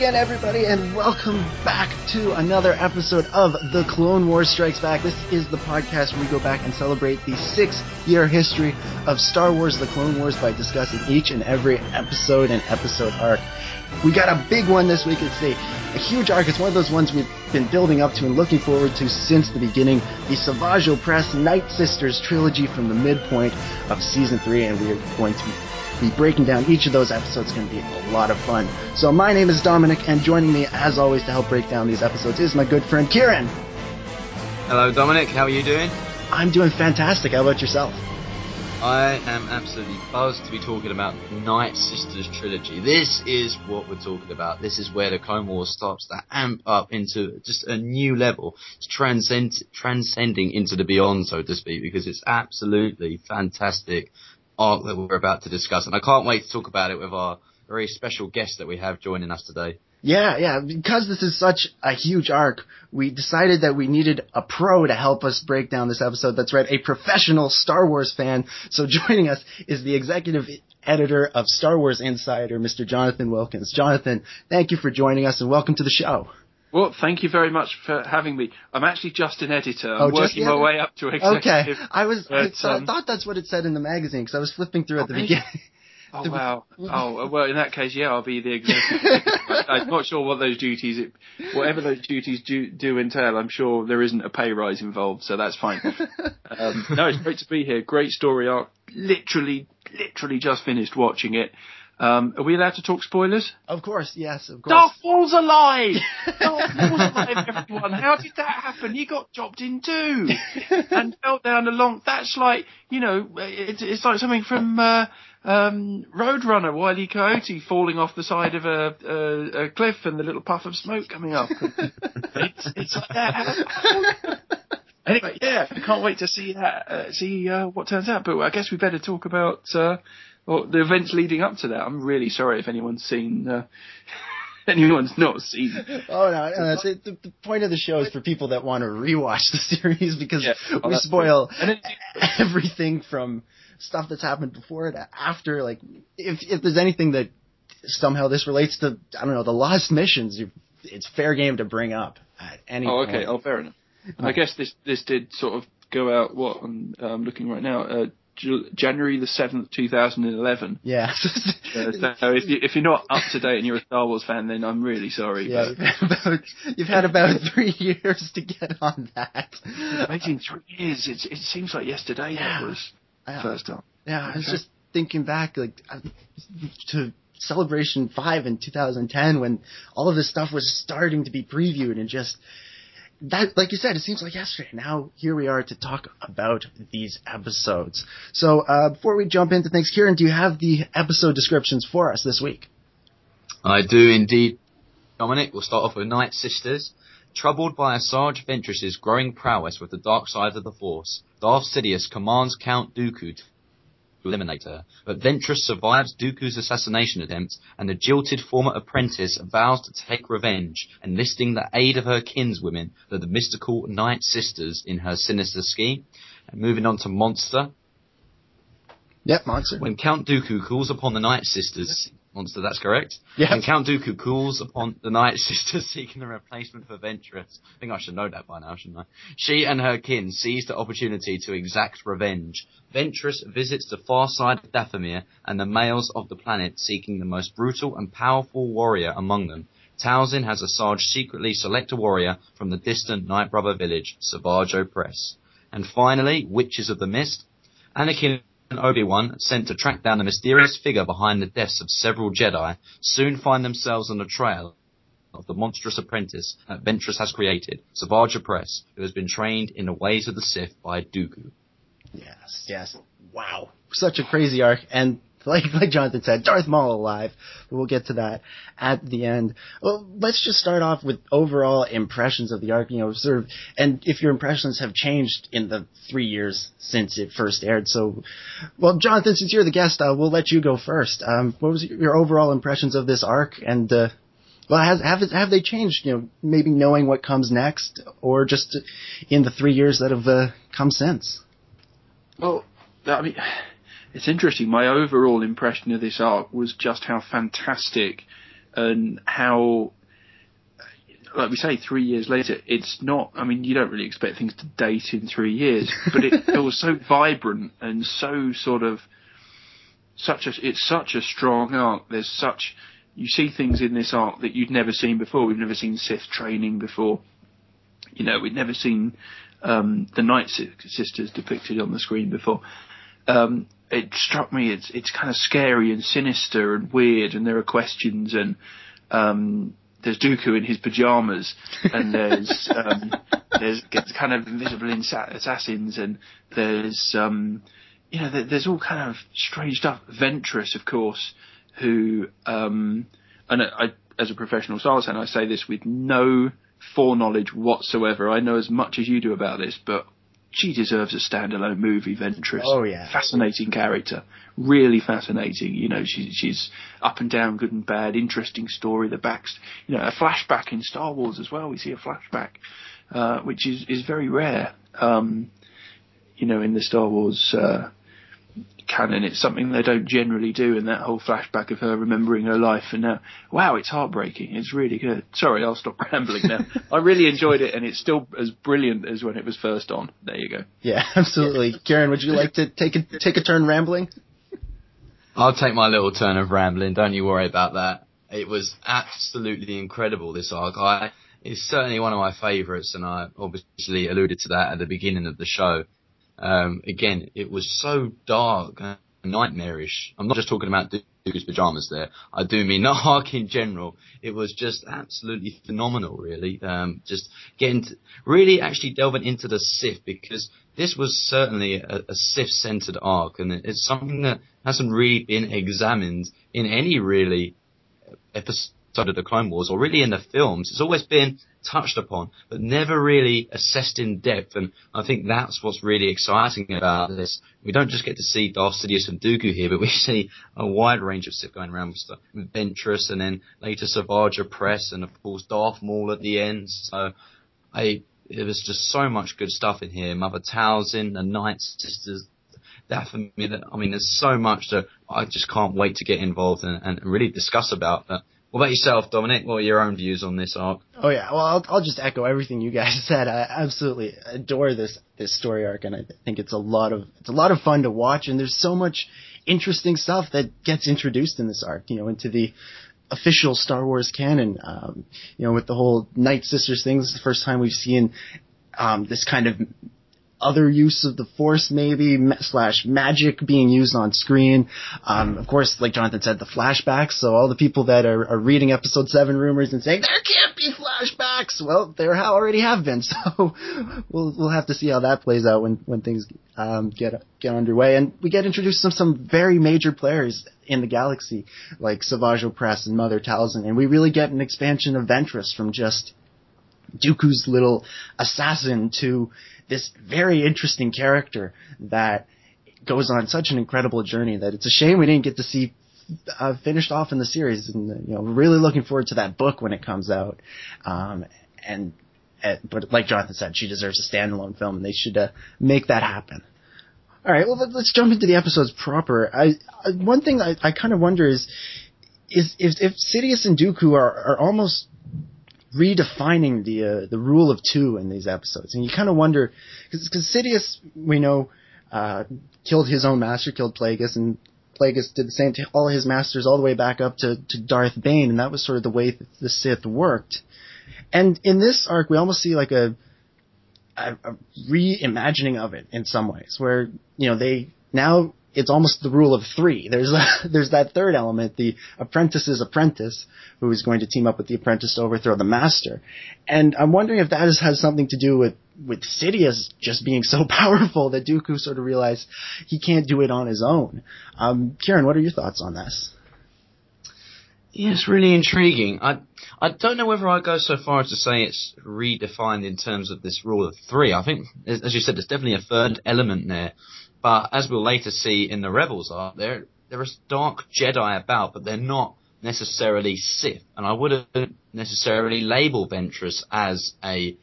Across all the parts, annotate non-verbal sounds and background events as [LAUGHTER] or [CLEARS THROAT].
Again, everybody, and welcome back to another episode of The Clone Wars Strikes Back. This is the podcast where we go back and celebrate the six year history of Star Wars The Clone Wars by discussing each and every episode and episode arc. We got a big one this week. It's a, a huge arc. It's one of those ones we've been building up to and looking forward to since the beginning. The Savage Opress Night Sisters trilogy from the midpoint of season three, and we are going to be breaking down each of those episodes. It's going to be a lot of fun. So my name is Dominic, and joining me, as always, to help break down these episodes is my good friend Ciaran. Hello, Dominic. How are you doing? I'm doing fantastic. How about yourself? I am absolutely buzzed to be talking about Night Sisters trilogy. This is what we're talking about. This is where the Clone Wars starts to amp up into just a new level. It's transcend, transcending into the beyond, so to speak, because it's absolutely fantastic arc that we're about to discuss. And I can't wait to talk about it with our very special guest that we have joining us today. Yeah, yeah. Because this is such a huge arc, we decided that we needed a pro to help us break down this episode. That's right, a professional Star Wars fan. So [LAUGHS] joining us is the executive editor of Star Wars Insider, Mr. Jonathan Wilkins. Jonathan, thank you for joining us and welcome to the show. Well, thank you very much for having me. I'm actually just an editor. I'm Oh, just working my way up to executive. Okay, I was. I, But, I um, thought that's what it said in the magazine because I was flipping through at the Okay. beginning. Oh wow! [LAUGHS] Oh well, in that case, yeah, I'll be the executive. I'm not sure what those duties, it, whatever those duties do, do entail. I'm sure there isn't a pay rise involved, so that's fine. [LAUGHS] Um, no, it's great to be here. Great story arc. Literally, literally just finished watching it. Um, are we allowed to talk spoilers? Of course, yes, of course. Darth Maul's alive! [LAUGHS] Darth Maul's alive, everyone. How did that happen? He got chopped in two and fell down a long. That's like, you know, it's, it's like something from uh, um, Roadrunner, Wile E. Coyote falling off the side of a, a, a cliff and the little puff of smoke coming up. [LAUGHS] it's, it's like that. [LAUGHS] Anyway, yeah, I can't wait to see that, uh, see uh, what turns out. But I guess we better talk about uh, well, the events leading up to that. I'm really sorry if anyone's seen, uh, [LAUGHS] anyone's not seen. Oh no, no that's it. The, the point of the show is for people that want to rewatch the series because Yeah. Oh, we spoil. And everything from stuff that's happened before to after. Like, if if there's anything that somehow this relates to, I don't know, the lost missions, it's fair game to bring up at any Oh, point. okay. Oh, fair enough. And I guess this this did sort of go out. What I'm um, looking right now. Uh, January the seventh, two thousand and eleven. Yeah. [LAUGHS] Uh, so if, you, if you're not up to date and you're a Star Wars fan, then I'm really sorry. Yeah, you've had, about, you've had about three years to get on that. Amazing three years. It, it seems like yesterday Yeah. that was. First time. Yeah, I was just thinking back, like uh, to Celebration Five in 2010, when all of this stuff was starting to be previewed, and just that, like you said, it seems like yesterday. Now here we are to talk about these episodes. So uh, before we jump into things, Ciaran, do you have the episode descriptions for us this week? I do indeed, Dominic. We'll start off with Night Sisters. Troubled by Asajj Ventress's growing prowess with the dark side of the Force, Darth Sidious commands Count Dooku to eliminate her. But Ventress survives Dooku's assassination attempt, and the jilted former apprentice vows to take revenge, enlisting the aid of her kinswomen, the mystical Night Sisters, in her sinister scheme. And moving on to Monster, Yep, monster. when Count Dooku calls upon the Night Sisters, monster, that's correct. Yep. When Count Dooku calls upon the Night [LAUGHS] Sisters seeking a replacement for Ventress, I think I should know that by now, shouldn't I? She and her kin seize the opportunity to exact revenge. Ventress visits the far side of Dathomir and the males of the planet seeking the most brutal and powerful warrior among them. Talzin has Asajj secretly select a warrior from the distant Night Brother village, Savage Opress. And finally, Witches of the Mist. Anakin and Obi-Wan, sent to track down the mysterious figure behind the deaths of several Jedi, soon find themselves on the trail of the monstrous apprentice that Ventress has created, Savage Opress, who has been trained in the ways of the Sith by Dooku. Yes, yes. Wow. Such a crazy arc. And [LAUGHS] like, like Jonathan said, Darth Maul alive. But we'll get to that at the end. Well, let's just start off with overall impressions of the arc, you know, sort of, and if your impressions have changed in the three years since it first aired. So, well, Jonathan, since you're the guest, uh, we'll let you go first. Um, what was your overall impressions of this arc and, uh, well, has, have have they changed? You know, maybe knowing what comes next, or just in the three years that have uh, come since. Well, I mean, it's interesting. My overall impression of this arc was just how fantastic and how, like we say, three years later, it's not. I mean, you don't really expect things to date in three years, [LAUGHS] but it, it was so vibrant and so sort of such a. It's such a strong arc. There's such you see things in this arc that you'd never seen before. We've never seen Sith training before. You know, we'd never seen um, the Night Sisters depicted on the screen before. Um, it struck me it's it's kind of scary and sinister and weird, and there are questions and um, there's Dooku in his pajamas, and there's um, [LAUGHS] there's kind of invisible assassins, and there's um, you know there's all kind of strange stuff. Ventress, of course, who um, and I, as a professional Star fan, I say this with no foreknowledge whatsoever. I know as much as you do about this, but she deserves a standalone movie, Ventress. Oh yeah, fascinating character, really fascinating. You know, she's she's up and down, good and bad, interesting story. The backs, you know, a flashback in Star Wars as well. We see a flashback, uh, which is is very rare. Um, you know, in the Star Wars uh, canon. It's something they don't generally do, and that whole flashback of her remembering her life. And now, wow, it's heartbreaking. It's really good. Sorry, I'll stop [LAUGHS] rambling now. I really enjoyed it, and it's still as brilliant as when it was first on. There you go. Yeah, [LAUGHS] absolutely. Ciaran, would you like to take a take a turn rambling? I'll take my little turn of rambling. Don't you worry about that. It was absolutely incredible. This arc. I, it's certainly one of my favourites, and I obviously alluded to that at the beginning of the show. Um, again, it was so dark and nightmarish. I'm not just talking about Dooku's pajamas there. I do mean [LAUGHS] the arc in general. It was just absolutely phenomenal, really. Um, just getting to, really actually delving into the Sith because this was certainly a, a Sith-centered arc, and it's something that hasn't really been examined in any really episode of the Clone Wars or really in the films. It's always been touched upon, but never really assessed in depth. And I think that's what's really exciting about this. We don't just get to see Darth Sidious and Dooku here, but we [LAUGHS] see a wide range of Sith going around with Ventress and then later Savage Opress and of course Darth Maul at the end. So I, it was just so much good stuff in here. Mother Talzin, the Night Sisters, that for me, that, I mean, there's so much that I just can't wait to get involved and, and really discuss about. But what about yourself, Dominic? What are your own views on this arc? Oh yeah, well I'll, I'll just echo everything you guys [LAUGHS] said. I absolutely adore this this story arc, and I think it's a lot of it's a lot of fun to watch. And there's so much interesting stuff that gets introduced in this arc, you know, into the official Star Wars canon. Um, you know, with the whole Night Sisters thing, this is the first time we've seen um, this kind of other use of the force maybe slash magic being used on screen. Um, of course, like Jonathan said, the flashbacks. So all the people that are, are, reading episode seven rumors and saying there can't be flashbacks, well, there already have been. [LAUGHS] So we'll we'll have to see how that plays out when when things um, get get underway. And we get introduced to some very major players in the galaxy like Savage Opress and Mother Talzin, and we really get an expansion of Ventress from just Dooku's little assassin to this very interesting character that goes on such an incredible journey that it's a shame we didn't get to see uh, finished off in the series. And you know, really looking forward to that book when it comes out. Um, and but like Jonathan said, she deserves a standalone film, and they should uh, make that happen. All right, well let's jump into the episodes proper. I, I one thing I, I kind of wonder is is if, if Sidious and Dooku are, are almost redefining the uh, the rule of two in these episodes, and you kind of wonder because Sidious we know uh, killed his own master, killed Plagueis, and Plagueis did the same to all his masters all the way back up to, to Darth Bane, and that was sort of the way the Sith worked. And in this arc, we almost see like a, a, a reimagining of it in some ways, where you know they now it's almost the rule of three. There's a, [LAUGHS] there's that third element, the apprentice's apprentice, who is going to team up with the apprentice to overthrow the master. And I'm wondering if that is, has something to do with with Sidious just being so [LAUGHS] powerful that Dooku sort of realized he can't do it on his own. Um, Ciaran, what are your thoughts on this? Yeah, it's really intriguing. I I don't know whether I go so far as to say it's redefined in terms of this rule of three. I think, as you said, there's definitely a third element there. But as we'll later see in the Rebels are there there are dark Jedi about, but they're not necessarily Sith. And I wouldn't necessarily label Ventress as a,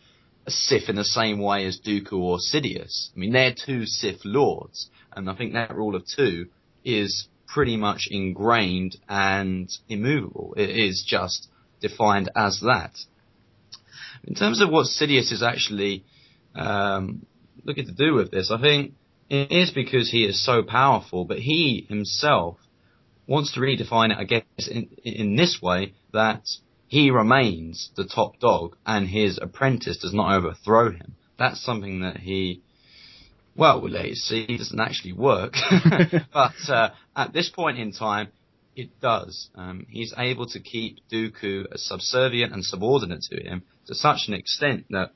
a Sith in the same way as Dooku or Sidious. I mean, they're two Sith lords, and I think that rule of two is pretty much ingrained and immovable. It is just defined as that. In terms of what Sidious is actually um, looking to do with this, I think it is because he is so powerful, but he himself wants to redefine it, I guess, in, in this way that he remains the top dog and his apprentice does not overthrow him. That's something that he well, let's see, it doesn't actually work. [LAUGHS] [LAUGHS] but uh, at this point in time, it does. Um, he's able to keep Dooku subservient and subordinate to him to such an extent that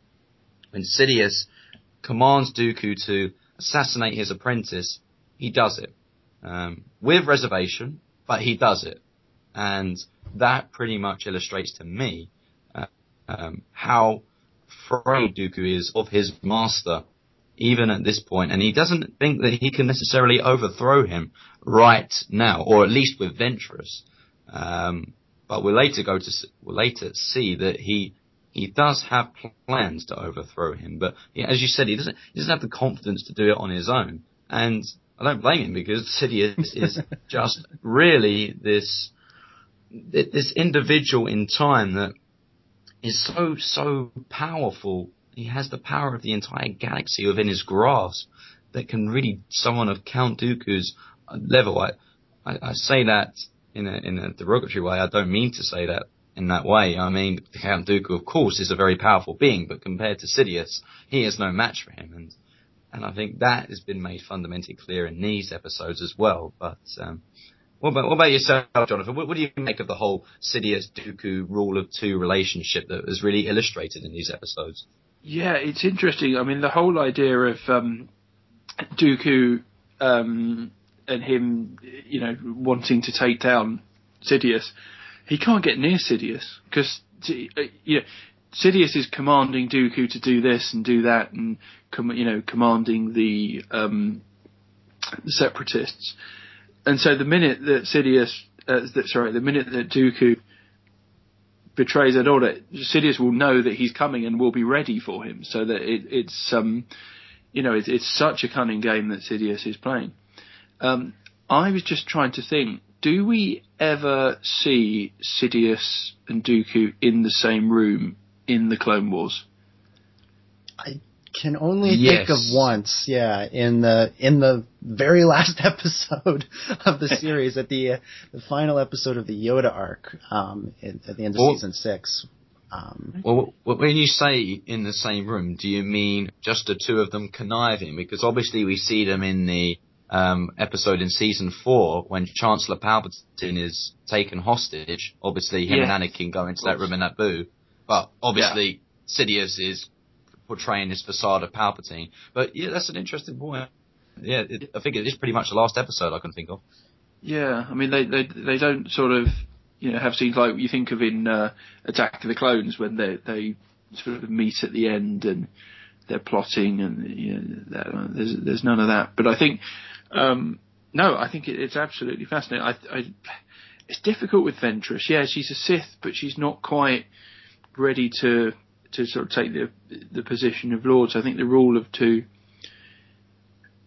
when Sidious commands Dooku to assassinate his apprentice, he does it. Um, with reservation, but he does it. And that pretty much illustrates to me uh, um, how afraid Dooku is of his master even at this point. and he doesn't think that he can necessarily overthrow him right now, or at least with Ventress. Um, but we'll later go to we'll later see that he he does have plans to overthrow him, but as you said, he doesn't he doesn't have the confidence to do it on his own, and I don't blame him because Sidious is [LAUGHS] just really this this individual in time that is so so powerful he has the power of the entire galaxy within his grasp that can really someone of Count Dooku's level. I, I, I say that in a, in a derogatory way. I don't mean to say that in that way. I mean, Count Dooku, of course, is a very powerful being, but compared to Sidious, he is no match for him. And, and I think that has been made fundamentally clear in these episodes as well. But, um, what about, what about yourself, Jonathan? What, what do you make of the whole Sidious Dooku rule of two relationship that was really illustrated in these episodes? Yeah, it's interesting. I mean, the whole idea of um, Dooku um, and him, you know, wanting to take down Sidious, he can't get near Sidious because, uh, you know, Sidious is commanding Dooku to do this and do that, and com- you know, commanding the, um, separatists. And so the minute that Sidious, uh, that, sorry, the minute that Dooku betrays order, Sidious will know that he's coming and will be ready for him. So that it, it's um, you know, it, it's such a cunning game that Sidious is playing. Um, I was just trying to think: Do we ever see Sidious and Dooku in the same room in the Clone Wars? I can only yes. think of once, yeah, in the in the very [LAUGHS] last episode of the [LAUGHS] series, at the uh, the final episode of the Yoda arc, um, in, at the end of Well- season six. Um, Well, when you say in the same room, do you mean just the two of them conniving? Because obviously we see them in the um, episode in season four when Chancellor Palpatine is taken hostage. Obviously, him Yeah. and Anakin go into that room in Naboo, but obviously Sidious is portraying his facade of Palpatine. But yeah, that's an interesting point. Yeah, it, I think it is pretty much the last episode I can think of. Yeah, I mean they they they don't sort of you know have scenes like you think of in uh, Attack of the Clones when they they sort of meet at the end and they're plotting and you know, there's there's none of that. But I think um, no, I think it, it's absolutely fascinating. I, I it's difficult with Ventress. Yeah, she's a Sith, but she's not quite ready to to sort of take the the position of Lord. So I think the rule of two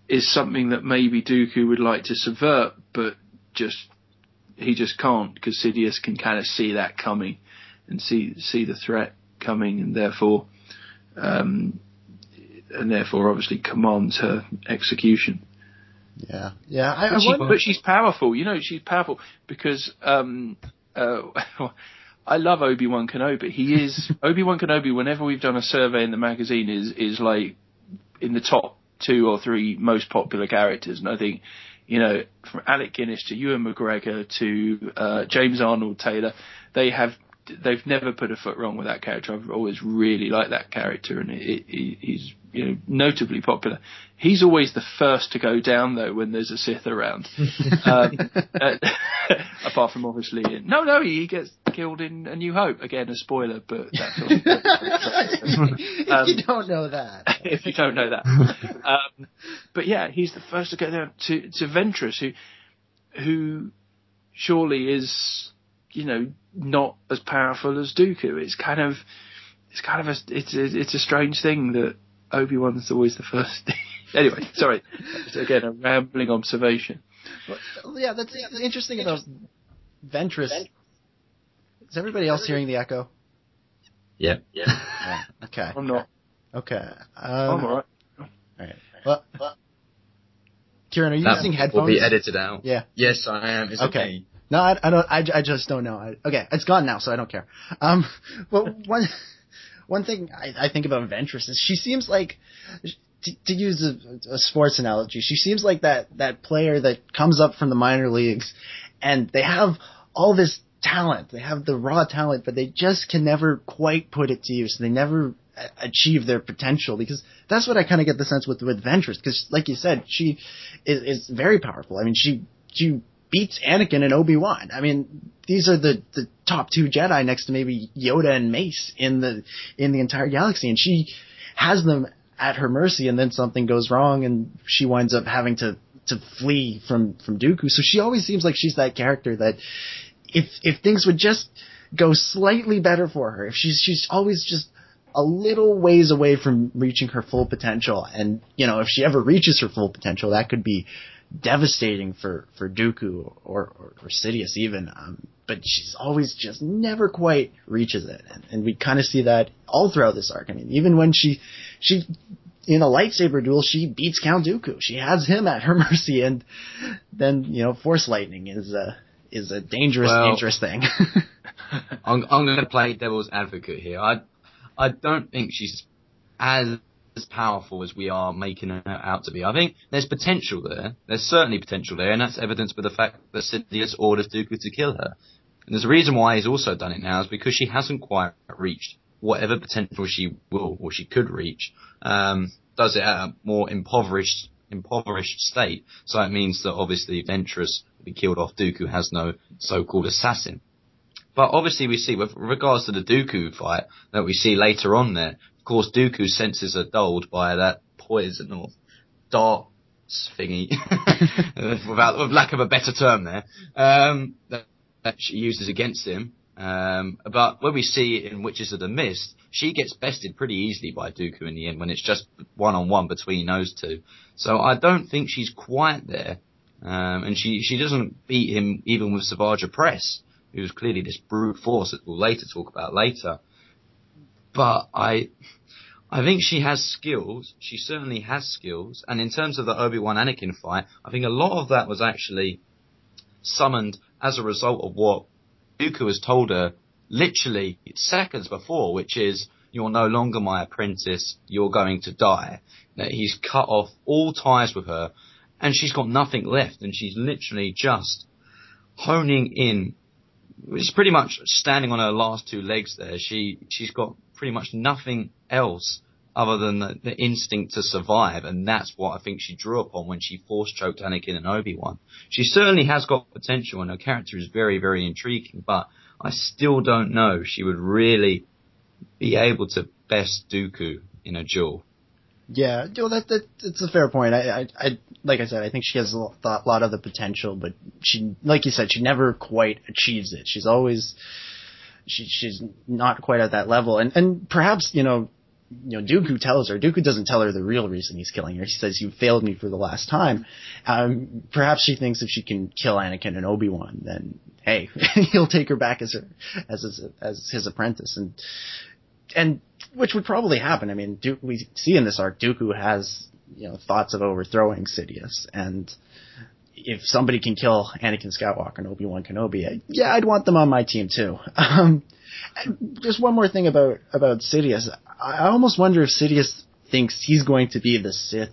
is something that maybe Dooku would like to subvert, but just he just can't because Sidious can kind of see that coming and see see the threat coming, and therefore, um, and therefore obviously commands her execution. Yeah, yeah. I, I But, she, but she's powerful, you know. She's powerful because um, uh, [LAUGHS] I love Obi Wan Kenobi. He is [LAUGHS] Obi Wan Kenobi. Whenever we've done a survey in the magazine, is is like in the top two or three most popular characters, and I think you know, from Alec Guinness to Ewan McGregor to uh, James Arnold Taylor, they have they've never put a foot wrong with that character. I've always really liked that character, and it, it, he's you know notably popular. He's always the first to go down though when there's a Sith around. [LAUGHS] um, uh, [LAUGHS] apart from obviously, no, no, he gets killed in A New Hope. Again, a spoiler, but [LAUGHS] if Um, you don't know that. if you don't know that. Um, but yeah, he's the first to go down to to Ventress, who who surely is you know not as powerful as Dooku. It's kind of it's kind of a it's a, it's a strange thing that Obi Wan's always the first. [LAUGHS] anyway, sorry. It's, again, a rambling observation. Well, yeah, that's interesting about Ventress. Is everybody else hearing the echo? Yeah. Yeah. [LAUGHS] Okay. I'm not. Okay. I'm Um, alright. Alright. Well, Ciaran, are you That using will be edited out. Yeah. Yes, I am. It's Okay. okay. No, I, I don't. I, I just don't know. I, okay, it's gone now, so I don't care. Um, [LAUGHS] well, one one thing I, I think about Ventress is she seems like, to, to use a, a sports analogy, she seems like that that player that comes up from the minor leagues, and they have all this talent, they have the raw talent, but they just can never quite put it to use. They never achieve their potential because that's what I kind of get the sense with with Ventress because, like you said, she is, is very powerful. I mean, she she beats Anakin and Obi Wan. I mean, these are the the top two Jedi next to maybe Yoda and Mace in the in the entire galaxy, and she has them at her mercy. And then something goes wrong, and she winds up having to to flee from from Dooku. So she always seems like she's that character that if if things would just go slightly better for her, if she's she's always just a little ways away from reaching her full potential, and you know if she ever reaches her full potential, that could be devastating for for Dooku or or, or Sidious even. Um, but she's always just never quite reaches it, and, and we kind of see that all throughout this arc. I mean, even when she she in a lightsaber duel, she beats Count Dooku. She has him at her [LAUGHS] mercy, and then you know Force lightning is a is a dangerous Well- dangerous thing. [LAUGHS] I'm, I'm going to play devil's advocate here. I, I don't think she's as as powerful as we are making her out to be. I think there's potential there. There's certainly potential there, and that's evidenced by the fact that Sidious orders Dooku to kill her. And there's a reason why he's also done it now is because she hasn't quite reached whatever potential she will or she could reach. Um, does it at a more impoverished impoverished state. So it means that obviously Ventress will be killed off. Dooku has no so-called assassin. But obviously we see with regards to the Dooku fight that we see later on there, of course Dooku's senses are dulled by that poison or darts thingy, [LAUGHS] without, with lack of a better term there, um, that, that she uses against him. Um, but when we see it in Witches of the Mist, she gets bested pretty easily by Dooku in the end when it's just one on one between those two. So I don't think she's quite there. Um, and she, she doesn't beat him even with Savage Opress, who's clearly this brute force that we'll later talk about later. But I, I think she has skills. She certainly has skills. And in terms of the Obi-Wan Anakin fight, I think a lot of that was actually summoned as a result of what Dooku has told her literally seconds before, which is, you're no longer my apprentice, you're going to die. That he's cut off all ties with her, and she's got nothing left, and she's literally just honing in. She's pretty much standing on her last two legs there. She, she's got pretty much nothing else other than the, the instinct to survive, and that's what I think she drew upon when she force choked Anakin and Obi-Wan. She certainly has got potential, and her character is very, very intriguing, but I still don't know she would really be able to best Dooku in a duel. Yeah, well, that, that it's a fair point. I, I, I, like I said, I think she has a lo- thought- lot of the potential, but she, like you said, she never quite achieves it. She's always, she, she's not quite at that level, and and perhaps you know, you know, Dooku tells her. Dooku doesn't tell her the real reason he's killing her. He says, "You failed me for the last time." Um, perhaps she thinks if she can kill Anakin and Obi Wan, then hey, [LAUGHS] he'll take her back as her as his, as his apprentice, and and which would probably happen. I mean, Du- we see in this arc, Dooku has you know thoughts of overthrowing Sidious, and if somebody can kill Anakin Skywalker and Obi Wan Kenobi, I, yeah, I'd want them on my team too. [LAUGHS] Um, just one more thing about about Sidious, I almost wonder if Sidious thinks he's going to be the Sith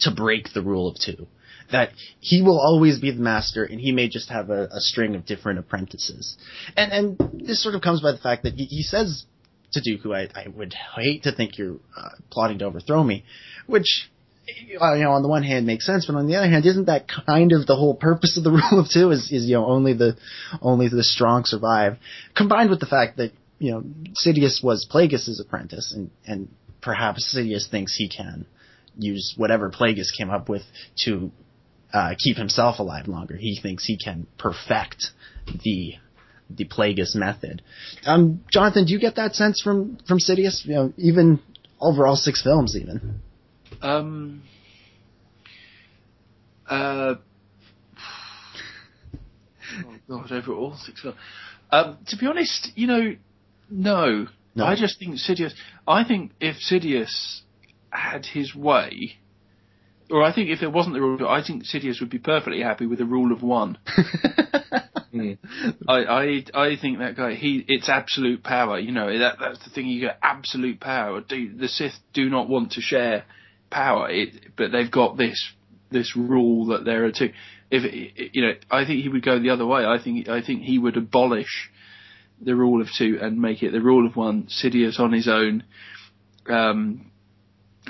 to break the rule of two. that he will always be the master, and he may just have a, a string of different apprentices. And and this sort of comes by the fact that he, he says to Dooku, I, I would hate to think you're uh, plotting to overthrow me, which you know, on the one hand makes sense, but on the other hand, isn't that kind of the whole purpose of the [LAUGHS] rule of two? Is, is you know only the only the strong survive, combined with the fact that you know Sidious was Plagueis' apprentice, and and perhaps Sidious thinks he can use whatever Plagueis came up with to uh, keep himself alive longer. He thinks he can perfect the the Plagueis method. Um, Jonathan, do you get that sense from from Sidious? You know, even over all six films, even. Um. Uh. [SIGHS] Oh God, over all six. Um, to be honest, you know, no. No. I just think Sidious. I think if Sidious had his way, or I think if there wasn't the rule, I think Sidious would be perfectly happy with a rule of one. [LAUGHS] I, I I think that guy he it's absolute power. You know that that's the thing. You get absolute power. Do, the Sith do not want to share power, it, but they've got this this rule that there are two. If you know, I think he would go the other way. I think I think he would abolish the rule of two and make it the rule of one. Sidious on his own. Um,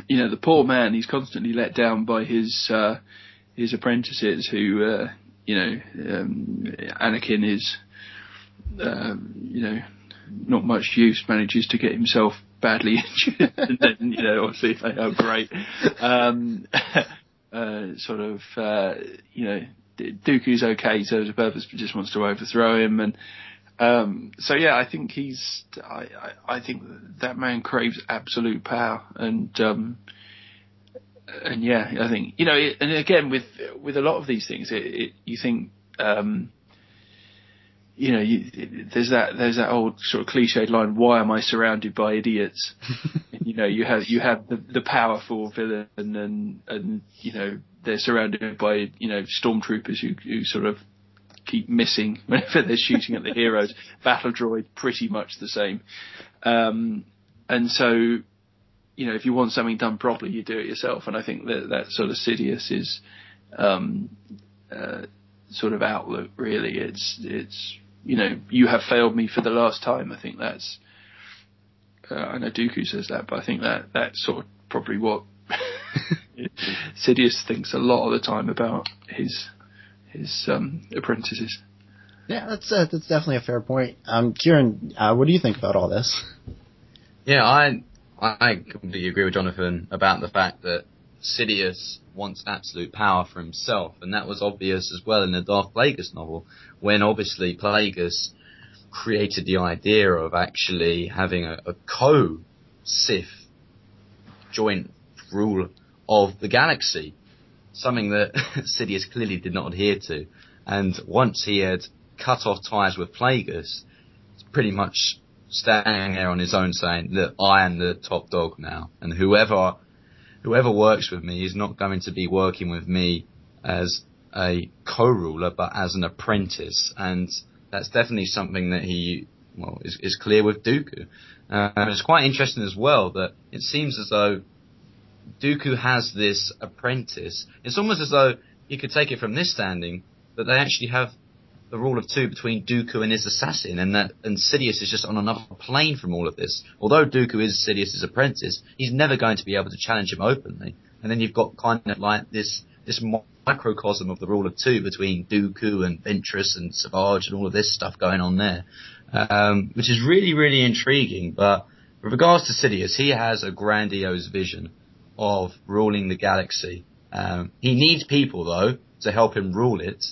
you know, the poor man. He's constantly let down by his uh, his apprentices who. Uh, you know, um, Anakin is, um, you know, not much use. Manages to get himself badly [LAUGHS] injured, and then you know, obviously, like, oh great, um, [LAUGHS] uh, sort of, uh, you know, Dooku's okay, serves a purpose, but just wants to overthrow him, and um, so yeah, I think he's, I, I, I think that man craves absolute power, and um, and yeah, I think you know, it, and again with with a lot of these things, it, it, you think, um, you know, you, there's that there's that old sort of cliched line, "Why am I surrounded by idiots?" [LAUGHS] you know, you have you have the the powerful villain, and and, and you know they're surrounded by you know stormtroopers who who sort of keep missing [LAUGHS] whenever they're shooting at the heroes. [LAUGHS] Battle droid, pretty much the same. Um, and so you know, if you want something done properly, you do it yourself. And I think that that sort of Sidious is um, uh, sort of outlook. Really, it's it's you know, you have failed me for the last time. I think that's. Uh, I know Dooku says that, but I think that that's sort of probably what [LAUGHS] Sidious thinks a lot of the time about his his um, apprentices. Yeah, that's uh, that's definitely a fair point. Um, Ciaran, uh, what do you think about all this? Yeah, I I completely agree with Jonathan about the fact that Sidious wants absolute power for himself, and that was obvious as well in the Darth Plagueis novel, when obviously Plagueis created the idea of actually having a, a co-Sith joint rule of the galaxy, something that [LAUGHS] Sidious clearly did not adhere to. And once he had cut off ties with Plagueis, pretty much standing there on his own saying, look, I am the top dog now, and whoever, whoever works with me is not going to be working with me as a co-ruler, but as an apprentice, and that's definitely something that he, well, is, is clear with Dooku. And it's quite interesting as well that it seems as though Dooku has this apprentice. It's almost as though you could take it from this standing that they actually have the rule of two between Dooku and his assassin, and that and Sidious is just on another plane from all of this. Although Dooku is Sidious's apprentice, he's never going to be able to challenge him openly. And then you've got kind of like this this microcosm of the rule of two between Dooku and Ventress and Savage and all of this stuff going on there, um, which is really really intriguing. But with regards to Sidious, he has a grandiose vision of ruling the galaxy. Um, he needs people though to help him rule it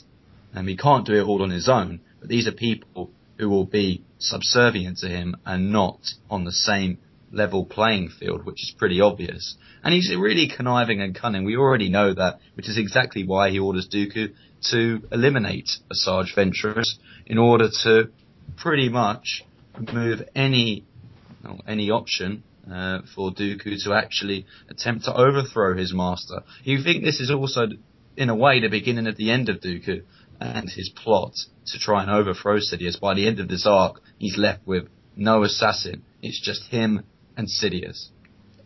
and he can't do it all on his own. But these are people who will be subservient to him and not on the same level playing field, which is pretty obvious. And he's really conniving and cunning. We already know that, which is exactly why he orders Dooku to eliminate Asajj Ventress in order to pretty much remove any any option uh, for Dooku to actually attempt to overthrow his master. You think this is also, in a way, the beginning of the end of Dooku, and his plot to try and overthrow Sidious. By the end of this arc, he's left with no assassin. It's just him and Sidious.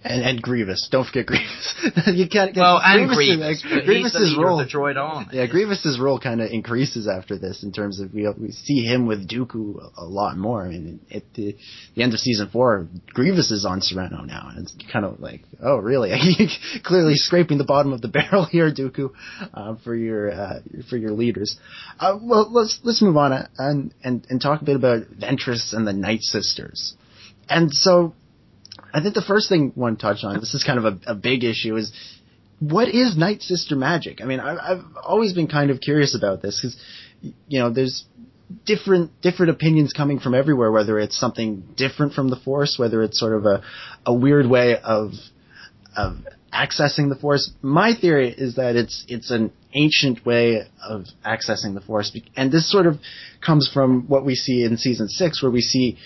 And and Grievous. Don't forget Grievous. [LAUGHS] you can't. Well, and Grievous, Grievous. Grievous's role. the droid army. Yeah, Grievous's role kind of increases after this in terms of we we see him with Dooku a, a lot more. I mean, at the, the end of season four, Grievous is on Serenno now, and it's kind of like, oh, really? [LAUGHS] Clearly scraping the bottom of the [LAUGHS] barrel here, Dooku, uh, for your uh, for your leaders. Uh, well, let's let's move on and and and talk a bit about Ventress and the Night Sisters. And so, I think the first thing I want to touch on, this is kind of a, a big issue, is what is Night Sister magic? I mean, I, I've always been kind of curious about this because, you know, there's different different opinions coming from everywhere. Whether it's something different from the Force, whether it's sort of a a weird way of of accessing the Force. My theory is that it's it's an ancient way of accessing the Force, and this sort of comes from what we see in season six, where we see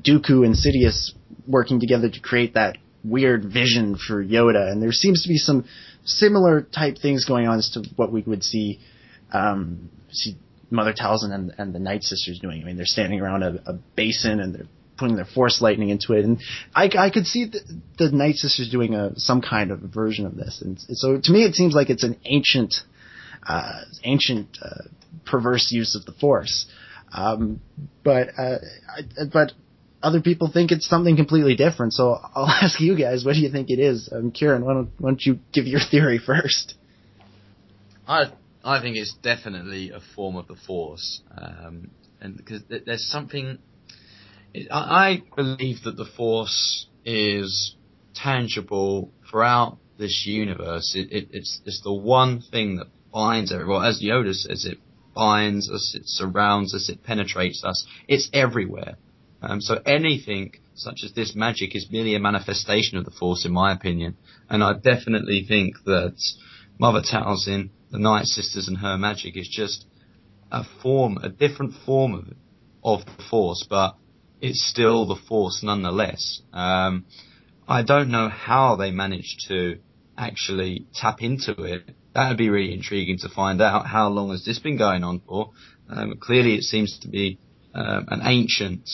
Dooku and Sidious working together to create that weird vision for Yoda, and there seems to be some similar type things going on as to what we would see um, see Mother Talzin and, and the Night Sisters doing. I mean, they're standing around a, a basin and they're putting their Force lightning into it, and I, I could see the, the Night Sisters doing a some kind of version of this. And so to me, it seems like it's an ancient, uh, ancient uh, perverse use of the Force. Um, but uh, I, but other people think it's something completely different. So I'll [LAUGHS] ask you guys, what do you think it is? Um, Ciaran, why don't, why don't you give your [LAUGHS] theory first? I I think it's definitely a form of the Force, um, and because th- there's something. It, I, I believe that the Force is tangible throughout this universe. It, it, it's it's the one thing that binds everyone. As Yoda says, it binds us, it surrounds us, it penetrates us. It's everywhere. Um, so anything such as this magic is merely a manifestation of the Force, in my opinion. And I definitely think that Mother Talzin, the Night Sisters, and her magic is just a form, a different form of of the Force, but it's still the Force nonetheless. Um, I don't know how they managed to actually tap into it. That would be really intriguing to find out. How long has this been going on for? Um, clearly, it seems to be um, an ancient,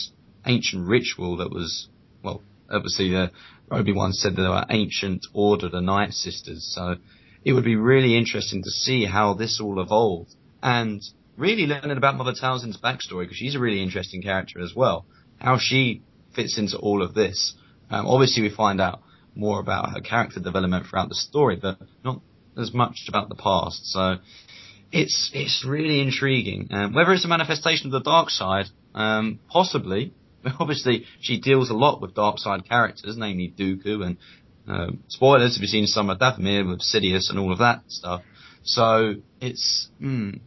ancient ritual that was, well, obviously, uh, Obi Wan said there were ancient order, the Night Sisters. So it would be really interesting to see how this all evolved and really learning about Mother Talzin's backstory because she's a really interesting character as well. How she fits into all of this. Um, obviously, we find out more about her character development throughout the story, but not as much about the past. So it's it's really intriguing. Um, whether it's a manifestation of the dark side, um, possibly. [LAUGHS] Obviously, she deals a lot with dark side characters, namely Dooku and um, spoilers if you've seen Son of Dathomir with Sidious and all of that stuff. So it's mm,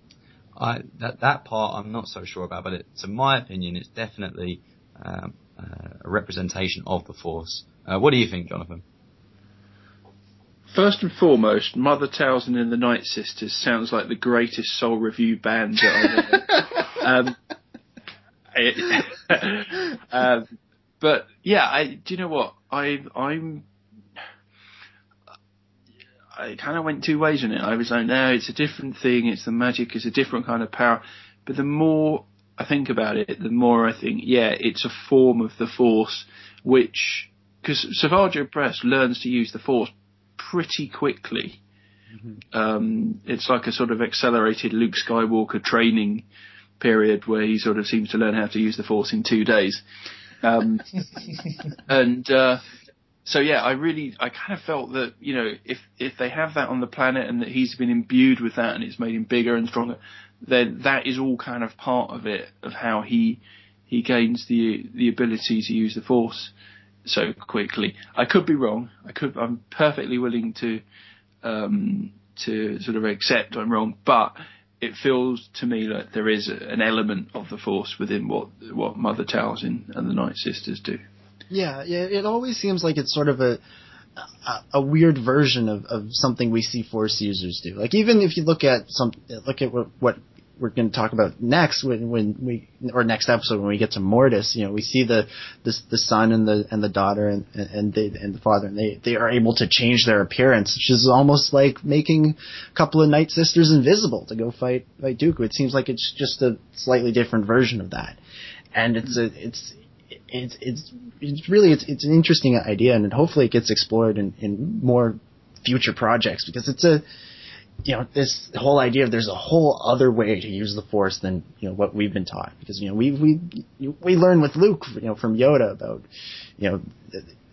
I that that part I'm not so sure about, but it, to my opinion, it's definitely um, uh, a representation of the Force. Uh, what do you think, Jonathan? First and foremost, Mother Talzin and the Night Sisters sounds like the greatest soul revue band that I know. [LAUGHS] um, [LAUGHS] um, but yeah, I do you know what I I'm I kind of went two ways on it. I was like, no, it's a different thing. It's the magic. It's a different kind of power. But the more I think about it, the more I think, yeah, it's a form of the Force, which because Savage Opress learns to use the Force pretty quickly. Mm-hmm. Um, it's like a sort of accelerated Luke Skywalker training period where he sort of seems to learn how to use the Force in two days. Um, [LAUGHS] and uh, so yeah, I really, I kind of felt that you know, if if they have that on the planet and that he's been imbued with that and it's made him bigger and stronger, then that is all kind of part of it of how he he gains the the ability to use the Force so quickly. I could be wrong. I could. I'm perfectly willing to um, to sort of accept I'm wrong, but it feels to me like there is an element of the Force within what what Mother Talzin and the Night Sisters do. Yeah, yeah. It always seems like it's sort of a a, a weird version of, of something we see Force users do. Like even if you look at some look at what, what we're going to talk about next when when we or next episode when we get to Mortis, you know, we see the the, the son and the and the daughter and and they, and the father, and they they are able to change their appearance, which is almost like making a couple of Night Sisters invisible to go fight fight Dooku. It seems like it's just a slightly different version of that, and it's a it's it's it's it's really it's it's an interesting idea, and hopefully it gets explored in, in more future projects because it's a you know this whole idea of there's a whole other way to use the force than you know what we've been taught. Because you know we we we learn with Luke you know from Yoda about you know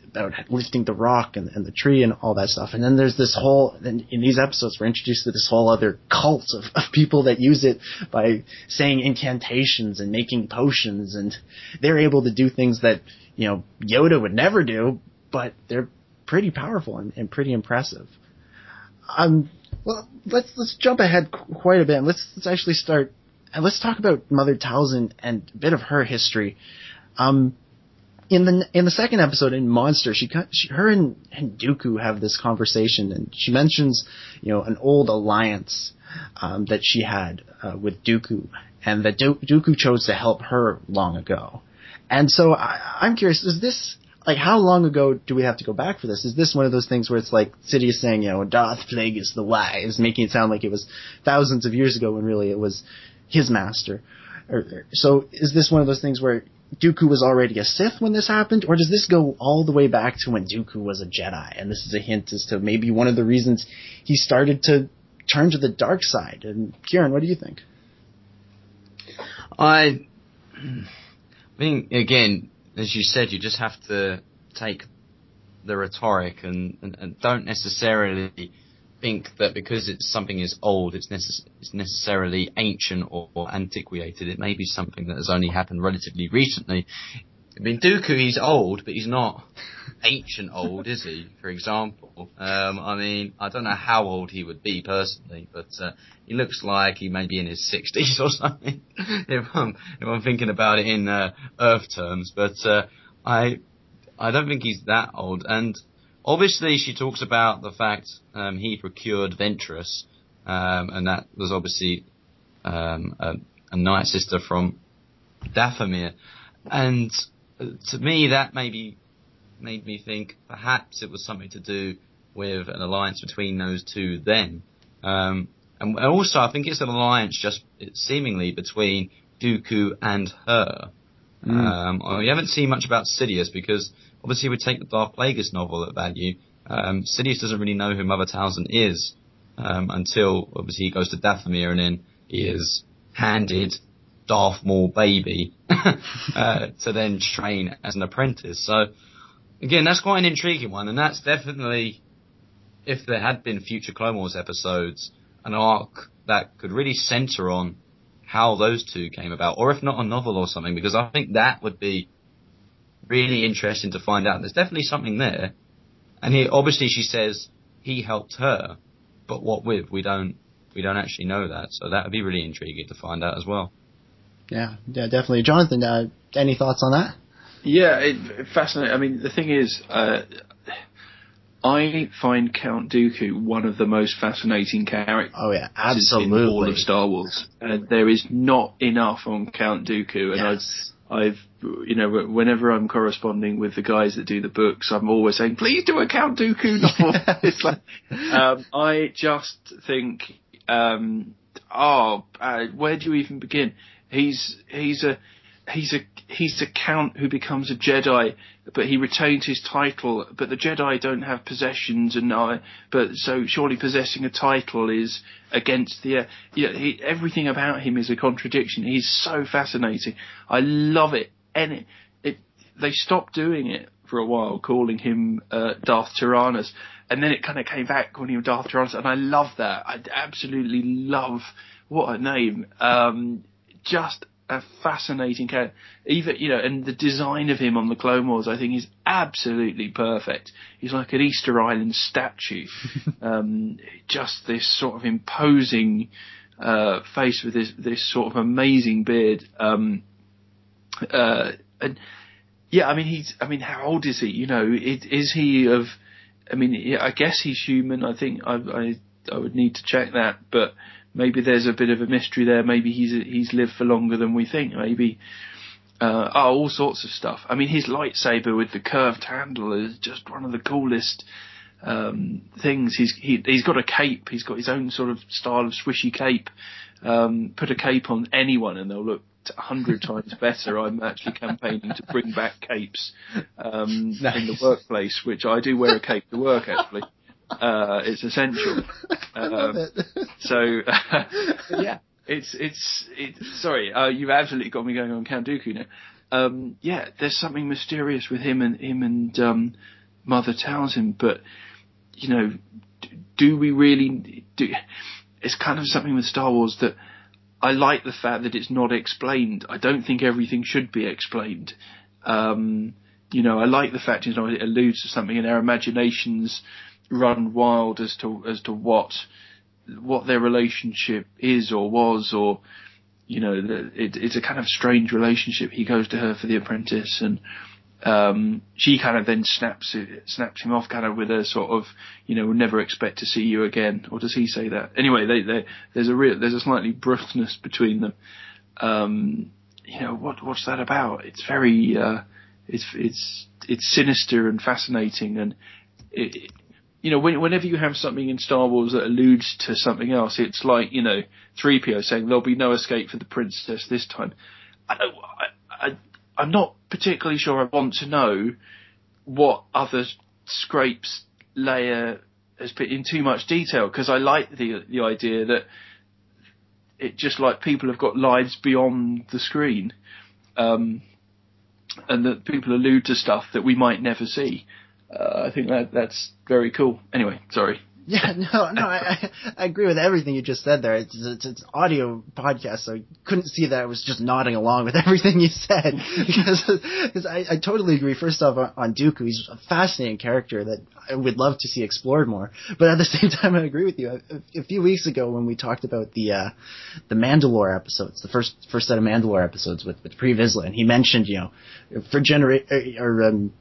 about lifting the rock and, and the tree and all that stuff. And then there's this whole in, in these episodes we're introduced to this whole other cult of, of people that use it by saying incantations and making potions. And they're able to do things that you know Yoda would never do but they're pretty powerful and, and pretty impressive. Um well, let's let's jump ahead qu- quite a bit. And let's let's actually start and let's talk about Mother Talzin and a bit of her history. Um, in the in the second episode in Monster, she, she her and, and Dooku have this conversation, and she mentions you know an old alliance um, that she had uh, with Dooku, and that Du- Dooku chose to help her long ago. And so I, I'm curious: is this like how long ago do we have to go back for this? Is this one of those things where it's like Sidious saying, you know, Darth Plagueis the Wise, making it sound like it was thousands of years ago when really it was his master? Or, so is this one of those things where Dooku was already a Sith when this happened, or does this go all the way back to when Dooku was a Jedi? And this is a hint as to maybe one of the reasons he started to turn to the dark side. And Ciaran, what do you think? I think again, as you said, you just have to take the rhetoric and, and, and don't necessarily think that because it's something is old, it's, necess- it's necessarily ancient or, or antiquated. It may be something that has only happened relatively recently. I mean, Dooku, he's old, but he's not ancient old, is he? For example, um, I mean, I don't know how old he would be personally, but uh, he looks like he may be in his sixties [LAUGHS] or something. if I'm if I'm thinking about it in uh, Earth terms, but uh, I I don't think he's that old. And obviously, she talks about the fact um, he procured Ventress, um, and that was obviously um, a, a night sister from Dathomir, and to me that maybe made me think perhaps it was something to do with an alliance between those two then. Um, and also, I think it's an alliance just seemingly between Dooku and her. Mm. Um, we haven't seen much about Sidious because obviously we take the Darth Plagueis novel at value. Um, Sidious doesn't really know who Mother Talzin is um, until obviously he goes to Dathomir and then he is handed Darth Maul baby [LAUGHS] uh, to then train as an apprentice. So again, that's quite an intriguing one, and that's definitely if there had been future Clone Wars episodes, an arc that could really center on how those two came about, or if not a novel or something, because I think that would be really interesting to find out. There's definitely something there, and he obviously she says he helped her, but what with we don't we don't actually know that, so that would be really intriguing to find out as well. Yeah, yeah, definitely. Jonathan, uh, any thoughts on that? Yeah, it, fascinating. I mean, the thing is, uh, I find Count Dooku one of the most fascinating characters. Oh yeah, absolutely. In all of Star Wars, and there is not enough on Count Dooku, and yes. I've, I've, you know, whenever I'm corresponding with the guys that do the books, I'm always saying, please do a Count Dooku [LAUGHS] novel. it's like, um, I just think, um, oh, uh, where do you even begin? He's he's a he's a he's a count who becomes a Jedi, but he retains his title. But the Jedi don't have possessions, and I. But so surely possessing a title is against the. Uh, yeah, he, everything about him is a contradiction. He's so fascinating. I love it, and it, it they stopped doing it for a while, calling him uh, Darth Tyrannus. And then it kind of came back he was Darth Tyrannus, and I love that. I absolutely love what a name. Um, just a fascinating character. Even you know, and the design of him on the Clone Wars, I think, is absolutely perfect. He's like an Easter Island statue. [LAUGHS] um, just this sort of imposing uh, face with this this sort of amazing beard. Um, uh, and yeah, I mean, he's. I mean, how old is he? You know, it, is he of? I mean, I guess he's human. I think I, I I would need to check that, but maybe there's a bit of a mystery there. Maybe he's he's lived for longer than we think. Maybe uh, oh, all sorts of stuff. I mean, his lightsaber with the curved handle is just one of the coolest um, things. He's he, he's got a cape. He's got his own sort of style of swishy cape. um, put a cape on anyone and they'll look a hundred [LAUGHS] times better. I'm actually campaigning to bring back capes um, [LAUGHS] Nice. in the workplace, which I do wear a cape to work actually. Uh, it's essential. [LAUGHS] I love Um, it. [LAUGHS] so [LAUGHS] yeah, it's it's it. Sorry, uh, you've absolutely got me going on Count Dooku now. Um, yeah, there's something mysterious with him and him and um, Mother Talzin, but you know, d- do we really do? It's kind of something with Star Wars that I like the fact that it's not explained. I don't think everything should be explained. Um, you know, I like the fact you know it alludes to something, in our imaginations run wild as to as to what what their relationship is or was, or you know, it, it's a kind of strange relationship. He goes to her for the apprentice, and um, she kind of then snaps it, snaps him off, kind of with a sort of, you know, we'll never expect to see you again, or does he say that? Anyway, they, they, there's a real, there's a slightly brusqueness between them. Um, you know, what what's that about? It's very, uh, it's it's it's sinister and fascinating, and it, you know, when, whenever you have something in Star Wars that alludes to something else, it's like you know, three PO saying there'll be no escape for the princess this time. I don't, I, I, I'm not particularly sure I want to know what other scrapes Leia has put in too much detail because I like the the idea that it just like people have got lives beyond the screen, um, and that people allude to stuff that we might never see. Uh, I think that that's very cool. Anyway, sorry. [LAUGHS] Yeah, no, no, I, I I agree with everything you just said there. It's, it's, it's audio podcast, so you couldn't see that I was just nodding along with [LAUGHS] everything you said [LAUGHS] because because I, I totally agree. First off, on, Dooku, he's a fascinating character that I would love to see explored more. But at the same time, I agree with you. A, a few weeks ago, when we talked about the uh, the Mandalore episodes, the first first set of Mandalore episodes with with Pre Vizsla, and he mentioned, you know, for genera- or um,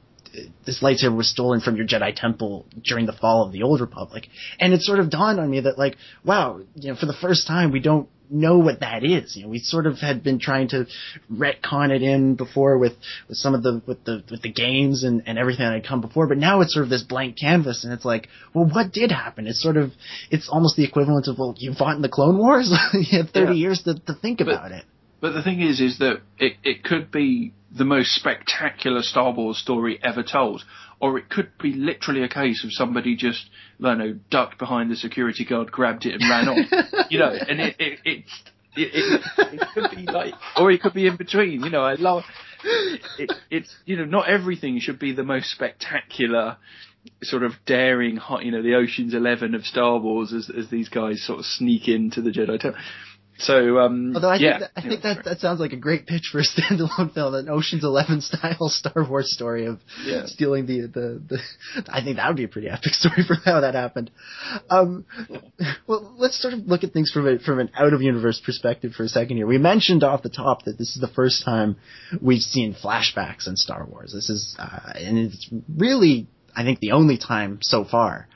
this lightsaber was stolen from your Jedi temple during the fall of the Old Republic. And it sort of dawned on me that like, wow, you know, for the first time we don't know what that is. You know, we sort of had been trying to retcon it in before with, with some of the, with the, with the games and, and everything that had come before, but now it's sort of this blank canvas and it's like, well, what did happen? It's sort of, it's almost the equivalent of, well, you fought in the Clone Wars? [LAUGHS] you had 30 Yeah. years to, to think about it. But the thing is, is that it, it could be the most spectacular Star Wars story ever told, or it could be literally a case of somebody just, I know, ducked behind the security guard, grabbed it, and ran off. [LAUGHS] you know, and it it it, it, it, could be like, or it could be in between. You know, I love it. It's you know, not everything should be the most spectacular. Sort of daring, hot, you know, the Ocean's Eleven of Star Wars, as as these guys sort of sneak into the Jedi Temple. So, um, Although I yeah. think that, I think that that sounds like a great pitch for a [LAUGHS] standalone film, an Ocean's Eleven style Star Wars story of Yeah. stealing the, the the. I think that would be a pretty epic [LAUGHS] story for how that happened. Um, well, let's sort of look at things from a, from an out of universe perspective for a second here. We mentioned off the top that this is the first time we've seen flashbacks in Star Wars. This is uh, and it's really I think the only time so far.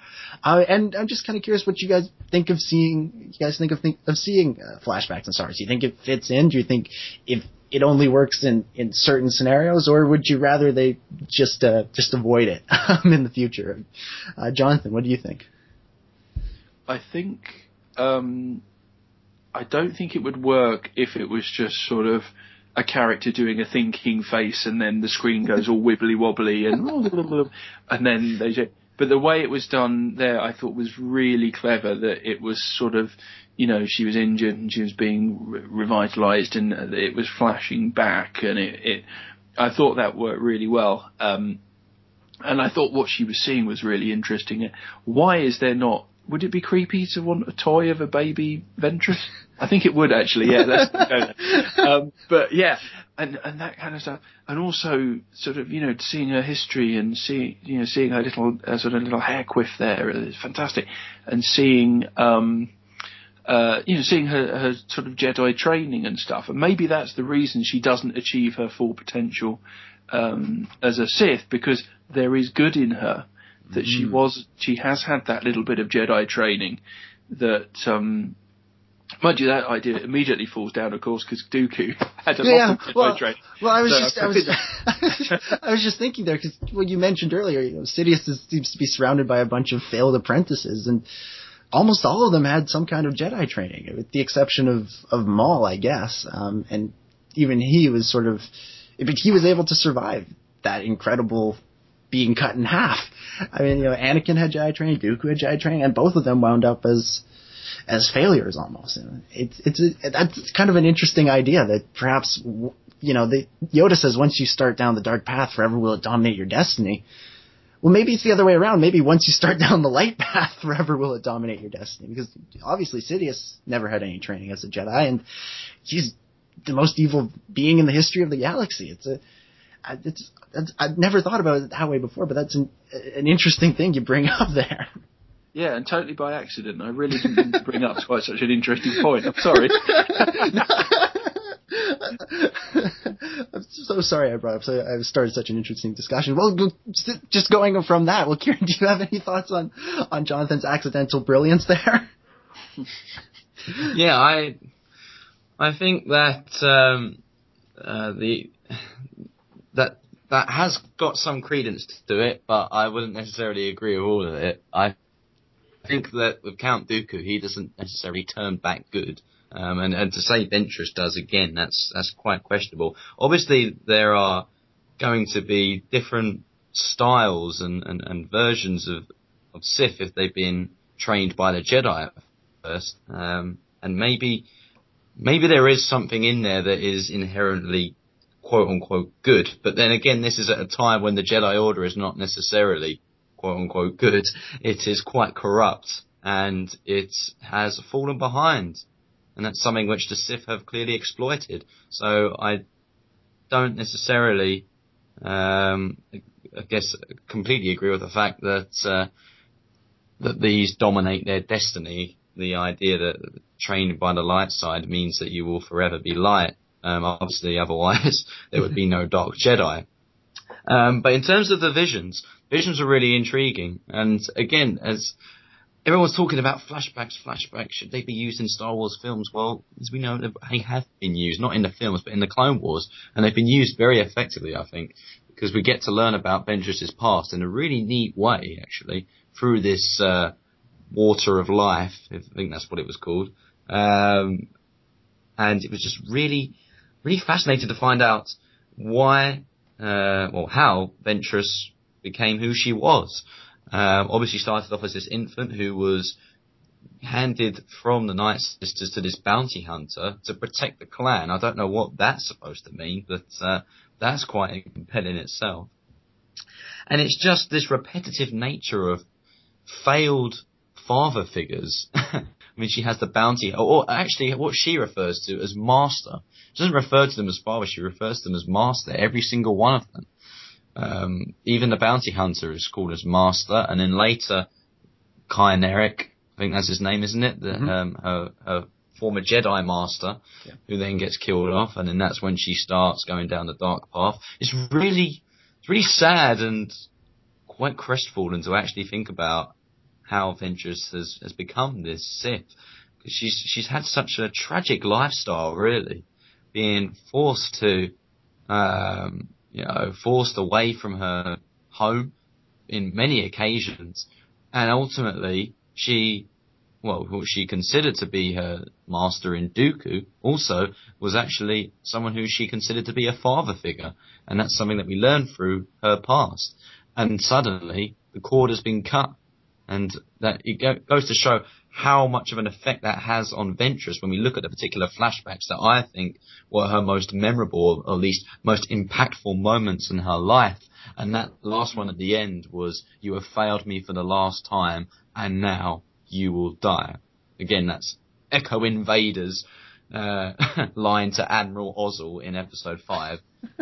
Uh, and I'm just kind of curious what you guys think of seeing. You guys think of think of seeing uh, flashbacks and Star Wars. Do you think it fits in? Do you think if it only works in in certain scenarios, or would you rather they just uh, just avoid it [LAUGHS] um, in the future? Uh, Jonathan, what do you think? I think um, I don't think it would work if it was just sort of a character doing a thinking face and then the screen goes all wibbly wobbly and [LAUGHS] and then they ju- but the way it was done there I thought was really clever that it was sort of you know she was injured and she was being re- revitalized and it was flashing back and it, it I thought that worked really well um, and I thought what she was seeing was really interesting. Why is there not? Would it be creepy to want a toy of a baby Ventress? [LAUGHS] I think it would actually. Yeah, that's go [LAUGHS] um, but yeah, and and that kind of stuff, and also sort of you know seeing her history and seeing you know seeing her little uh, sort of little hair quiff there is fantastic, and seeing. um uh, you know, seeing her, her sort of Jedi training and stuff, and maybe that's the reason she doesn't achieve her full potential um, as a Sith because there is good in her that she was she has had that little bit of Jedi training that um mind you that idea immediately falls down of course because Dooku [LAUGHS] had a lot of Jedi well, training well, I was So just, I was, I was just thinking there because well, you mentioned earlier, you know, Sidious is, seems to be surrounded by a bunch of failed apprentices, and almost all of them had some kind of Jedi training, with the exception of of Maul, I guess. Um, and even he was sort of, but he was able to survive that incredible being cut in half. I mean, you know, Anakin had Jedi training, Dooku had Jedi training, and both of them wound up as as failures almost. It's it's a, that's kind of an interesting idea that perhaps you know the Yoda says once you start down the dark path, forever will it dominate your destiny. Well, maybe it's the other way around. Maybe once you start [LAUGHS] down the light path, forever will it dominate your destiny. Because obviously Sidious never had any training as a Jedi, and he's the most evil being in the history of the galaxy. It's a it's, I've never thought about it that way before, but that's an, an interesting thing you bring up there. Yeah, and totally by accident. I really didn't mean to bring up quite such an interesting point. I'm sorry. I'm so sorry I brought up. So I started such an interesting discussion. Well, just going from that. Well, Ciaran, do you have any thoughts on on Jonathan's accidental brilliance there? yeah, I I think that um, uh, the that that has got some credence to it, but I wouldn't necessarily agree with all of it. I think that with Count Dooku, he doesn't necessarily turn back good. Um, and, and to say Ventress does again, that's that's quite questionable. Obviously, there are going to be different styles and, and, and versions of, of Sith if they've been trained by the Jedi first. Um, and maybe maybe there is something in there that is inherently quote unquote good. But then again, this is at a time when the Jedi Order is not necessarily quote unquote good. It is quite corrupt and it has fallen behind and that's something which the Sith have clearly exploited. So I don't necessarily, um, I guess, completely agree with the fact that uh, that these dominate their destiny. The idea that trained by the light side means that you will forever be light. Um, obviously, otherwise [LAUGHS] there would be no dark Jedi. Um, but in terms of the visions, visions are really intriguing. And again, as everyone's talking about flashbacks, flashbacks. Should they be used in Star Wars films? Well, as we know, they have been used, not in the films, but in the Clone Wars, and they've been used very effectively, I think, because we get to learn about Ventress's past in a really neat way, actually, through this uh, Water of Life. I think that's what it was called, um, and it was just really, really fascinating to find out why, uh, well, how Ventress became who she was. Um, obviously started off as this infant who was handed from the Night Sisters to this bounty hunter to protect the clan. I don't know what that's supposed to mean, but uh, that's quite compelling itself. And it's just this repetitive nature of failed father figures. [LAUGHS] I mean, she has the bounty, or actually what she refers to as master. She doesn't refer to them as father, she refers to them as master, every single one of them. Um, even the bounty hunter is called as master, and then later, Ky Narec, I think that's his name, isn't it? The, mm-hmm. um, her, her former Jedi master, yeah. who then gets killed off, and then that's when she starts going down the dark path. It's really, it's really sad and quite crestfallen to actually think about how Ventress has, has become this Sith. She's, she's had such a tragic lifestyle, really. Being forced to, um, you know, forced away from her home in many occasions, and ultimately she, well, what she considered to be her master in Dooku, also was actually someone who she considered to be a father figure, and that's something that we learn through her past. And suddenly the cord has been cut, and that it goes to show how much of an effect that has on Ventress when we look at the particular flashbacks that I think were her most memorable, or at least most impactful moments in her life. And that last one at the end was, you have failed me for the last time, and now you will die. Again, that's Echo Invader's uh, [LAUGHS] line to Admiral Ozzel in episode 5.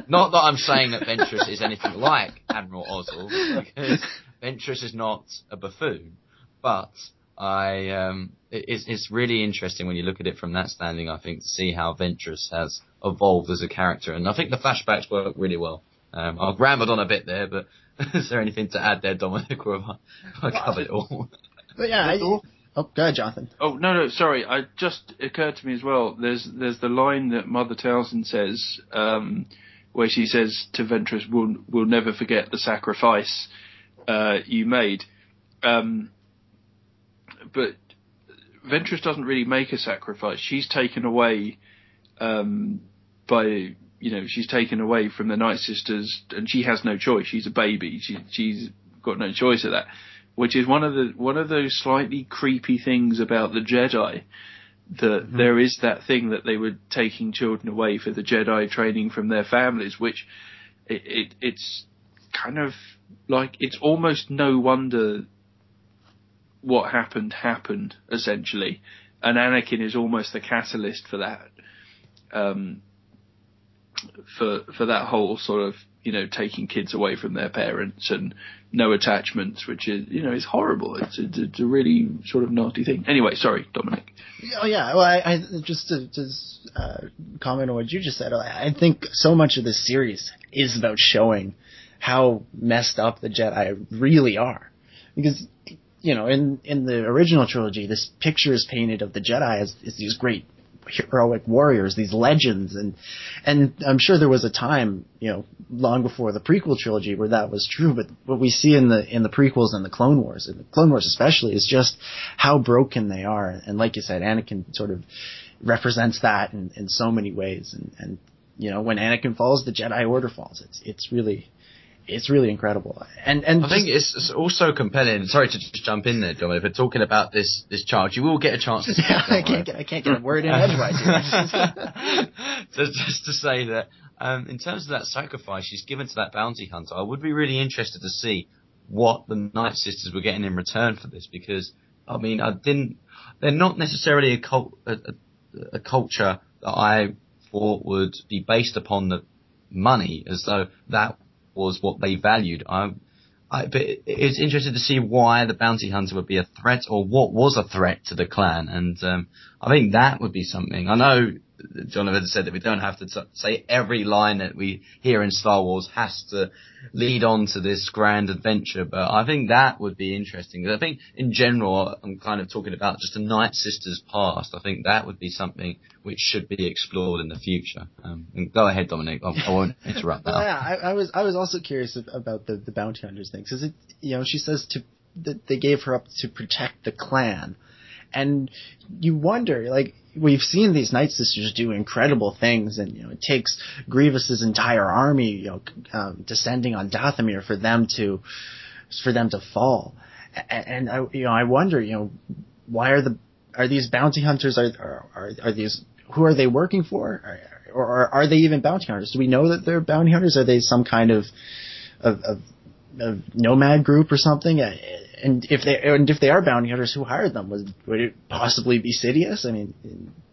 not that I'm saying that Ventress is anything like Admiral Ozzel, because [LAUGHS] Ventress is not a buffoon, but I um, it's it's really interesting when you look at it from that standing. I think to see how Ventress has evolved as a character, and I think the flashbacks work really well. Um, I've rambled on a bit there, but [LAUGHS] is there anything to add there, Dominic, [LAUGHS] or have I, I covered it all? [LAUGHS] But yeah, I, oh, go ahead, Jonathan. Oh no, no, sorry. I just occurred to me as well. There's there's the line that Mother Talzin says, um, where she says to Ventress, "We'll we'll never forget the sacrifice uh, you made." Um, but Ventress doesn't really make a sacrifice. She's taken away um, by you know she's taken away from the Night Sisters, and she has no choice. She's a baby. She, she's got no choice of that, which is one of the one of those slightly creepy things about the Jedi. That Mm-hmm. there is that thing that they were taking children away for the Jedi training from their families, which it, it it's kind of like it's almost no wonder what happened happened essentially, and Anakin is almost the catalyst for that. Um, for for that whole sort of you know taking kids away from their parents and no attachments, which is you know is horrible. It's it's, it's a really sort of naughty thing. Anyway, sorry, Dominic. Oh yeah, well, I, I just to, to uh, comment on what you just said. I, think so much of this series is about showing how messed up the Jedi really are, because you know in in the original trilogy, this picture is painted of the Jedi as, as these great heroic warriors, these legends, and and I'm sure there was a time, you know, long before the prequel trilogy where that was true. But what we see in the in the prequels and the Clone Wars, and the Clone Wars especially, is just how broken they are. And like you said, Anakin sort of represents that in, in so many ways. And and you know, when Anakin falls, the Jedi Order falls. It's it's really it's really incredible. And and I think it's, it's also compelling. Sorry to just jump in there, Dominic, but talking about this this charge, you will get a chance to. [LAUGHS] I can't get I can't get a word in edgewise. [LAUGHS] just, just to say that um, in terms of that sacrifice she's given to that bounty hunter, I would be really interested to see what the Night Sisters were getting in return for this because I mean I didn't. They're not necessarily a, cult, a, a, a culture that I thought would be based upon the money as though that was what they valued. I, I, but it's interesting to see why the bounty hunter would be a threat or what was a threat to the clan. And um, I think that would be something. I know Jonathan said that we don't have to t- say every line that we hear in Star Wars has to lead on to this grand adventure, but I think that would be interesting. I think in general, I'm kind of talking about just a Night Sisters past. I think that would be something which should be explored in the future. Um, go ahead, Dominic. I, I won't interrupt now. [LAUGHS] yeah, I, I was I was also curious about the the bounty hunters thing because you know she says to that they gave her up to protect the clan, and you wonder like we've seen these Night Sisters do incredible things, and you know it takes Grievous's entire army you know um, descending on Dathomir for them to for them to fall, and, and I you know I wonder you know why are the are these bounty hunters are are are, are these who are they working for? Or, are they even bounty hunters? Do we know that they're bounty hunters? Are they some kind of of, of, of nomad group or something and if they and if they are bounty hunters who hired them was would it possibly be Sidious I mean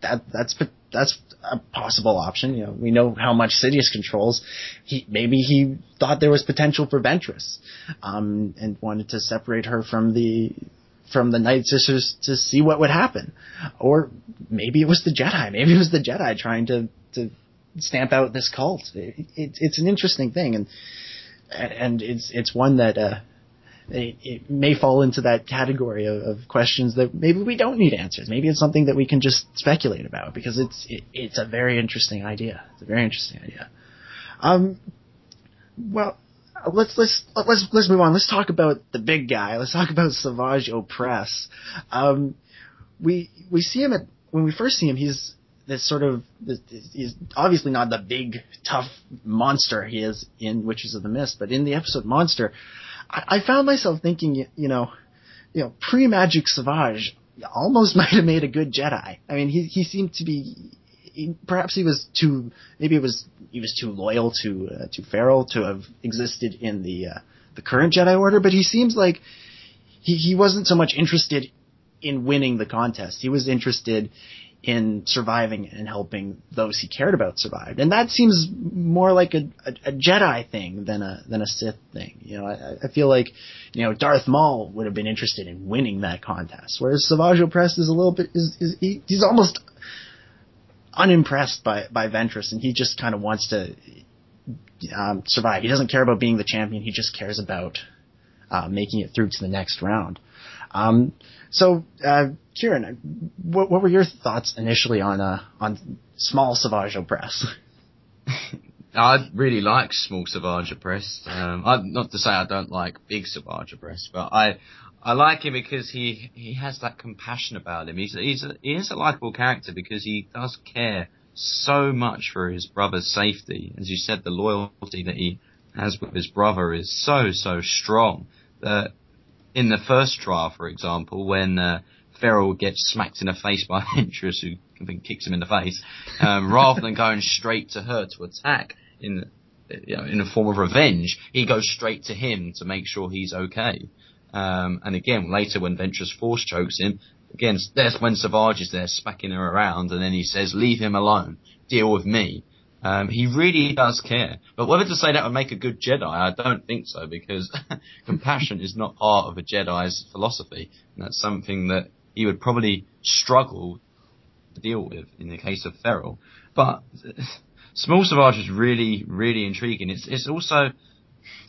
that that's that's a possible option you know we know how much Sidious controls he maybe he thought there was potential for Ventress um and wanted to separate her from the from the Night Sisters to see what would happen. Or maybe it was the Jedi. Maybe it was the Jedi trying to, to stamp out this cult. It, it, it's an interesting thing, and and it's it's one that uh, it, it may fall into that category of, of questions that maybe we don't need answers. Maybe it's something that we can just speculate about because it's it, it's a very interesting idea. It's a very interesting idea. Um, well, let's let's let's let's move on. Let's talk about the big guy. Let's talk about Savage Opress. Um, we we see him at when we first see him. He's this sort of he's obviously not the big tough monster he is in Witches of the Mist, but in the episode Monster, I, found myself thinking, you, know, you know, pre Magic Savage almost [LAUGHS] might have made a good Jedi. I mean, he he seemed to be. He, perhaps he was too. Maybe it was he was too loyal to uh, to Feral to have existed in the uh, the current Jedi Order. But he seems like he he wasn't so much interested in winning the contest. He was interested in surviving and helping those he cared about survive. And that seems more like a, a, a Jedi thing than a than a Sith thing. You know, I, I feel like you know Darth Maul would have been interested in winning that contest, whereas Savage Opress is a little bit is, is he, he's almost unimpressed by by Ventress, and he just kind of wants to um, survive. He doesn't care about being the champion. He just cares about uh, making it through to the next round. Um, so, uh, Ciaran, what, what were your thoughts initially on uh, on small Savage Opress? [LAUGHS] I really like small Savage Opress. Um, I, not to say I don't like big Savage Opress, but I I like him because he he has that compassion about him. He's he's a, he is a likable character because he does care so much for his brother's safety. As you said, the loyalty that he has with his brother is so so strong that in the first trial, for example, when uh, Feral gets smacked in the face by [LAUGHS] Ventress, who I think kicks him in the face, um, [LAUGHS] rather than going straight to her to attack in you know, in a form of revenge, he goes straight to him to make sure he's okay. Um, and again, later when Ventress force chokes him, again, there's when Savage is there smacking her around, and then he says, "Leave him alone. Deal with me." Um, he really does care. But whether to say that would make a good Jedi, I don't think so, because [LAUGHS] compassion is not part of a Jedi's philosophy. And that's something that he would probably struggle to deal with in the case of Feral. But [LAUGHS] Small Savage is really, really intriguing. It's, it's also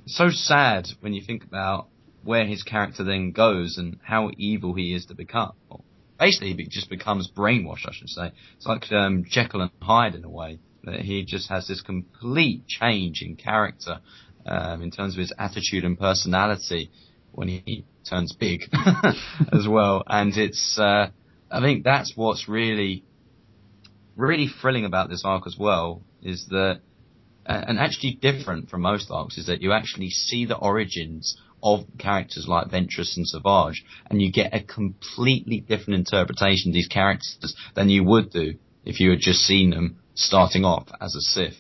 so sad when you think about where his character then goes and how evil he is to become. Well, basically, he just becomes brainwashed, I should say. It's like um, Jekyll and Hyde in a way. That he just has this complete change in character um, in terms of his attitude and personality when he turns big [LAUGHS] as well. And it's, uh, I think that's what's really, really thrilling about this arc as well is that, and actually different from most arcs is that you actually see the origins of characters like Ventress and Savage, and you get a completely different interpretation of these characters than you would do if you had just seen them starting off as a Sith.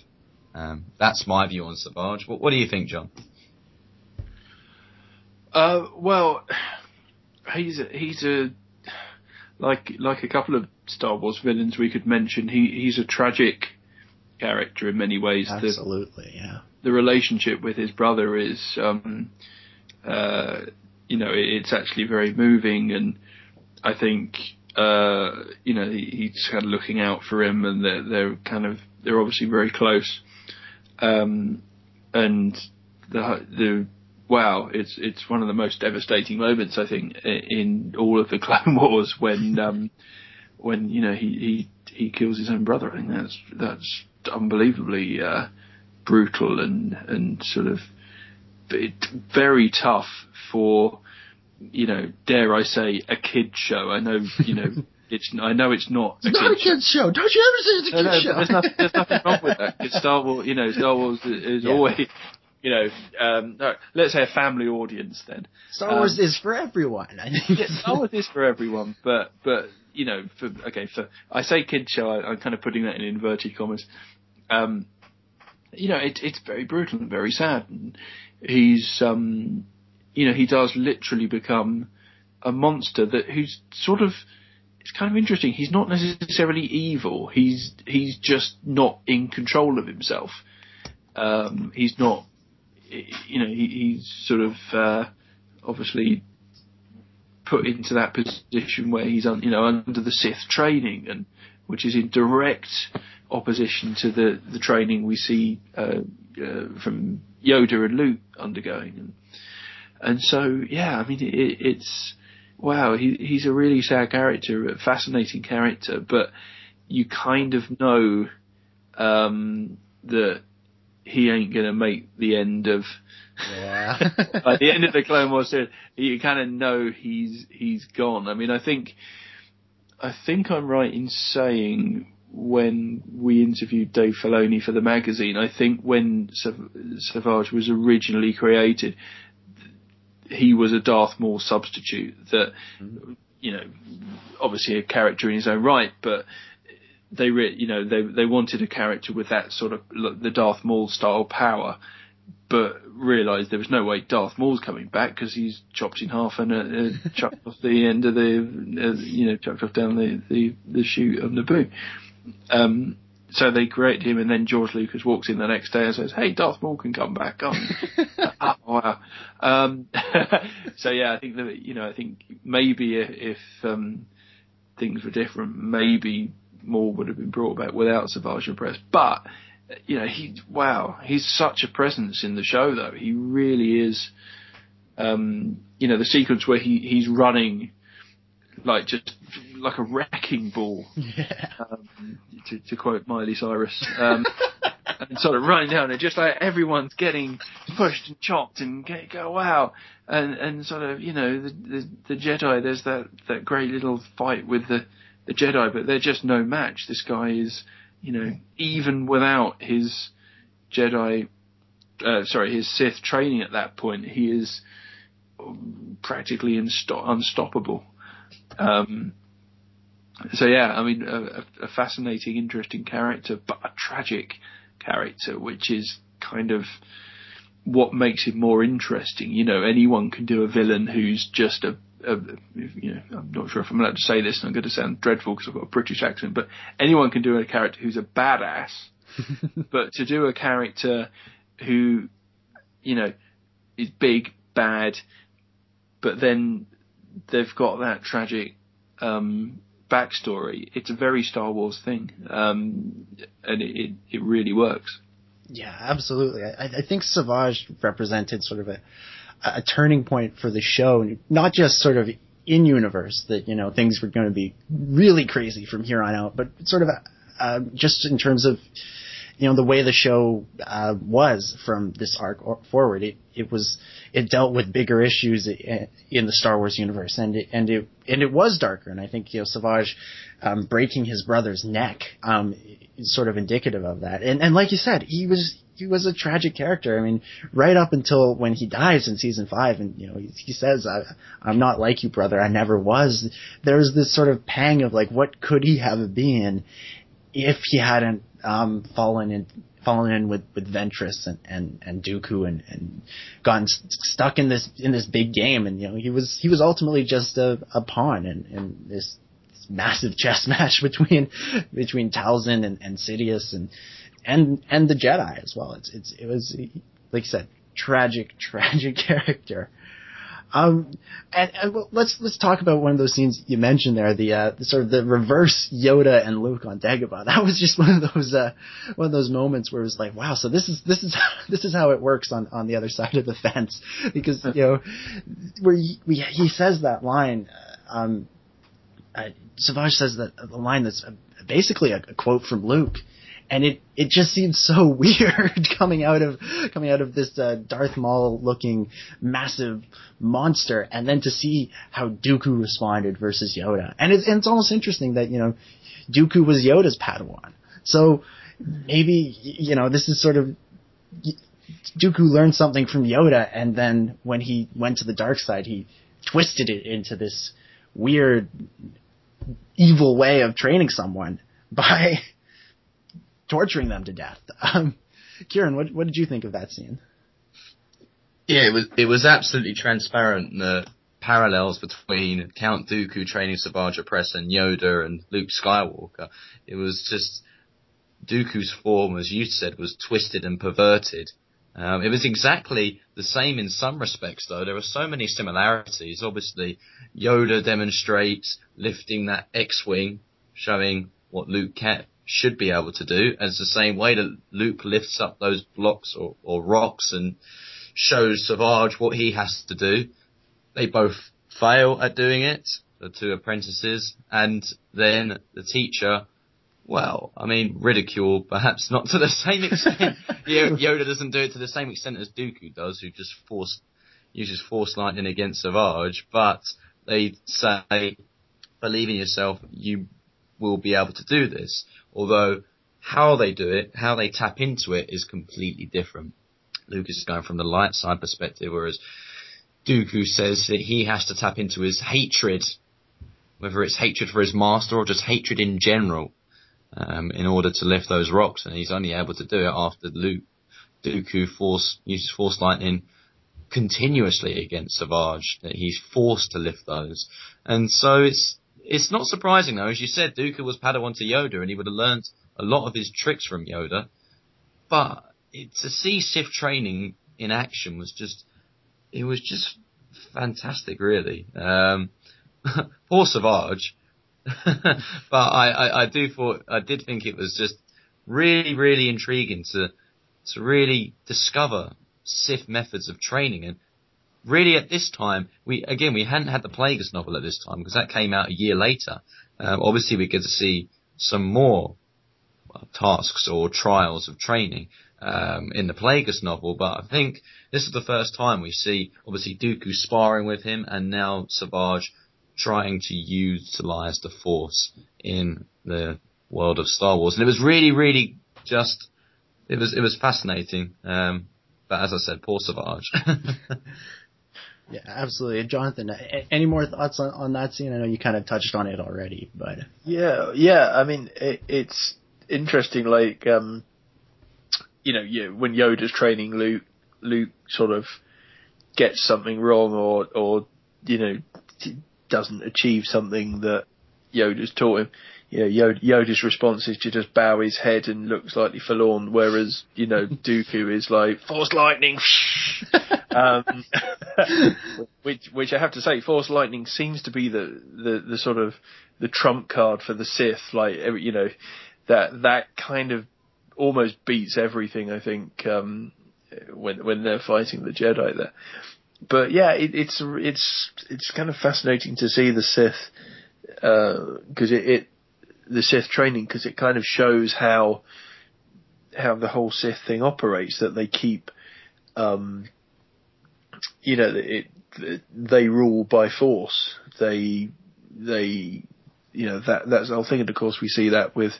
Um, that's my view on Savage. What, what do you think, John? Uh, well, he's a, he's a like like a couple of Star Wars villains we could mention. He he's a tragic character in many ways. Absolutely, the, yeah. The relationship with his brother is, um, uh, you know, it's actually very moving, and I think uh, you know, he, he's kind of looking out for him, and they're, they're kind of they're obviously very close. Um, and the the wow, it's it's one of the most devastating moments I think in all of the [LAUGHS] Clone Wars when um, when you know he, he he kills his own brother. I think that's that's unbelievably uh, brutal and and sort of very tough for you know, dare I say, a kid show. I know, you know, [LAUGHS] it's I know it's not. It's a not a kids show. show. Don't you ever say it's a kids no, no, show. There's nothing, there's nothing wrong with that. Because Star Wars, you know, Star Wars is, yeah. always, you know, um, no, let's say a family audience. Then Star Wars um, is for everyone. I [LAUGHS] think yeah, Star Wars is for everyone, but but you know, for okay, for I say kid show, I, am kind of putting that in inverted commas. Um, you know, it, it's very brutal and very sad. And he's um, you know, he does literally become a monster that who's sort of it's kind of interesting. He's not necessarily evil. He's he's just not in control of himself. Um, he's not, you know, he, he's sort of uh, obviously put into that position where he's un, you know under the Sith training and which is in direct opposition to the the training we see uh, uh, from Yoda and Luke undergoing. And and so, yeah, I mean, it, it's wow. He, he's a really sad character, a fascinating character, but you kind of know um, that he ain't gonna make the end of. Yeah. [LAUGHS] by the end of the Clone Wars series, you kind of know he's he's gone. I mean, I think I think I'm right in saying when we interviewed Dave Filoni for the magazine, I think when Savage was originally created, he was a Darth Maul substitute that, you know, obviously a character in his own right, but they, re- you know, they they wanted a character with that sort of the Darth Maul style power, but realised there was no way Darth Maul's coming back because he's chopped in half and uh, uh, [LAUGHS] chucked off the end of the, uh, you know, chucked off down the the, the chute of Naboo. Um, so they create him, and then George Lucas walks in the next day and says, "Hey, Darth Maul can come back." Oh, [LAUGHS] oh wow. Um, [LAUGHS] so yeah, I think that you know, I think maybe if um, things were different, maybe Maul would have been brought back without Savage Opress. But you know, he wow, he's such a presence in the show, though. He really is. Um, you know, the sequence where he he's running like just like a wrecking ball. [LAUGHS] Yeah. Um, to, to, quote Miley Cyrus. Um, [LAUGHS] and sort of running down, and just like everyone's getting pushed and chopped, and get, go wow, and and sort of you know the, the the Jedi. There's that that great little fight with the the Jedi, but they're just no match. This guy is, you know, even without his Jedi, uh, sorry, his Sith training at that point, he is practically insto- unstoppable. Um, so yeah, I mean, a, a, fascinating, interesting character, but a tragic character, which is kind of what makes it more interesting. You know, anyone can do a villain who's just a, a you know, I'm not sure if I'm allowed to say this, and I'm going to sound dreadful because I've got a British accent, but anyone can do a character who's a badass. [LAUGHS] but to do a character who, you know, is big, bad, but then they've got that tragic um, backstory. It's a very Star Wars thing, um, and it, it, it really works. Yeah, absolutely. I, I think Savage represented sort of a a turning point for the show, not just sort of in universe that you know things were going to be really crazy from here on out, but sort of uh, just in terms of you know the way the show uh, was from this arc forward. It it was it dealt with bigger issues in the Star Wars universe, and it and it and it was darker. And I think you know Savage um, breaking his brother's neck um, is sort of indicative of that. And and like you said, he was he was a tragic character. I mean, right up until when he dies in season five, and you know he, he says, I, "I'm not like you, brother. I never was." There's this sort of pang of like, what could he have been if he hadn't um, fallen in fallen in with with Ventress and and and Dooku and and gotten st- stuck in this in this big game and you know he was he was ultimately just a, a pawn in, in this, this massive chess [LAUGHS] match between between Talzin and, and Sidious and and and the Jedi as well. It's it's it was like you said tragic [LAUGHS] tragic character. Um, and, and let's let's talk about one of those scenes you mentioned there, the, uh, the sort of the reverse Yoda and Luke on Dagobah. [LAUGHS] That was just one of those uh, one of those moments where it was like, wow, so this is this is [LAUGHS] this is how it works on on the other [LAUGHS] side of the fence, because you know where he, he says that line. Uh, um, uh, Savage says that the line that's basically a, a quote from Luke, and it it just seems so [LAUGHS] weird coming out of coming out of this uh, Darth Maul looking massive monster, and then to see how Dooku responded versus Yoda, and it's and it's almost interesting that you know Dooku was Yoda's Padawan, so maybe you know this is sort of Dooku learned something from Yoda, and then when he went to the dark side, he twisted it into this weird evil way of training someone [LAUGHS] by torturing them to death. [LAUGHS] Um, Ciaran, what what did you think of that scene? Yeah, it was it was absolutely transparent the parallels between Count Dooku training Savage Opress and Yoda and Luke Skywalker. It was just Dooku's form, as you said, was twisted and perverted. Um, it was exactly the same in some respects, though. There are so many similarities. Obviously, Yoda demonstrates lifting that X-wing, showing what Luke can, should be able to do. As the same way that Luke lifts up those blocks or, or rocks and shows Savage what he has to do. They both fail at doing it, the two apprentices, and then the teacher, well, I mean, ridicule, perhaps not to the [LAUGHS] same extent. Yoda doesn't do it to the same extent as Dooku does, who just force, uses force lightning against Savage, but they say, believe in yourself, you will be able to do this. Although how they do it, how they tap into it is completely different. Lucas is going from the light side perspective, whereas Dooku says that he has to tap into his hatred, whether it's hatred for his master or just hatred in general, um, in order to lift those rocks, and he's only able to do it after Luke, Dooku force uses force lightning continuously against Savage. That he's forced to lift those, and so it's it's not surprising though, as you said, Dooku was Padawan to Yoda, and he would have learned a lot of his tricks from Yoda. But it, to see Sith training in action was just, it was just fantastic, really. Um, [LAUGHS] poor Savage, [LAUGHS] but I, I, I do thought, I did think it was just really, really intriguing to, to really discover Sith methods of training and really at this time, we again we hadn't had the Plagueis novel at this time because that came out a year later. Um, obviously, we get to see some more well, tasks or trials of training um, in the Plagueis novel, but I think this is the first time we see obviously Dooku sparring with him, and now Savage trying to utilize the Force in the world of Star Wars, and it was really, really just it was it was fascinating. Um, but as I said, poor Savage. [LAUGHS] Yeah, absolutely. Jonathan, any more thoughts on, on that scene? I know you kind of touched on it already, but yeah, yeah. I mean, it, it's interesting. Like, um, you know, you, when Yoda's training Luke, Luke sort of gets something wrong, or or you know, doesn't achieve something that Yoda's taught him you know, Yoda's response is to just bow his head and look slightly forlorn, whereas, you know, [LAUGHS] Dooku is like, Force Lightning! [LAUGHS] um, [LAUGHS] [LAUGHS] which, which I have to say, Force Lightning seems to be the, the, the sort of, the trump card for the Sith, like, you know, that, that kind of almost beats everything, I think, um, when, when they're fighting the Jedi there. But yeah, it, it's, it's, it's kind of fascinating to see the Sith, because uh, it, it the Sith training because it kind of shows how how the whole Sith thing operates. That they keep, um, you know, it, they rule by force. They they you know that that's the whole thing. And of course, we see that with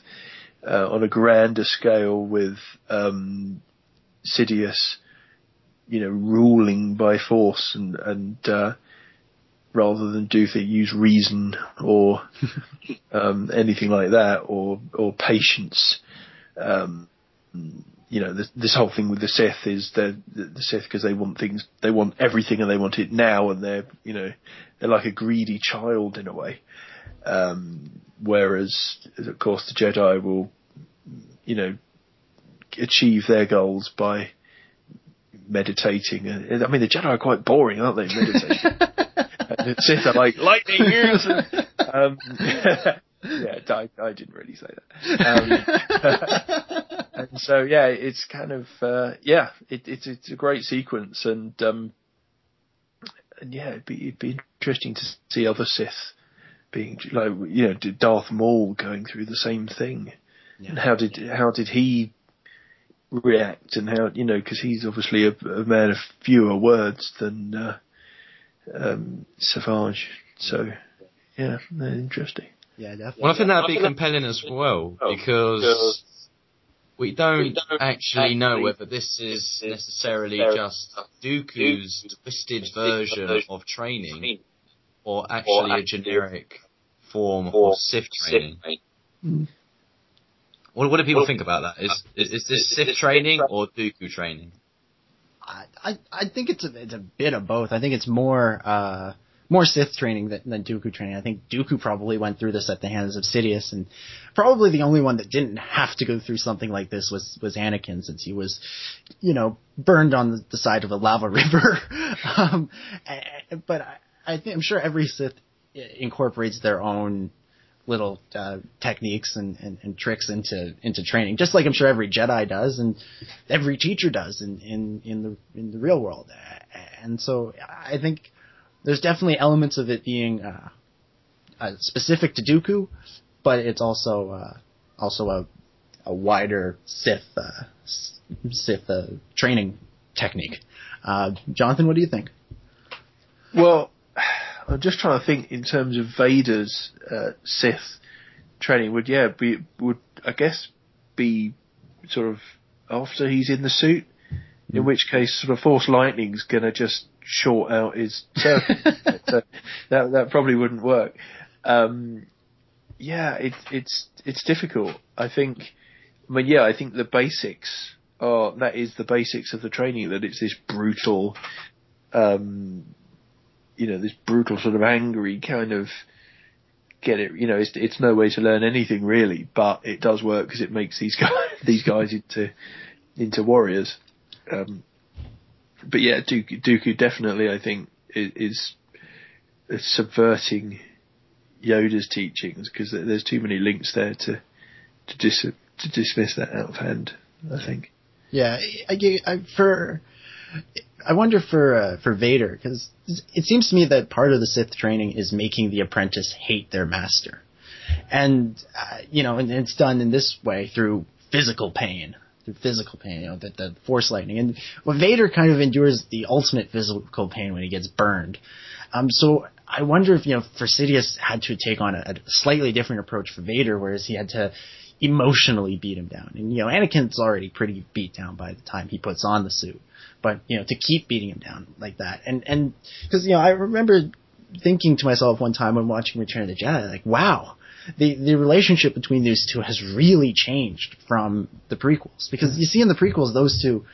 uh, on a grander scale with um, Sidious, you know, ruling by force and and uh, rather than do things, use reason or [LAUGHS] um, anything like that, or or patience. Um, you know, this, this, whole thing with the Sith is the the Sith because they want things, they want everything, and they want it now, and they're you know they're like a greedy child in a way. Um, whereas, of course, the Jedi will, you know, achieve their goals by meditating. I mean, the Jedi are quite boring, aren't they? Meditating. [LAUGHS] and Sith are like lightning years. [LAUGHS] um, [LAUGHS] yeah, I, I, didn't really say that. Um, and so yeah, it's kind of uh, yeah, it, it's it's a great sequence, and um, and yeah, it'd be it'd be interesting to see other Sith being like you know Darth Maul going through the same thing, yeah. and how did how did he react, and how you know because he's obviously a, a, man of fewer words than. Uh, um, Savage. So, yeah, interesting. Yeah, definitely. Well, I think that'd be compelling as well because we don't actually know whether this is necessarily just Dooku's twisted version of training or actually a generic form of Sith training. Mm. What, what do people think about that? Is, is, is this Sith training or Dooku training? I, I think it's a, it's a bit of both. I think it's more, uh, more Sith training than, than Dooku training. I think Dooku probably went through this at the hands of Sidious, and probably the only one that didn't have to go through something like this was was Anakin, since he was, you know, burned on the, side of a lava [LAUGHS] river. um, but I, I think I'm sure every Sith incorporates their own little uh, techniques and, and, and, tricks into into training, just like I'm sure every Jedi does and every teacher does in in, in the in the real world. And so I think there's definitely elements of it being uh, uh, specific to Dooku, but it's also uh, also a a wider Sith uh, Sith uh, training technique. Jonathan, what do you think? Well. I'm just trying to think in terms of Vader's uh, Sith training. Would yeah be would I guess be sort of after he's in the suit, mm. in hmm. which case sort of Force Lightning's gonna just short out his [LAUGHS] so that that probably wouldn't work. Um, yeah, it's it's it's difficult. I think. I mean, yeah, I think the basics are that is the basics of the training. That it's this brutal, um, you know, this brutal sort of angry kind of get it. You know, it's it's no way to learn anything really, but it does work because it makes these guys [LAUGHS] these guys into into warriors. Um, but yeah, Dooku, Dooku definitely I think is, is subverting Yoda's teachings because there's too many links there to to, dis, to dismiss that out of hand. I think. Yeah, I, I, for I wonder for uh, for Vader because it seems to me that part of the Sith training is making the apprentice hate their master, and uh, you know, and it's done in this way through physical pain, through physical pain. You know, the, the force lightning, and well, Vader kind of endures the ultimate physical pain when he gets burned. Um, so I wonder if you know, Sidious had to take on a, a slightly different approach for Vader, whereas he had to emotionally beat him down. And you know, Anakin's already pretty beat down by the time he puts on the suit. But you know, to keep beating him down like that, and and because you know, I remember thinking to myself one time when watching Return of the Jedi, like, wow, the the relationship between these two has really changed from the prequels because you see in the prequels those two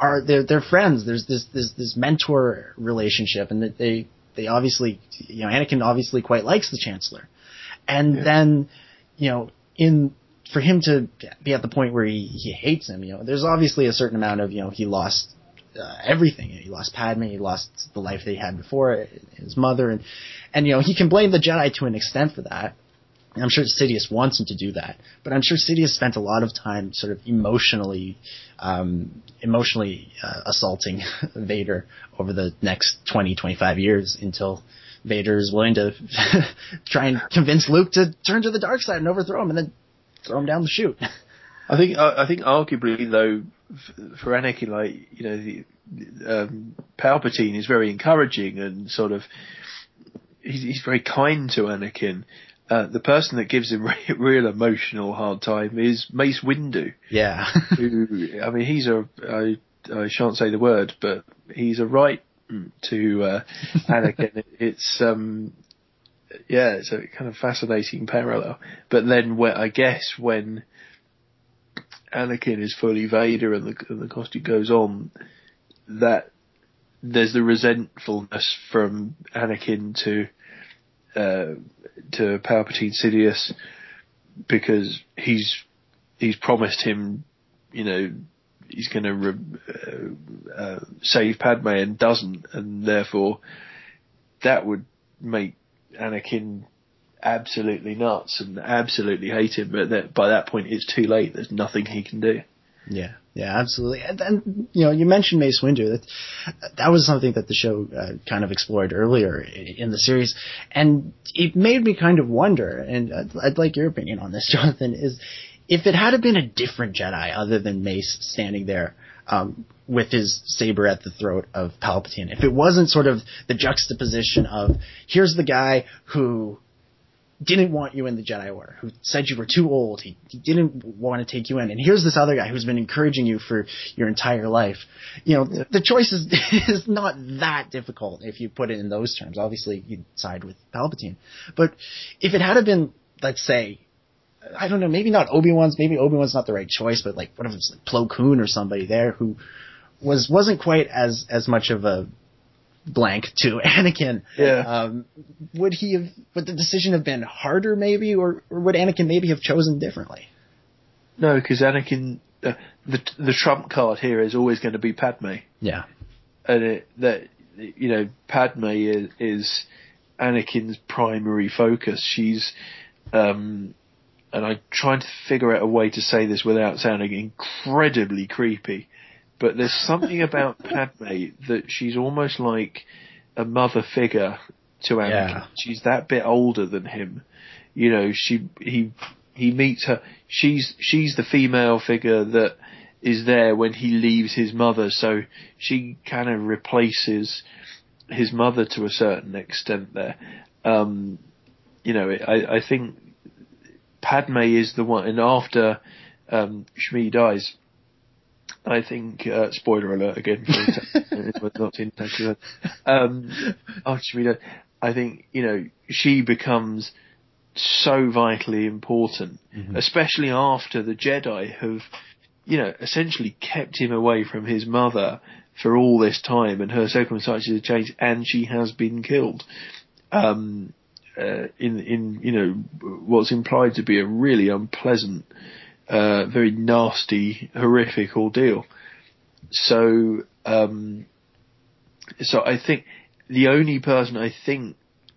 are they're they're friends. There's this this this mentor relationship, and that they they obviously you know Anakin obviously quite likes the Chancellor, and yeah. then you know in for him to be at the point where he, he hates him, you know, there's obviously a certain amount of, you know, he lost uh, everything. He lost Padme, he lost the life that he had before, his mother, and, and, you know, he can blame the Jedi to an extent for that. I'm sure Sidious wants him to do that, but I'm sure Sidious spent a lot of time sort of emotionally, um, emotionally uh, assaulting [LAUGHS] Vader over the next 20, 25 years until Vader is willing to [LAUGHS] try and convince Luke to turn to the dark side and overthrow him, and then throw him down the chute. [LAUGHS] I think uh, I think arguably though for Anakin, like you know, the, um, Palpatine is very encouraging and sort of he's, he's very kind to Anakin. Uh, the person that gives him [LAUGHS] re- real emotional hard time is Mace Windu. Yeah. [LAUGHS] who, I mean, he's a I, I shan't say the word, but he's a right to uh, Anakin. [LAUGHS] it's um, yeah, it's a kind of fascinating parallel. But then, where I guess when Anakin is fully Vader and the, and the costume goes on, that there's the resentfulness from Anakin to uh, to Palpatine Sidious because he's he's promised him, you know, he's going to re- uh, uh, save Padme and doesn't, and therefore that would make Anakin absolutely nuts and absolutely hate him, but that by that point it's too late. There's nothing he can do. Yeah, yeah, absolutely. And, and you know, you mentioned Mace Windu. That that was something that the show uh, kind of explored earlier in the series, and it made me kind of wonder. And I'd, I'd like your opinion on this, [LAUGHS] Jonathan. Is if it had been a different Jedi other than Mace standing there, um, with his saber at the throat of Palpatine. If it wasn't sort of the juxtaposition of here's the guy who didn't want you in the Jedi Order, who said you were too old, he, he didn't want to take you in, and here's this other guy who's been encouraging you for your entire life. You know, the, the choice is, [LAUGHS] is not that difficult if you put it in those terms. Obviously, you'd side with Palpatine. But if it had been, let's say, I don't know, maybe not Obi Wan's, maybe Obi Wan's not the right choice, but like what if it's like Plo Koon or somebody there who was wasn't quite as as much of a blank to [LAUGHS] Anakin. Yeah. Um, would he have? Would the decision have been harder, maybe, or, or would Anakin maybe have chosen differently? No, because Anakin, uh, the the trump card here is always going to be Padme. Yeah. And it, that you know, Padme is, is Anakin's primary focus. She's um, and I'm trying to figure out a way to say this without sounding incredibly creepy, but there's something about [LAUGHS] Padme that she's almost like a mother figure to Anakin. Yeah. She's that bit older than him. You know, she he he meets her. She's she's the female figure that is there when he leaves his mother, so she kind of replaces his mother to a certain extent there. Um, you know, I, I think Padme is the one, and after um, Shmi dies, I think uh, spoiler alert again for [LAUGHS] not intentional. Um, after Shmi dies, I think you know she becomes so vitally important, mm-hmm. especially after the Jedi have, you know, essentially kept him away from his mother for all this time, and her circumstances have changed, and she has been killed. Um, uh, in in you know what's implied to be a really unpleasant, uh, very nasty, horrific ordeal. So um, so I think the only person I think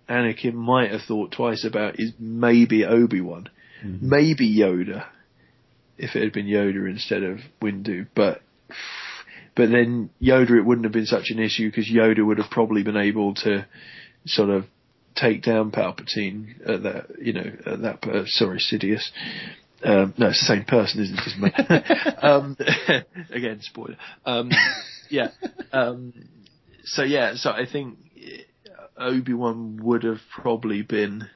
Anakin might have thought twice about is maybe Obi Wan, mm-hmm. maybe Yoda, if it had been Yoda instead of Windu, but. But then Yoda, it wouldn't have been such an issue because Yoda would have probably been able to sort of take down Palpatine at that, you know, at that, uh, sorry, Sidious. Um, no, it's the same person, isn't it? [LAUGHS] um, [LAUGHS] again, spoiler. Um, yeah. Um, so yeah, so I think Obi Wan would have probably been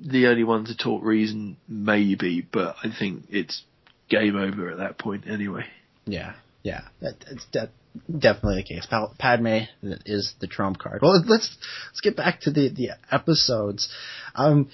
the only one to talk reason, maybe, but I think it's game over at that point anyway. Yeah, yeah, that, it's de- definitely the case. Pal- Padme is the trump card. Well, let's let's get back to the the episodes. Um,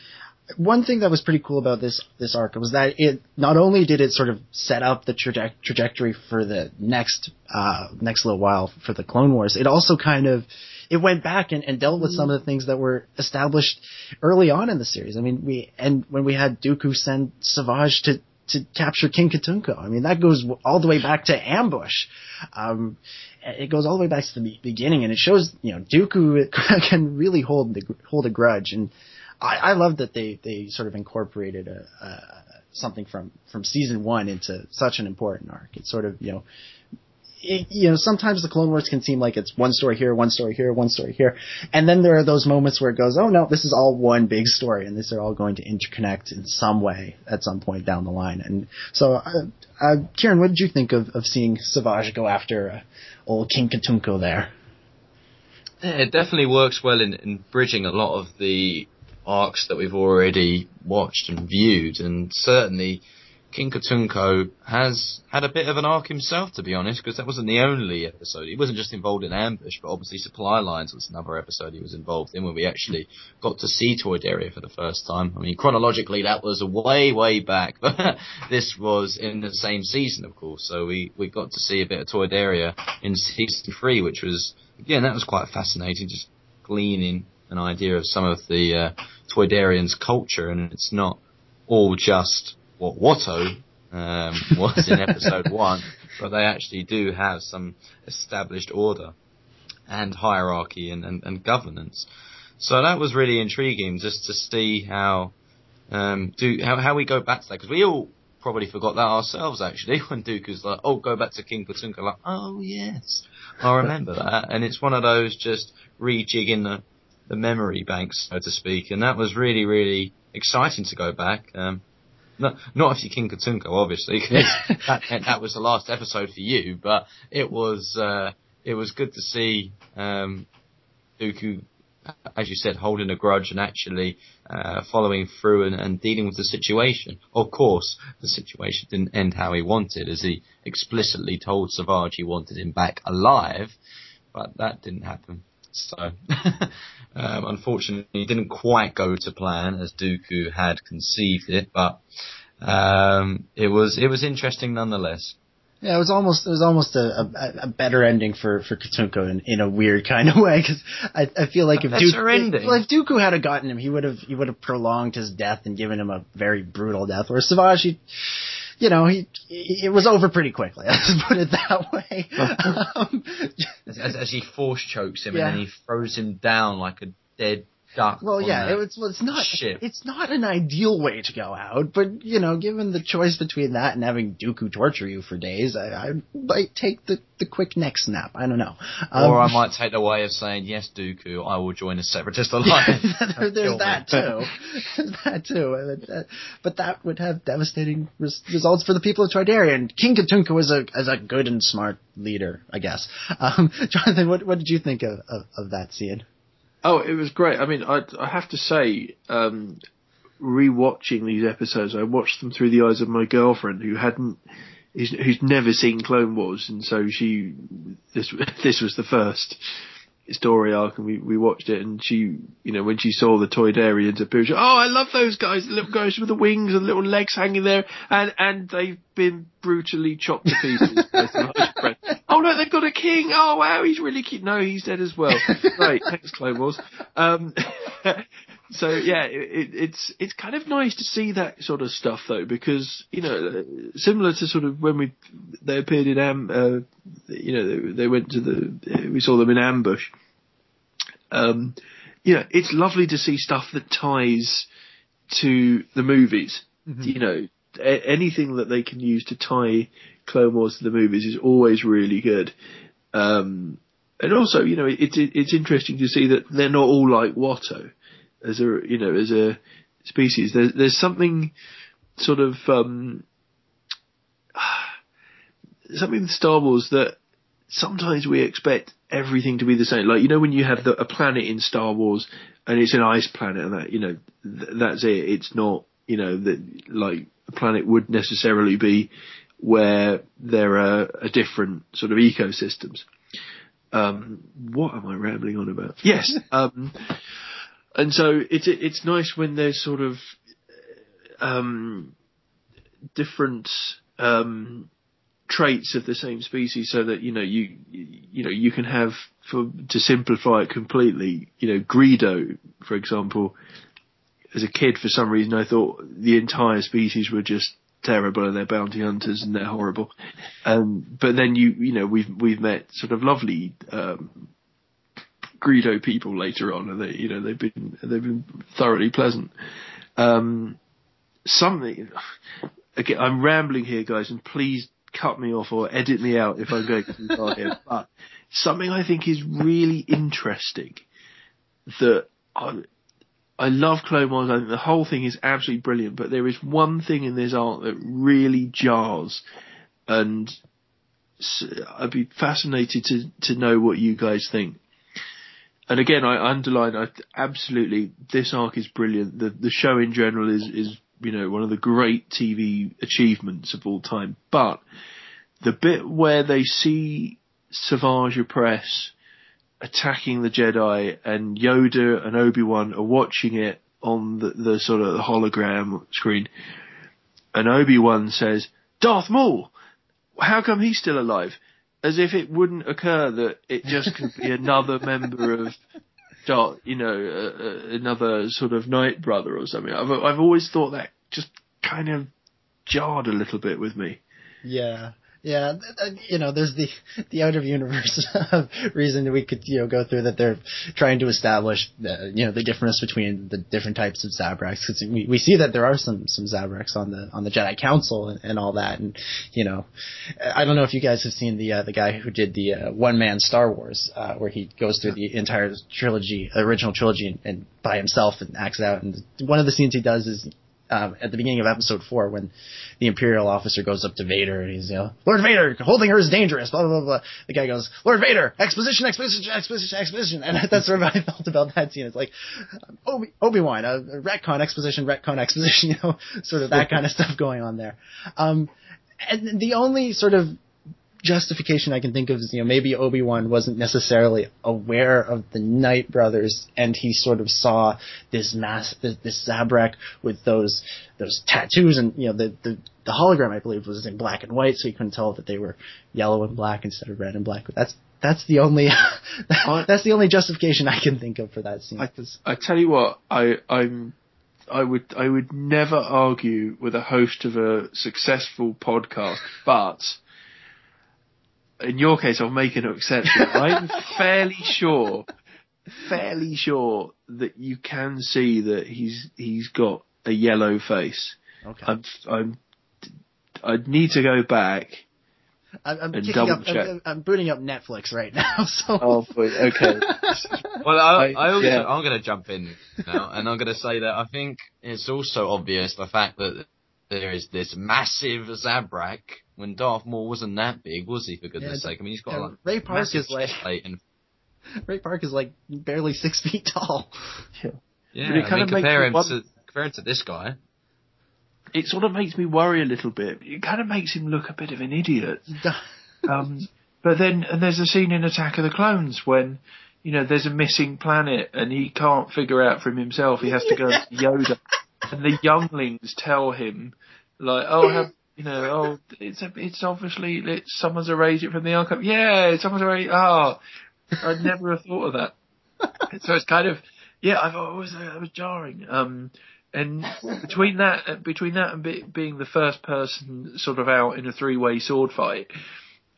one thing that was pretty cool about this this arc was that it not only did it sort of set up the traje- trajectory for the next uh, next little while for the Clone Wars, it also kind of it went back and, and dealt with some of the things that were established early on in the series. I mean, we and when we had Dooku send Savage to to capture King Katuunko. I mean, that goes all the way back to Ambush. Um, it goes all the way back to the beginning, and it shows you know Dooku [LAUGHS] can really hold the, hold a grudge, and I, I love that they they sort of incorporated a, a something from from season one into such an important arc. It's sort of you know it, you know, sometimes the Clone Wars can seem like it's one story here, one story here, one story here, and then there are those moments where it goes, oh no, this is all one big story, and these are all going to interconnect in some way at some point down the line. And so, uh, uh, Ciaran, what did you think of, of seeing Savage go after uh, old King Katuunko there? Yeah, it definitely works well in, in bridging a lot of the arcs that we've already watched and viewed, and certainly King Katuunko has had a bit of an arc himself, to be honest, because that wasn't the only episode. He wasn't just involved in Ambush, but obviously Supply Lines was another episode he was involved in when we actually got to see Toydaria for the first time. I mean, chronologically, that was way, way back, but [LAUGHS] this was in the same season, of course. So we, we got to see a bit of Toydaria in season three, which was, again, that was quite fascinating, just gleaning an idea of some of the uh, Toydarians' culture, and it's not all just what Watto um, [LAUGHS] was in episode one, but they actually do have some established order and hierarchy and, and, and governance. So that was really intriguing just to see how um, do how, how we go back to that because we all probably forgot that ourselves actually [LAUGHS] when Dooku's like, oh, go back to King Katuunko, like, oh yes, I remember that, and it's one of those just rejigging the the memory banks, so to speak, and that was really really exciting to go back. Um, not, not if you're King Katuunko, obviously, because [LAUGHS] that, that was the last episode for you. But it was uh, it was good to see um, Dooku, as you said, holding a grudge and actually uh, following through and, and dealing with the situation. Of course, the situation didn't end how he wanted, as he explicitly told Savage he wanted him back alive, but that didn't happen. So, [LAUGHS] um, unfortunately, it didn't quite go to plan as Dooku had conceived it, but um, it was it was interesting nonetheless. Yeah, it was almost it was almost a, a, a better ending for for Katuunko in, in a weird kind of [LAUGHS] way because I, I feel like if Dooku if, well, if Dooku had gotten him, he would have he would have prolonged his death and given him a very brutal death. Whereas Savage, he, you know, he, he, it was over pretty quickly. [LAUGHS] Let's put it that way. [LAUGHS] um, as, as, he force chokes him yeah. and then he throws him down like a dead duck. Well, yeah, it was, well, it's not. Ship. It's not an ideal way to go out, but you know, given the choice between that and having Dooku torture you for days, I, I might take the the quick neck snap. I don't know. Um, or I [LAUGHS] might take the way of saying, yes, Dooku, I will join a separatist [LAUGHS] alliance. [LAUGHS] there, there's that too. there's that too. But that would have devastating res- results for the people of Toydaria. And King Katuunko was a is a good and smart leader, I guess. Um, Jonathan, what what did you think of, of, of that scene? Oh, it was great. I mean, I, I have to say, um, rewatching these episodes, I watched them through the eyes of my girlfriend who hadn't, who's, who's never seen Clone Wars, and so she, this [LAUGHS] this was the first story arc, and we, we watched it, and she, you know, when she saw the Toydarians appear, she, oh, I love those guys, the little guys with the wings and little legs hanging there, and and they've been brutally chopped to pieces. [LAUGHS] oh no, they've got a king. Oh wow, he's really cute. No, he's dead as well. [LAUGHS] Great, thanks, Clone Wars. Um, [LAUGHS] so yeah, it, it's it's kind of nice to see that sort of stuff though, because you know, similar to sort of when we they appeared in Am, uh, you know, they, they, went to the we saw them in Ambush. Um, you know, it's lovely to see stuff that ties to the movies. Mm-hmm. You know, a- anything that they can use to tie Clone Wars to the movies is always really good. Um, and also, you know, it's it, it's interesting to see that they're not all like Watto as a you know as a species. There's there's something sort of um, [SIGHS] something with Star Wars that sometimes we expect everything to be the same. Like you know when you have the, a planet in Star Wars and it's an ice planet and that you know th- that's it. It's not you know that like a planet would necessarily be where there are a different sort of ecosystems. Um, what am I rambling on about? Yes. [LAUGHS] Um, and so it's it's nice when there's sort of um, different um, traits of the same species, so that you know you you know you can have for to simplify it completely. You know, Greedo, for example, as a kid, for some reason, I thought the entire species were just terrible and they're bounty hunters and they're horrible. Um, but then you, you know, we've, we've met sort of lovely, um, Greedo people later on and they, you know, they've been, they've been thoroughly pleasant. Um, something, again, I'm rambling here guys and please cut me off or edit me out if I'm going too far here, but something I think is really interesting that I, I love Clone Wars. I think the whole thing is absolutely brilliant. But there is one thing in this art that really jars, and I'd be fascinated to to know what you guys think. And again, I underline, I absolutely this arc is brilliant. The the show in general is is you know one of the great TV achievements of all time. But the bit where they see Savage Opress attacking the Jedi, and Yoda and Obi Wan are watching it on the, the sort of hologram screen, and Obi Wan says, "Darth Maul, how come he's still alive?" As if it wouldn't occur that it just could be [LAUGHS] another member of, Darth, you know, uh, uh, another sort of Nightbrother or something. I've I've always thought that just kind of jarred a little bit with me. Yeah. Yeah, you know, there's the [LAUGHS] the out [LAUGHS] of universe reason that we could you know go through that they're trying to establish the, you know the difference between the different types of Zabraks. Because we, we see that there are some some Zabraks on the on the Jedi Council and, and all that. And you know I don't know if you guys have seen the uh, the guy who did the uh, one man Star Wars uh, where he goes through the entire trilogy original trilogy and, and by himself and acts out. And one of the scenes he does is um, at the beginning of episode four when the Imperial officer goes up to Vader and he's, you know, Lord Vader, holding her is dangerous, blah, blah, blah, blah. The guy goes, Lord Vader, exposition, exposition, exposition, exposition. And [LAUGHS] that's sort of how I felt about that scene. It's like, Obi- Obi-Wan, uh, retcon, exposition, retcon, exposition, [LAUGHS] you know, sort of that [LAUGHS] kind of stuff going on there. Um, and the only sort of justification I can think of is, you know, maybe Obi-Wan wasn't necessarily aware of the Nightbrothers and he sort of saw this mass, this, this Zabrak with those, those tattoos and, you know, the, the, the hologram I believe was in black and white so he couldn't tell that they were yellow and black instead of red and black. But that's, that's the only, [LAUGHS] that's the only justification I can think of for that scene. I, I tell you what, I, I'm, I would, I would never argue with a host of a successful podcast, but in your case, I'll make an exception. [LAUGHS] I'm fairly sure, fairly sure that you can see that he's he's got a yellow face. Okay. I'm, I'm, I need to go back. I'm, I'm, and double up, check. I'm, I'm booting up Netflix right [LAUGHS] now. So Oh, okay. [LAUGHS] Well, I, I- I also, yeah. I'm going to jump in now, and I'm going to say that I think it's also obvious the fact that there is this massive Zabrak when Darth Maul wasn't that big, was he? For goodness Yeah, sake, I mean he's got yeah, like Ray Park massive is like- chest plate and [LAUGHS] Ray Park is like barely six feet tall. yeah, But it I mean, kinda compare him wonder- to compare him to this guy. It sort of makes me worry a little bit. It kind of makes him look a bit of an idiot. [LAUGHS] Um, but then, and there's a scene in Attack of the Clones when, you know, there's a missing planet and he can't figure out from himself. He has to go [LAUGHS] to Yoda, and the younglings tell him, like, oh, you know, oh, it's it's obviously it's, someone's erased it from the archive. Yeah, someone's erased. Oh, I'd never have thought of that. so it's kind of, yeah, I've always that was jarring. Um, and between that, between that and be, being the first person sort of out in a three-way sword fight,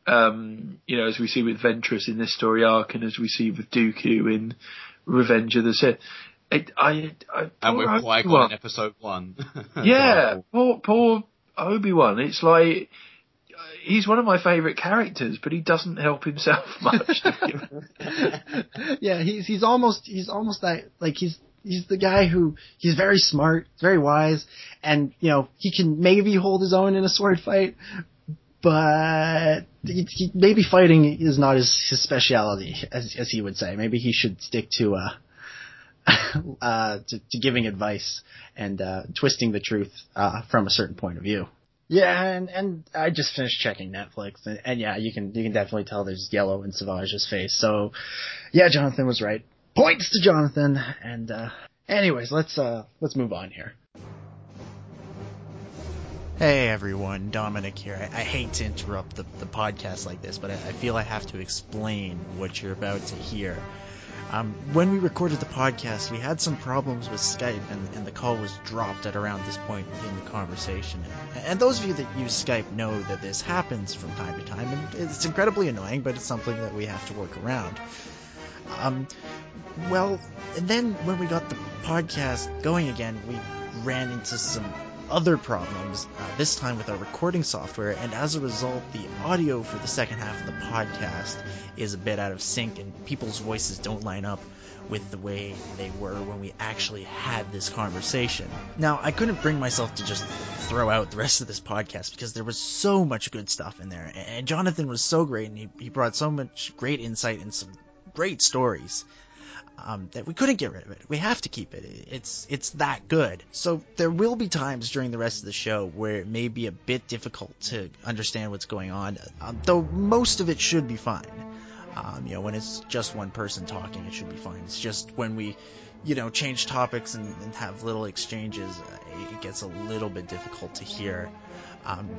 um, you know, as we see with Ventress in this story arc, and as we see with Dooku in Revenge of the Sith. It, I, I, And poor with Qui Gon in episode one. [LAUGHS] Yeah, poor, poor Obi Wan. It's like he's one of my favourite characters, but he doesn't help himself [LAUGHS] much. [LAUGHS] yeah, he's he's almost he's almost that like he's he's the guy who he's very smart, very wise, and you know he can maybe hold his own in a sword fight, but he, he, maybe fighting is not his his specialty, as as he would say. Maybe he should stick to uh [LAUGHS] uh to, to giving advice and uh twisting the truth uh from a certain point of view. Yeah, and and I just finished checking Netflix, and, and yeah, you can you can definitely tell there's yellow in Savage's face. So, yeah, Jonathan was right. Points to Jonathan. And uh, anyways, let's uh let's move on here. Hey everyone, Dominic here. I, I hate to interrupt the, the podcast like this, but I, I feel I have to explain what you're about to hear. Um, when we recorded the podcast, we had some problems with Skype, and, and, the call was dropped at around this point in the conversation. And, and, those of you that use Skype know that this happens from time to time, and it's incredibly annoying, but it's something that we have to work around. Um, well, and then when we got the podcast going again, we ran into some other problems, uh, this time with our recording software, and as a result, the audio for the second half of the podcast is a bit out of sync, and people's voices don't line up with the way they were when we actually had this conversation. Now, I couldn't bring myself to just throw out the rest of this podcast because there was so much good stuff in there, and Jonathan was so great, and he, he brought so much great insight and some great stories um, that we couldn't get rid of it. We have to keep it. It's it's that good. So there will be times during the rest of the show where it may be a bit difficult to understand what's going on, um, though most of it should be fine. Um, you know, when it's just one person talking, it should be fine. It's just when we, you know, change topics and, and have little exchanges, uh, it gets a little bit difficult to hear. Um,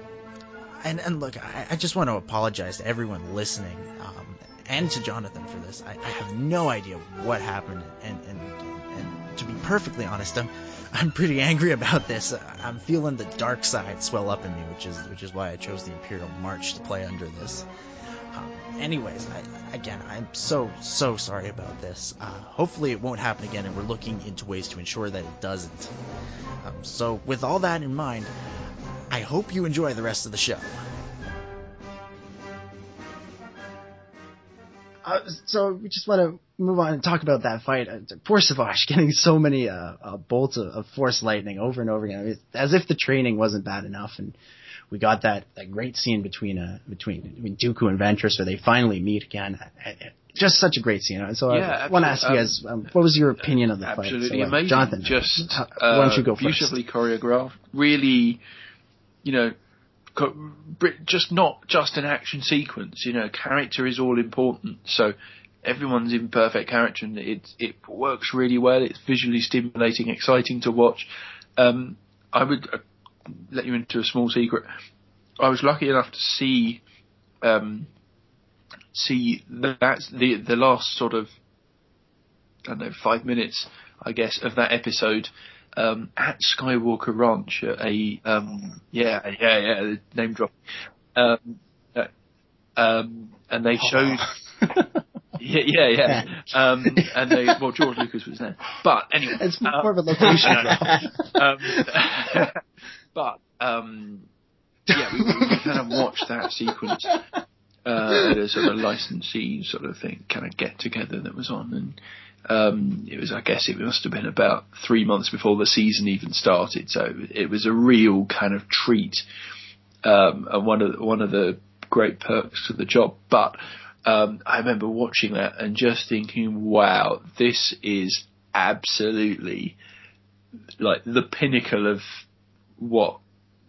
and and look, I, I, just want to apologize to everyone listening. And to Jonathan for this. I, I have no idea what happened, and, and and to be perfectly honest, I'm I'm pretty angry about this. I'm feeling the dark side swell up in me, which is which is why I chose the Imperial March to play under this. Um, anyways, I, again, I'm so so sorry about this. Uh, hopefully, it won't happen again, and we're looking into ways to ensure that it doesn't. Um, so, with all that in mind, I hope you enjoy the rest of the show. Uh, so we just want to move on and talk about that fight. Uh, poor Savage [LAUGHS] getting so many uh, uh, bolts of, of, force lightning over and over again, I mean, as if the training wasn't bad enough. And we got that, that great scene between uh, between, between Dooku and Ventress where they finally meet again. Uh, just such a great scene. So yeah, I want to ask you guys, um, what was your opinion of the absolutely fight? Absolutely so, amazing. Jonathan, just why don't you go beautifully first? choreographed. Really, you know, just not just an action sequence. You know, character is all important. So everyone's in perfect character, and it it works really well. It's visually stimulating, exciting to watch. Um, I would uh, let you into a small secret. I was lucky enough to see um, see that the the last sort of I don't know five minutes, I guess, of that episode um, at Skywalker Ranch a um, yeah yeah yeah name drop. Um, uh, um, and they showed [LAUGHS] yeah yeah yeah. Um, and they well George Lucas was there. But anyway it's more of a location um, [LAUGHS] but um, yeah we, we kind of watched that sequence. Uh, at a sort of licensee sort of thing kind of get together that was on and um, it was, I guess, it must have been about three months before the season even started. So it was a real kind of treat, um, and one of one of the great perks of the job. But um, I remember watching that and just thinking, wow, this is absolutely like the pinnacle of what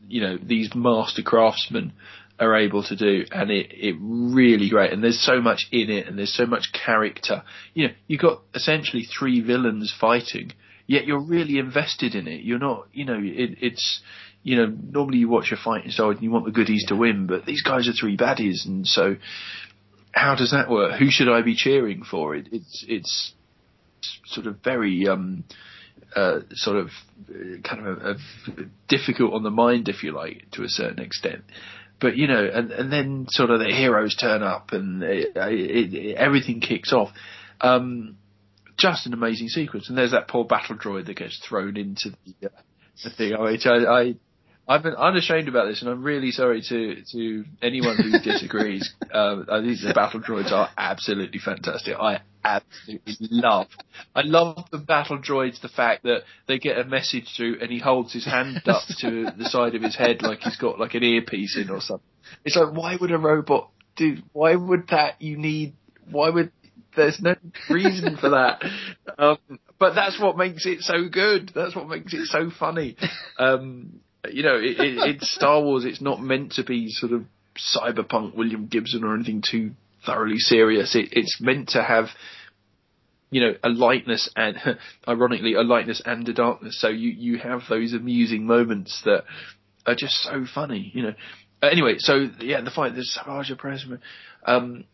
you know these master craftsmen are able to do, and it it really great. And there's so much in it, and there's so much character. You know, you got essentially three villains fighting, yet you're really invested in it. You're not, you know, it, it's. You know, normally you watch a fighting side and you want the goodies yeah. to win, but these guys are three baddies, and so how does that work? Who should I be cheering for? It, it's it's sort of very um, uh, sort of uh, kind of a, a difficult on the mind, if you like, to a certain extent but you know, and, and then sort of the heroes turn up and it, it, it, everything kicks off. Um, just an amazing sequence. And there's that poor battle droid that gets thrown into the, uh, the thing. I, I, I've been unashamed about this, and I'm really sorry to to anyone who disagrees. [LAUGHS] I think the battle droids are absolutely fantastic. I absolutely love. I love the battle droids. The fact that they get a message through, and he holds his hand [LAUGHS] up to the side of his head like he's got like an earpiece in or something. It's like, why would a robot do? Why would that? You need. Why would? There's no reason for that. Um, but that's what makes it so good. That's what makes it so funny. [LAUGHS] Um, you know, it, it, it's Star Wars. It's not meant to be sort of cyberpunk William Gibson or anything too thoroughly serious. It, it's meant to have, you know, a lightness and, [LAUGHS] ironically, a lightness and a darkness. So you you have those amusing moments that are just so funny. You know. Uh, anyway, so yeah, the fight, the Savage Pressman, um,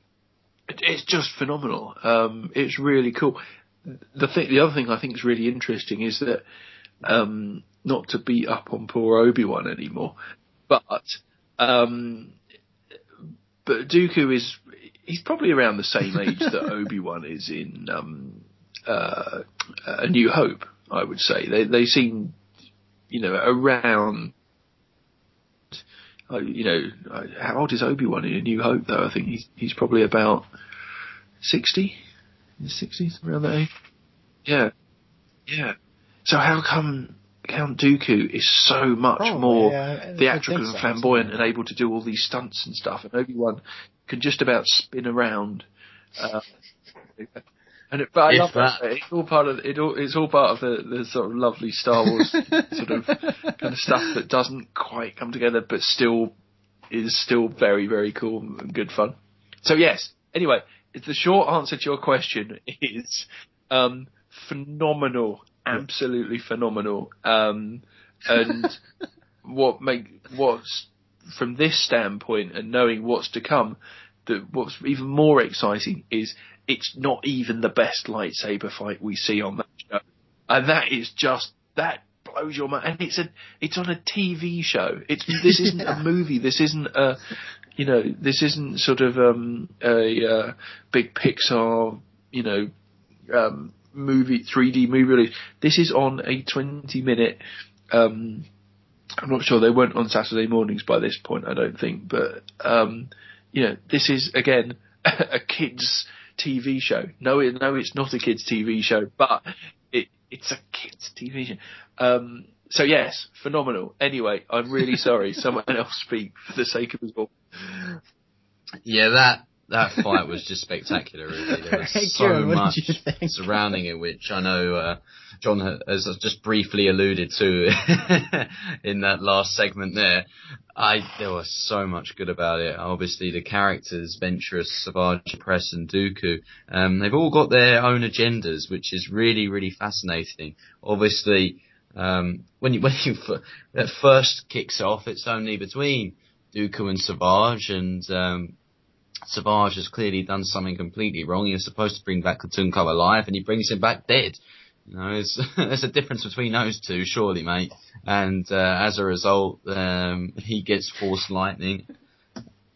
it, it's just phenomenal. Um, it's really cool. The the other thing I think is really interesting is that um, not to beat up on poor Obi Wan anymore, but um, but Dooku is he's probably around the same age that [LAUGHS] Obi Wan is in um, uh, A New Hope. I would say they they seem you know around. Uh, you know, uh, how old is Obi Wan in A New Hope? Though I think he's he's probably about sixty, in his sixties around that age. Yeah, yeah. So how come Count Dooku is so much Probably, more yeah, I- I theatrical think and so. flamboyant and able to do all these stunts and stuff, and Obi Wan can just about spin around. Uh, and it, but I If love that. that. It's all part of it. All, it's all part of the, the sort of lovely Star Wars [LAUGHS] sort of kind of stuff that doesn't quite come together, but still is still very very cool and good fun. So yes. Anyway, the short answer to your question is um, phenomenal, absolutely phenomenal. Um, and [LAUGHS] what make what's from this standpoint and knowing what's to come, that what's even more exciting is it's not even the best lightsaber fight we see on that show, and that is just that blows your mind. And it's a it's on a TV show. It's this isn't a [LAUGHS] movie. This isn't a you know this isn't sort of um, a uh, big Pixar you know um, movie 3D movie release. This is on a 20 minute. Um, I'm not sure they weren't on Saturday mornings by this point. I don't think, but um, you know, this is again [LAUGHS] a kids TV show. No, it, no, it's not a kids TV show, but it, it's a kids TV show. Um, so yes, phenomenal. Anyway, I'm really sorry. [LAUGHS] Someone else speak for the sake of us all. Yeah, that that fight was just spectacular. Really, there was so Ciaran, much did you think? surrounding it, which I know uh, John has just briefly alluded to [LAUGHS] in that last segment. There, I there was so much good about it. Obviously, the characters, Ventress, Savage Opress, and Dooku, um, they've all got their own agendas, which is really, really fascinating. Obviously, um, when you [LAUGHS] when you f- that first kicks off, it's only between Dooku and Savage, and um, Savage has clearly done something completely wrong. He was supposed to bring back Katuunko alive, and he brings him back dead. You know, there's, [LAUGHS] there's a difference between those two, surely, mate. And uh, as a result, um, he gets Force Lightning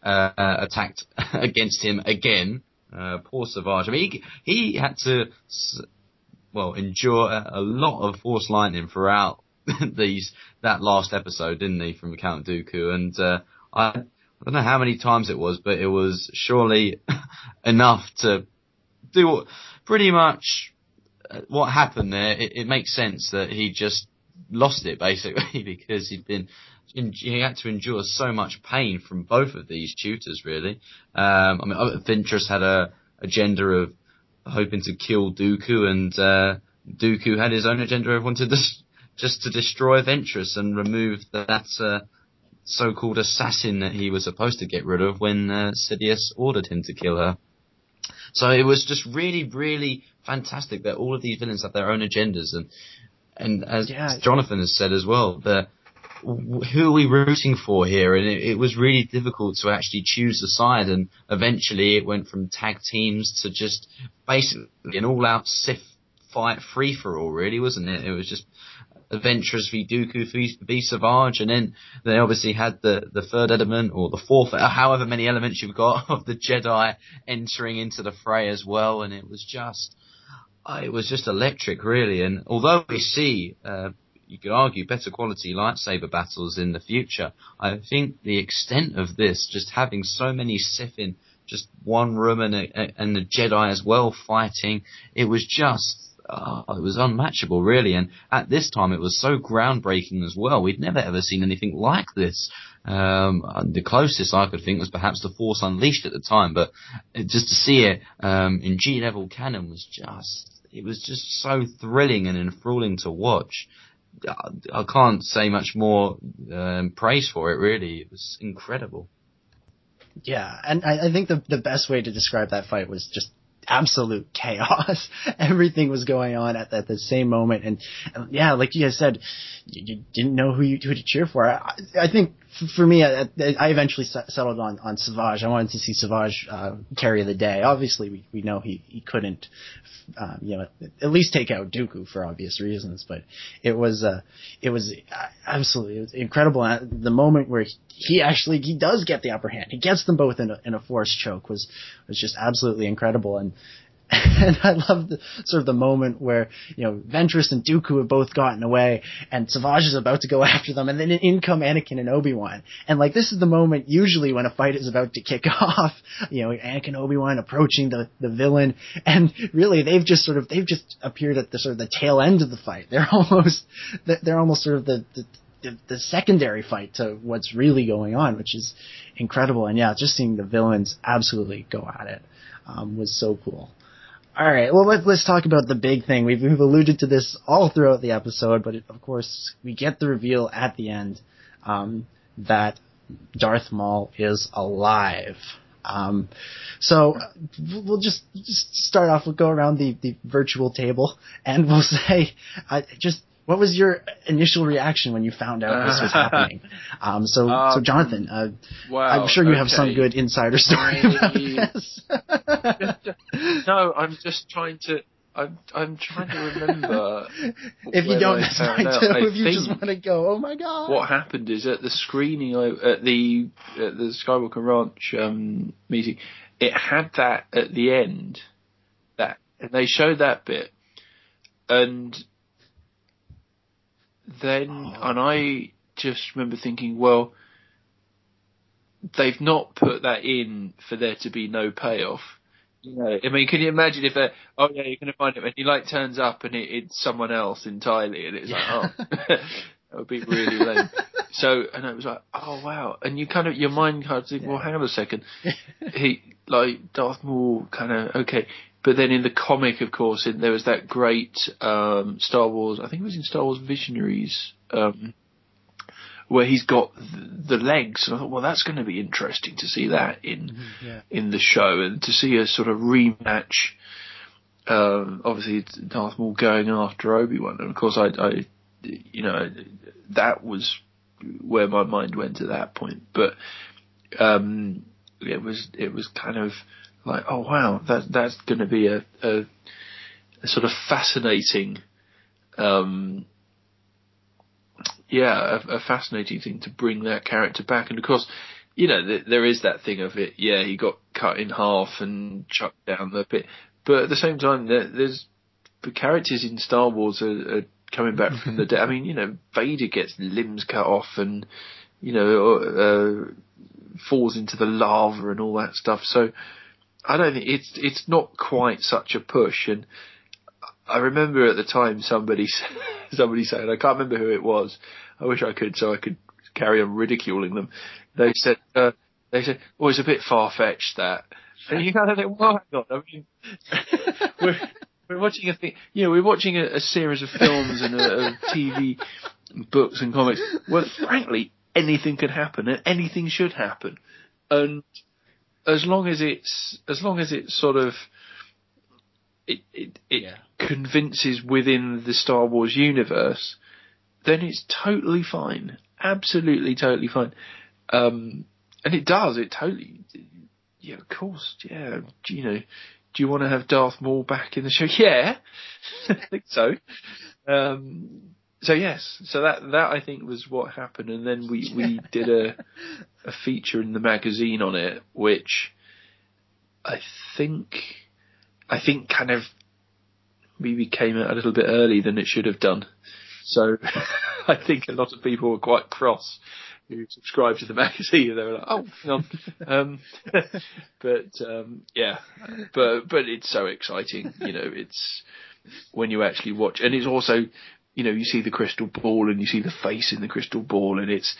uh, uh, attacked [LAUGHS] against him again. Uh, poor Savage. I mean, he, he had to, well, endure a, lot of Force Lightning throughout [LAUGHS] these that last episode, didn't he, from Count Dooku? And uh, I I don't know how many times it was, but it was surely [LAUGHS] enough to do pretty much uh, what happened there. It, it makes sense that he just lost it [LAUGHS] basically because he'd been he had to endure so much pain from both of these tutors really. Um, I mean, uh, Ventress had a agenda of hoping to kill Dooku, and uh, Dooku had his own agenda of wanting to just to destroy Ventress and remove that. Uh, so-called assassin that he was supposed to get rid of when uh, Sidious ordered him to kill her. So it was just really, really fantastic that all of these villains have their own agendas, and and as Yeah. Jonathan has said as well, that who are we rooting for here? And it, it was really difficult to actually choose a side, and eventually it went from tag teams to just basically an all-out Sith fight free for all, really, wasn't it? It was just Ventress v Dooku v, Savage, and then they obviously had the, the third element, or the fourth, uh, however many elements you've got [LAUGHS] of the Jedi entering into the fray as well, and it was just, uh, it was just electric really, and although we see, uh, you could argue better quality lightsaber battles in the future. I think the extent of this, just having so many Sith in just one room and a, and the Jedi as well fighting, it was just oh, it was unmatchable, really. And at this time, it was so groundbreaking as well. We'd never ever seen anything like this. Um, the closest I could think was perhaps The Force Unleashed at the time, but just to see it um, in G level canon was just it was just so thrilling and enthralling to watch. I can't say much more um, praise for it. Really, it was incredible. Yeah, and I, I think the the best way to describe that fight was just absolute chaos. [LAUGHS] Everything was going on at, at the same moment, and, and, yeah, like you guys said, you, you didn't know who you who to cheer for. I, I think for me, I, I eventually settled on on Savage. I wanted to see Savage uh, carry the day. Obviously, we we know he he couldn't, um, you know, at least take out Dooku for obvious reasons. But it was uh, it was absolutely it was incredible. And the moment where he actually he does get the upper hand, he gets them both in a in a force choke was was just absolutely incredible. And [LAUGHS] and I love the sort of the moment where you know Ventress and Dooku have both gotten away, and Savage is about to go [LAUGHS] after them, and then in come Anakin and Obi Wan, and like this is the moment usually when a fight is about to kick [LAUGHS] off, you know Anakin Obi Wan approaching the the villain, and really they've just sort of they've just appeared at the sort of the tail end of the fight. They're almost they're almost sort of the, the the, the, secondary fight to what's really going on, which is incredible. And yeah, just seeing the villains absolutely go at it um, was so cool. All right. Well, let, us talk about the big thing. We've, we've alluded to this all throughout the episode, but it, of course, we get the reveal at the end um, that Darth Maul is alive. Um, so we'll just, just start off. We'll go around the, the virtual table and we'll [LAUGHS] say, uh, just what was your initial reaction when you found out this was [LAUGHS] happening? Um, so, um, so Jonathan, uh, I'm sure you okay. have some good insider story about this. no, I'm just trying to. I'm I'm trying to remember. [LAUGHS] if you don't, that's fine too. If you just want to go, oh my god! What happened is at the screening at the at the Skywalker Ranch um, meeting, it had that at the end, that and they showed that bit, and then, oh. and I just remember thinking, well, they've not put that in for there to be no payoff. You know, I mean, can you imagine if they, oh yeah, you're going to find him, and he like turns up and it, it's someone else entirely, and it's yeah. like, oh, [LAUGHS] that would be really lame. [LAUGHS] so, and it was like, oh wow, and you kind of your mind kind of think, yeah. well, hang on a second, [LAUGHS] he like Darth Maul, kind of okay, but then in the comic, of course, in, there was that great um, Star Wars. I think it was in Star Wars Visionaries, um, where he's got the, the legs. And I thought, well, that's going to be interesting to see that in mm-hmm, yeah. in the show and to see a sort of rematch. Um, obviously, Darth Maul going after Obi Wan, and of course, I, I, you know, that was where my mind went at that point. But um, it was it was kind of like, oh wow, that that's going to be a, a, a, sort of fascinating, um, yeah, a, a, fascinating thing to bring that character back. And of course, you know, th- there is that thing of it. Yeah, he got cut in half and chucked down the pit, but at the same time, there, there's the characters in Star Wars are, are coming back from the [LAUGHS] dead. I mean, you know, Vader gets limbs cut off and you know uh, falls into the lava and all that stuff. So I don't think it's it's not quite such a push. And I remember at the time somebody [LAUGHS] somebody saying I can't remember who it was. I wish I could so I could carry on ridiculing them. They said uh, they said, "Oh, it's a bit far fetched that." And you kind of think, "Well, I mean, [LAUGHS] we're we're watching a thing, you know, we're watching a, a series of films and a, a TV, books and comics. Well, frankly, anything could happen and anything should happen, and as long as it's as long as it's sort of it it, it yeah. convinces within the Star Wars universe, then it's totally fine, absolutely totally fine. Um, and it does, it totally, yeah, of course, yeah. You know, do you want to have Darth Maul back in the show? [LAUGHS] Yeah, [LAUGHS] I think so. Um, so yes, so that that I think was what happened, and then we we [LAUGHS] did a a feature in the magazine on it, which I think I think kind of maybe came out a little bit early than it should have done. So [LAUGHS] I think a lot of people were quite cross who subscribed to the [LAUGHS] magazine. They were like, "Oh, hang on." um, but um, yeah, but but it's so exciting. You know, it's when you actually watch, and it's also, you know, you see the crystal ball and you see the face in the crystal ball, and it's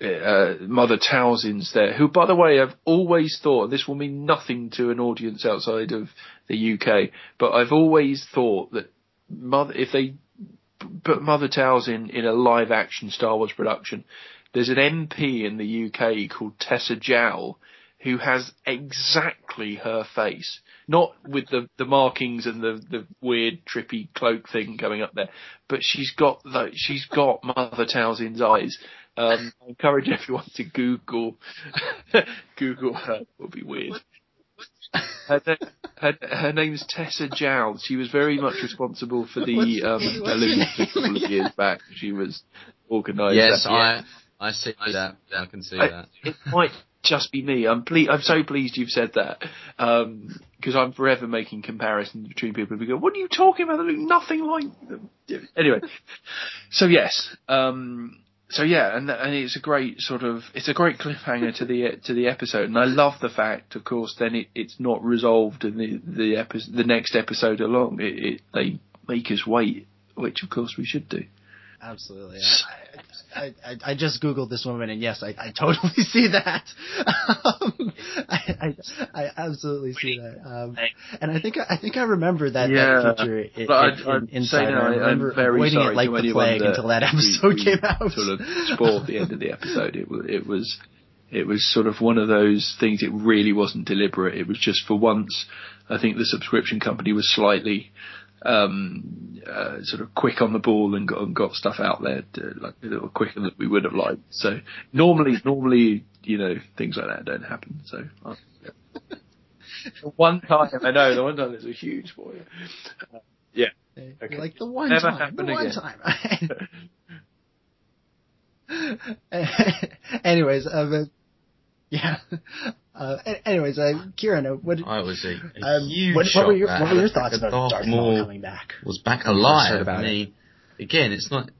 uh, Mother Talzin's there, who, by the way, I've always thought, this will mean nothing to an audience outside of the UK, but I've always thought that Mother, if they put Mother Talzin in a live action Star Wars production, there's an MP in the UK called Tessa Jowell who has exactly her face. Not with the, the markings and the, the weird trippy cloak thing going up there, but she's got the, she's got Mother Talzin's eyes. Um, I encourage everyone to Google [LAUGHS] Google her. It would be weird. Her, her, her name's Tessa Jowell. She was very much responsible for the um, Olympics a couple of years back. She was organised. Yes, that. I I see that. I can see I- that. It might just be me. I'm ple- I'm so pleased you've said that because I'm forever making comparisons between people who go, "What are you talking about? They look nothing like them." Anyway, so yes, um, so yeah, and and it's a great sort of it's a great cliffhanger to the to the episode, and I love the fact, of course, then it, it's not resolved in the the episode the next episode along. It, it they make us wait, which of course we should do. Absolutely. I, I, I just googled this woman, and yes, I, I totally [LAUGHS] see that. Um, I, I, I absolutely see that. Um, and I think I think I remember that, Yeah. that feature in, in, I'd in say Insider. I remember I'm very avoiding sorry it like the plague that until that episode we came out. Sort of spoiled the end of the episode. It it was, it was sort of one of those things. It really wasn't deliberate. It was just for once. I think the subscription company was slightly um, uh, sort of quick on the ball and got, and got stuff out there to, like a little quicker than we would have liked. So normally, normally, you know, things like that don't happen. So. uh, yeah. The one time, I know, the one time is a huge boy. Uh, yeah. Okay. Like the one Never time, the one again. time. [LAUGHS] anyways, uh, but- yeah. Uh, anyways, uh, Ciaran, uh, what? I was a, a Um, huge what, what were your what were your thoughts about Darth Maul coming back? was back alive. about I it. mean, again, it's not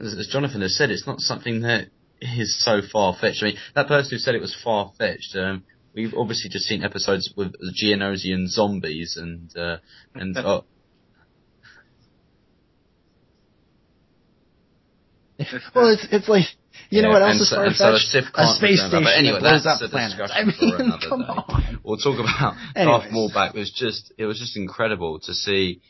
as, as Jonathan has said. It's not something that is so far fetched. I mean, that person who said it was far fetched. Um, we've obviously just seen episodes with Geonosian zombies and uh, and uh, [LAUGHS] Well, it's it's like you know what else is so- far and so a A space station. But anyway, that blows that's up planets. I mean, [LAUGHS] come day. on. We'll talk about [LAUGHS] Anyways. Darth Maul back. It was just it was just incredible to see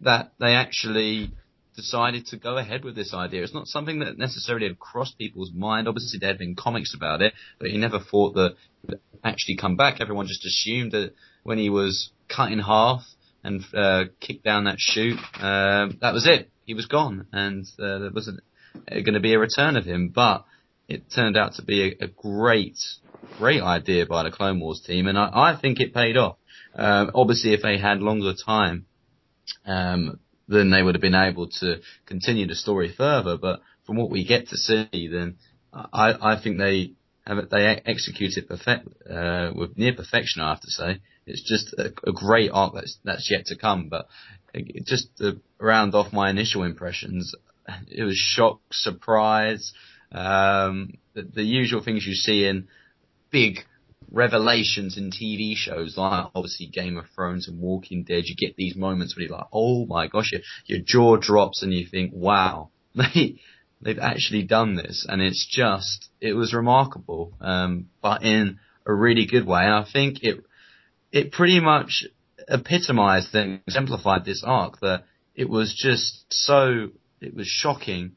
that they actually decided to go ahead with this idea. It's not something that necessarily had crossed people's mind. Obviously, there had been comics about it, but he never thought that it would actually come back. Everyone just assumed that when he was cut in half and uh, kicked down that chute, um, that was it. He was gone, and uh, there wasn't going to be a return of him. But it turned out to be a, a great, great idea by the Clone Wars team, and I, I think it paid off. Um, obviously, if they had longer time, um, then they would have been able to continue the story further. But from what we get to see, then I, I think they have they execute it perfect uh, with near perfection. I have to say, it's just a, a great arc that's that's yet to come. But it, just to round off my initial impressions, it was shock, surprise, um, the, the usual things you see in big revelations in TV shows, like obviously Game of Thrones and Walking Dead. You get these moments where you're like, oh my gosh, your, your jaw drops and you think, wow, [LAUGHS] they they've actually done this, and it's just it was remarkable, um, but in a really good way. And I think it it pretty much epitomized and exemplified this arc that it was just so it was shocking,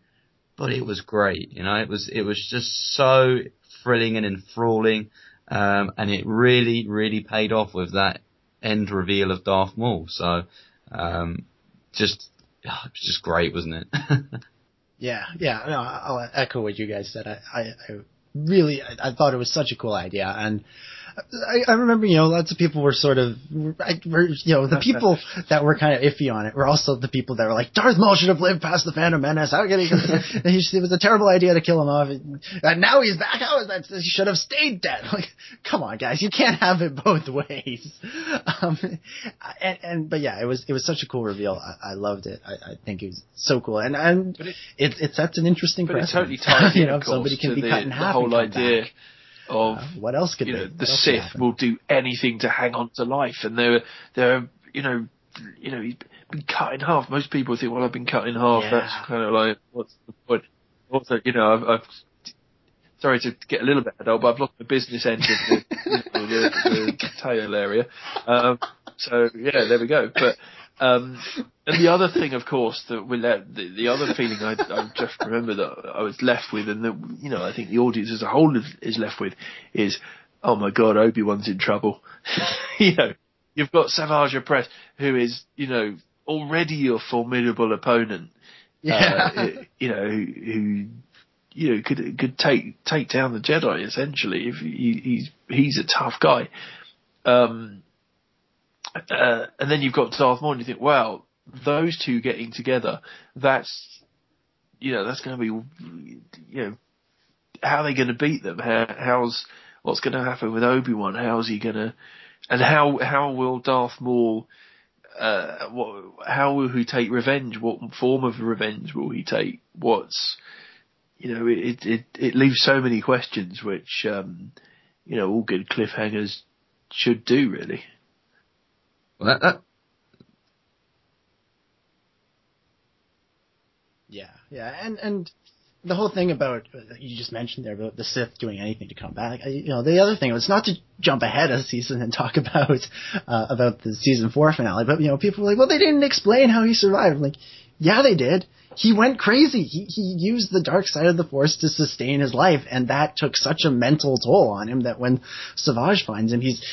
but it was great. You know, it was it was just so thrilling and enthralling, um, and it really really paid off with that end reveal of Darth Maul. So, um, just ah, it was just great, wasn't it? [LAUGHS] Yeah, yeah. No, I'll echo what you guys said. I, I, I really, I, I thought it was such a cool idea, and I, I remember, you know, lots of people were sort of, I, were, you know, the [LAUGHS] people that were kind of iffy on it were also the people that were like, Darth Maul should have lived past the Phantom Menace. How could he? [LAUGHS] [LAUGHS] it was a terrible idea to kill him off, and now he's back. How is that? He should have stayed dead. Like, come on, guys, you can't have it both ways. Um, and, and but yeah, it was it was such a cool reveal. I, I loved it. I, I think it was so cool, and and it, it, it sets an interesting. But precedent. it totally ties in, you know, somebody can be the, cut in the half. whole and come idea back. Of Uh, what else could you know, the Sith will do anything to hang on to life, and they're they're you know you know he's been cut in half. Most people think, well, I've been cut in half. Yeah. That's kind of like what's the point? Also, you know, I've, I've sorry to get a little bit adult, but I've lost the business end of the, know, the, the [LAUGHS] tail area. Um, so yeah, there we go. But um, and the other thing, of course, that we let the, the other feeling I, I just remember that I was left with, and that you know, I think the audience as a whole is, is left with, is oh my god, Obi Wan's in trouble. [LAUGHS] you know, you've got Savage Opress, who is you know already a formidable opponent. Yeah. Uh, you know, who, who you know could could take take down the Jedi essentially if he, he's he's a tough guy. Um, uh, and then you've got Darth Maul, and you think, wow, those two getting together, that's you know that's going to be you know how are they going to beat them? How, how's what's going to happen with Obi Wan? How's he going to and how how will Darth Maul uh, what, how will he take revenge? What form of revenge will he take? What's you know, it it it leaves so many questions, which um, you know, all good cliffhangers should do, really. Well, that, that Yeah, yeah, and and the whole thing about you just mentioned there about the Sith doing anything to come back. You know, the other thing was not to jump ahead a season and talk [LAUGHS] about uh, about the season four finale, but you know, people were like, well, they didn't explain how he survived. I'm like, yeah, they did. He went crazy. He he used the dark side of the Force to sustain his life, and that took such a mental toll on him that when Savage finds him, he's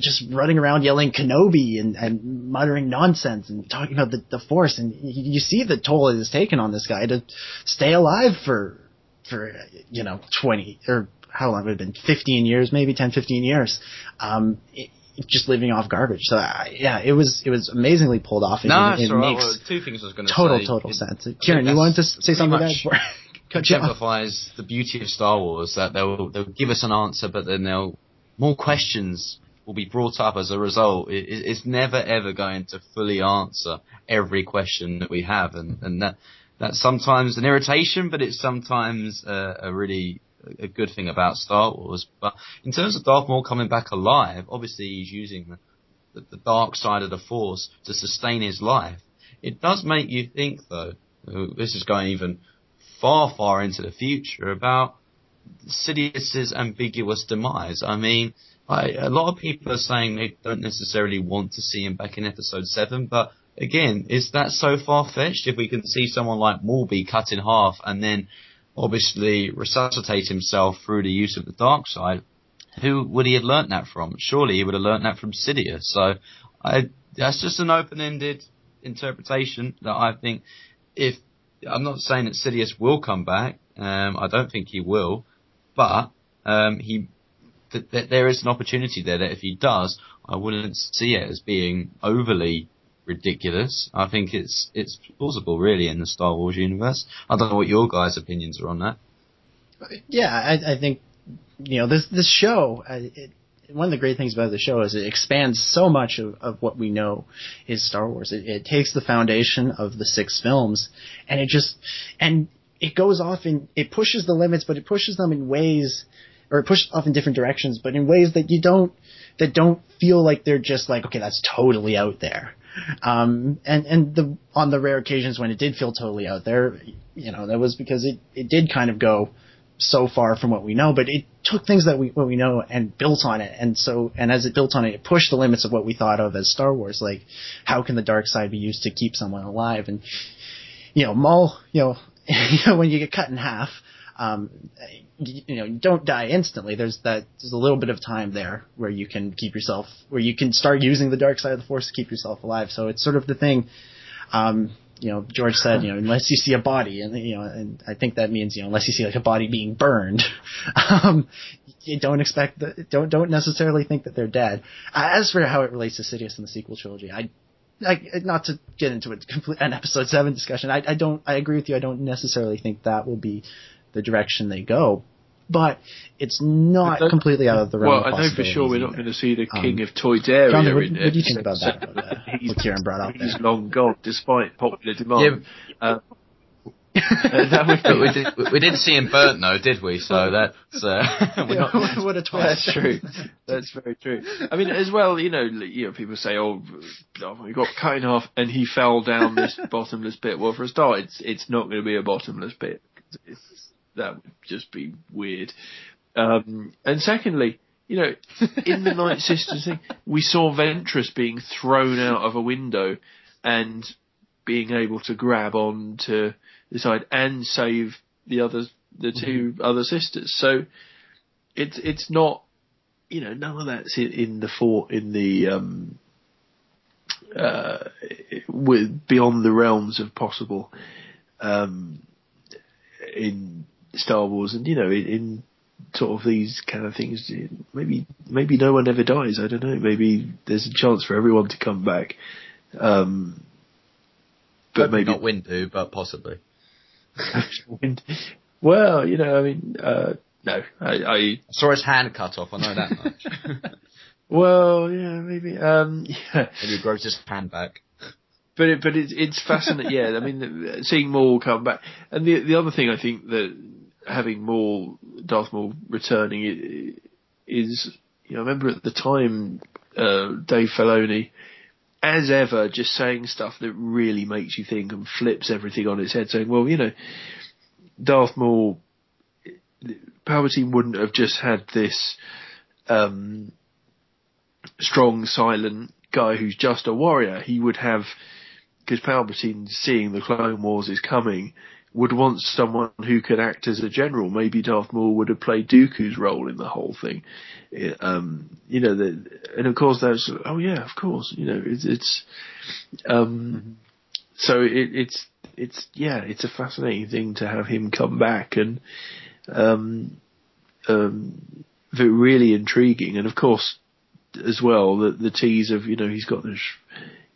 just running around yelling Kenobi and, and muttering nonsense and talking about the, the Force, and you, see the toll it has taken on this guy to stay alive for for you know twenty or how long it have been fifteen years, maybe 10, 15 years, um, just living off garbage. So I, yeah, it was it was amazingly pulled off. and it, it's it all right. Uh, makes Well, two things I was going to total say. total sense. Ciaran, you wanted to say something much before I cut you off? exemplifies the beauty of Star Wars that they'll they'll give us an answer, but then they'll more questions will be brought up as a result. It, it- it's never ever going to fully answer every question that we have, and and that that's sometimes an irritation, but it's sometimes a, a really a good thing about Star Wars. But in terms of Darth Maul coming back alive, obviously he's using the, the, dark side of the Force to sustain his life. It does make you think, though. uh, This is going even far, far into the future about Sidious's ambiguous demise. I mean, I, a lot of people are saying they don't necessarily want to see him back in Episode Seven, but again, is that so far fetched? If we can see someone like Maul be cut in half and then obviously resuscitate himself through the use of the dark side, who would he have learnt that from? Surely he would have learnt that from Sidious. So I, that's just an open-ended interpretation that I think if I'm not saying that Sidious will come back, um, I don't think he will, but um, he th- th- there is an opportunity there that if he does, I wouldn't see it as being overly ridiculous. I think it's it's plausible, really, in the Star Wars universe. I don't know what your guys' opinions are on that. yeah, I, I think you know this this show. It, one of the great things about the show is it expands so much of, of what we know is Star Wars. It, it takes the foundation of the six films and it just and it goes off in it pushes the limits, but it pushes them in ways or it pushes off in different directions, but in ways that you don't that don't feel like they're just like okay, that's totally out there. Um, and and the on the rare occasions when it did feel totally out there, you know, that was because it it did kind of go so far from what we know, but it took things that we what we know and built on it. And so and as it built on it, it pushed the limits of what we thought of as Star Wars. Like how can the dark side be used to keep someone alive? And you know, Maul, you know, [LAUGHS] when you get cut in half, um, you, know, don't die instantly. There's that there's a little bit of time there where you can keep yourself where you can start using the dark side of the force to keep yourself alive. So it's sort of the thing. Um, you know, George said, you know, unless you see a body, and you know, and I think that means, you know, unless you see like a body being burned, [LAUGHS] um, you don't expect the, don't don't necessarily think that they're dead. Uh, As for how it relates to Sidious in the sequel trilogy, I. I, not to get into a complete, an episode seven discussion, I, I don't. I agree with you. I don't necessarily think that will be the direction they go, but it's not don't- completely out of the realm. Well, of I know for sure we're not either. going to see the Um, king of Toydaria. John, what, what do you think about that? seven. [LAUGHS] Uh, He's- what Ciaran brought up He's there. long gone, despite popular demand. Uh, [LAUGHS] [LAUGHS] that But we did we didn't see him burnt though, did we? So that's uh, we're not. what a twist! That's true. That's very true. I mean, as well, you know, you know, people say, "Oh, he got cut in half and he fell down this bottomless pit." Well, for a start, it's it's not going to be a bottomless pit. It's, that would just be weird. Um, and secondly, you know, in the Night [LAUGHS] Sisters thing, we saw Ventress being thrown out of a window and being able to grab on to the side and save the other, the 2 other sisters. So it's it's not, you know, none of that's in, in the fort in the um, uh, with beyond the realms of possible um, in Star Wars, and you know, in, in sort of these kind of things, maybe maybe no one ever dies. I don't know. Maybe there's a chance for everyone to come back. Um, but maybe not Windu, but possibly. [LAUGHS] well, you know, I mean, uh, no, I, I Saw his hand cut off. I know that much. [LAUGHS] well, yeah, maybe, um, [LAUGHS] yeah. Maybe he grows his hand back. But it, but it's it's fascinating. Yeah, I mean, seeing Maul come back, and the the other thing I think that having Maul, Darth Maul returning is, you know, I remember at the time, uh, Dave Filoni, as ever, just saying stuff that really makes you think and flips everything on its head, saying, well, you know, Darth Maul, Palpatine wouldn't have just had this, um, strong, silent guy who's just a warrior. He would have, because Palpatine, seeing the Clone Wars is coming, would want someone who could act as a general. Maybe Darth Maul would have played Dooku's role in the whole thing. Um, you know, the, and of course that's, oh yeah, of course, you know, it's, it's um, so it, it's, it's, yeah, it's a fascinating thing to have him come back and, um, um, really intriguing. And of course, as well, the, the tease of, you know, he's got this,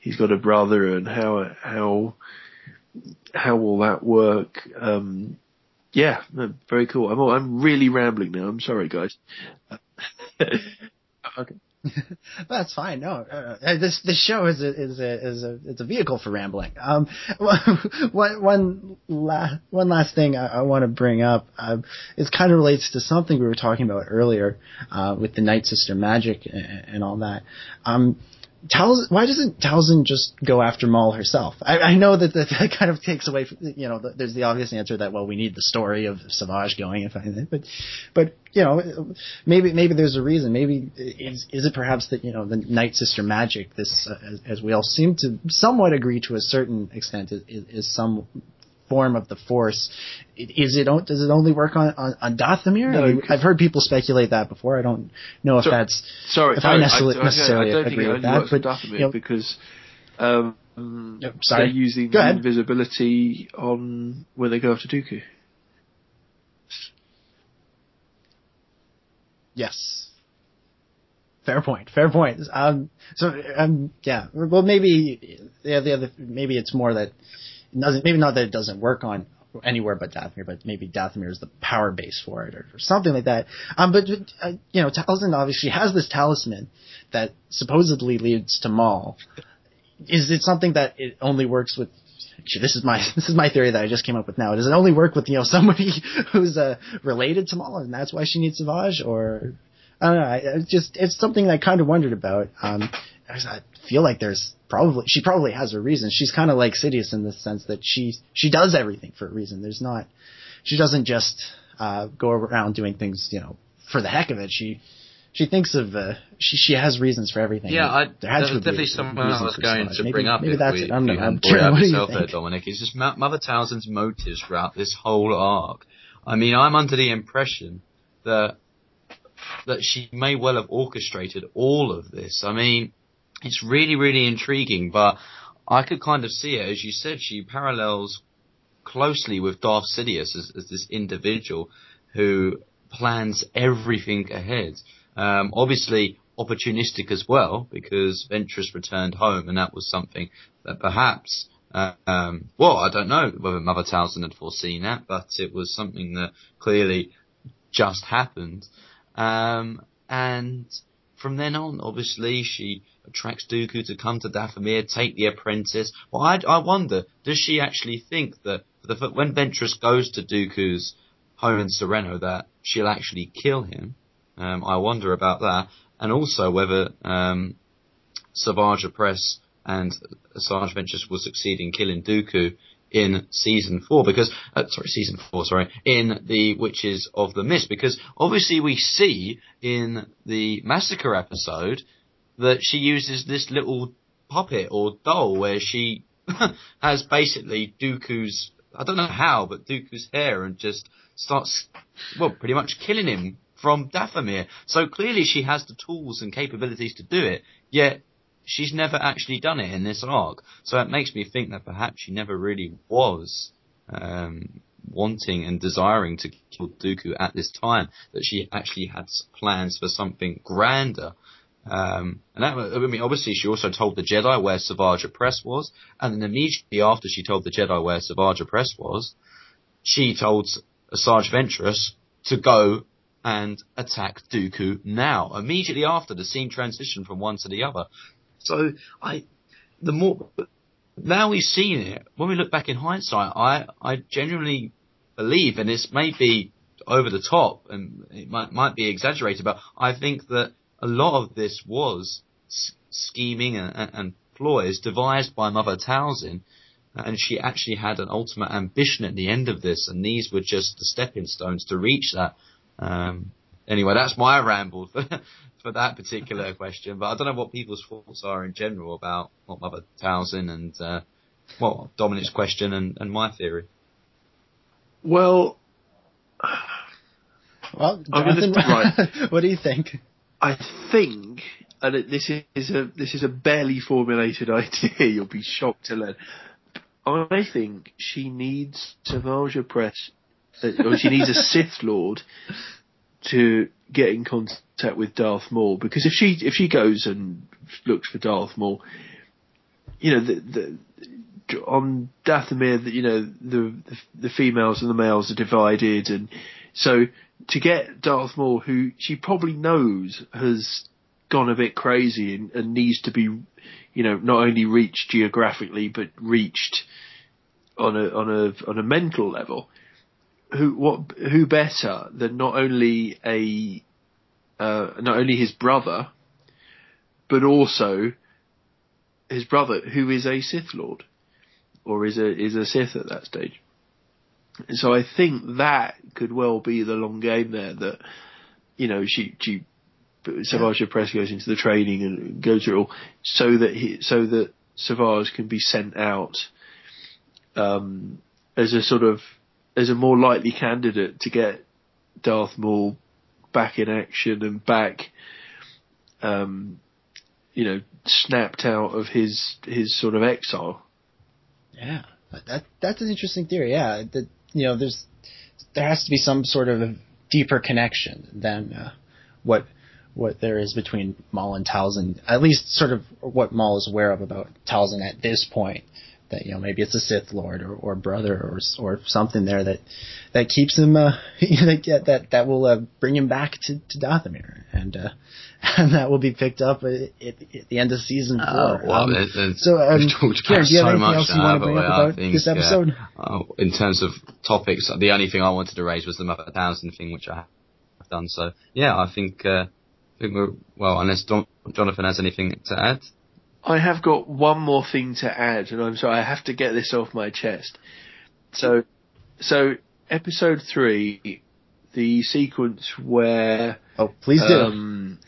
he's got a brother and how, how, how will that work? Um, yeah, very cool. I'm, I'm really rambling now. I'm sorry, guys. [LAUGHS] okay. [LAUGHS] That's fine. No, uh, uh, this this show is a is a is a it's a vehicle for rambling. Um, [LAUGHS] one one la- one last thing I, I want to bring up. Um, it kind of relates to something we were talking about earlier uh, with the Night Sister magic and, and all that. Um, Talz, why doesn't Talzin just go after Maul herself? I, I know that that, [LAUGHS] that kind of takes away from, you know, the, there's the obvious answer that, well, we need the story of Savage going and finding it, but, but, you know, maybe, maybe there's a reason. Maybe is, is it perhaps that, you know, the Night Sister magic, this, uh, as, as we all seem to somewhat agree to a certain extent, is, is some form of the Force. Is it, does it only work on, on, on Dathomir? No, I mean, I've heard people speculate that before. I don't know if So- that's, Sorry, if I necessarily, I, necessarily I don't agree think it with that, but, Dathomir you know, because um, sorry. they're using the invisibility on when they go after Dooku. Yes. Fair point. Fair point. Um, so, um, yeah. Well, maybe, yeah, the other, maybe it's more that, doesn't, maybe not that it doesn't work on anywhere but Dathomir, but maybe Dathomir is the power base for it or, or something like that. Um, but, uh, you know, Talzin obviously has this talisman that supposedly leads to Maul. Is it something that it only works with this is my [LAUGHS] this is my theory that I just came up with now. Does it only work with you know [LAUGHS] somebody who's uh, related to Maul, and that's why she needs Savage, or I don't know. I, I just it's something I kind of wondered about. Um, I feel like there's probably she probably has a reason. She's kind of like Sidious in the sense that she she does everything for a reason. There's not she doesn't just uh, go around doing things you know for the heck of it. She she thinks of uh, she she has reasons for everything. Yeah, I, there has that to was be definitely a something I was going to maybe, bring up Maybe if that's we, it. I don't if we I'm hadn't brought it Ciaran, do you yourself there. Dominic. It's just Mo- Mother Talzin's motives throughout this whole arc. I mean, I'm under the impression that that she may well have orchestrated all of this. I mean, it's really, really intriguing, but I could kind of see it, as you said, she parallels closely with Darth Sidious as, as this individual who plans everything ahead. Um, obviously opportunistic as well because Ventress returned home and that was something that perhaps um, well, I don't know whether Mother Talzin had foreseen that, but it was something that clearly just happened. Um, and from then on, obviously, she attracts Dooku to come to Dathomir, take the apprentice. Well, I, I wonder, does she actually think that the, when Ventress goes to Dooku's home in Serenno, that she'll actually kill him? Um, I wonder about that, and also whether um, Savage Opress and Asajj Ventress will succeed in killing Dooku in season four because uh, sorry season four sorry in the Witches of the Mist because obviously we see in the massacre episode that she uses this little puppet or doll where she [LAUGHS] has basically Dooku's I don't know how but Dooku's hair and just starts well pretty much killing him from Dathomir so clearly she has the tools and capabilities to do it yet she's never actually done it in this arc. So it makes me think that perhaps she never really was um, wanting and desiring to kill Dooku at this time. That she actually had plans for something grander. Um, and that, I mean, obviously she also told the Jedi where Savage Opress was, and then immediately after she told the Jedi where Savage Opress was, she told Asajj Ventress to go and attack Dooku now. Immediately after the scene transitioned from one to the other. So I, the more now we've seen it, when we look back in hindsight, I I genuinely believe, and this may be over the top and it might might be exaggerated, but I think that a lot of this was scheming and, and, and ploys devised by Mother Talzin, and she actually had an ultimate ambition at the end of this, and these were just the stepping stones to reach that. Um, anyway, that's my ramble for, [LAUGHS] for that particular [LAUGHS] question. But I don't know what people's thoughts are in general about what Mother Talzin and uh, well Dominic's question and, and my theory. Well, well, Jonathan, right. [LAUGHS] what do you think? I think, and this is a this is a barely formulated [LAUGHS] idea. You'll be shocked to learn. I think she needs Savage Opress, uh, or she needs a [LAUGHS] Sith Lord to get in contact with Darth Maul because if she if she goes and looks for Darth Maul, you know the, the on Dathomir, you know the, the the females and the males are divided, and so to get Darth Maul, who she probably knows has gone a bit crazy and, and needs to be, you know, not only reached geographically but reached on a on a on a mental level who what who better than not only a uh, not only his brother, but also his brother who is a Sith Lord, or is a is a Sith at that stage. So I think that could well be the long game there. That you know she she Savage Opress goes into the training and goes through it all, so that he so that Savage can be sent out um, as a sort of as a more likely candidate to get Darth Maul back in action and back, um, you know, snapped out of his his sort of exile. Yeah, that that's an interesting theory. Yeah, that you know, there's there has to be some sort of deeper connection than uh, what what there is between Maul and Talzin. At least, sort of what Maul is aware of about Talzin at this point that you know maybe it's a Sith Lord or, or brother or or something there that that keeps him uh, [LAUGHS] that that that will uh, bring him back to to Dathomir and uh, [LAUGHS] and that will be picked up at, at, the end of season oh, four. well, um, it, it, so um, [LAUGHS] Ciaran, do you have so anything else you want to bring up about think, this episode? Uh, in terms of topics, the only thing I wanted to raise was the Mother Talzin thing, which I have done. So yeah, I think. Uh, I think we're, well, unless Don, Jonathan has anything to add. I have got one more thing to add, and I'm sorry, I have to get this off my chest. So, so episode three, the sequence where oh please do. Um,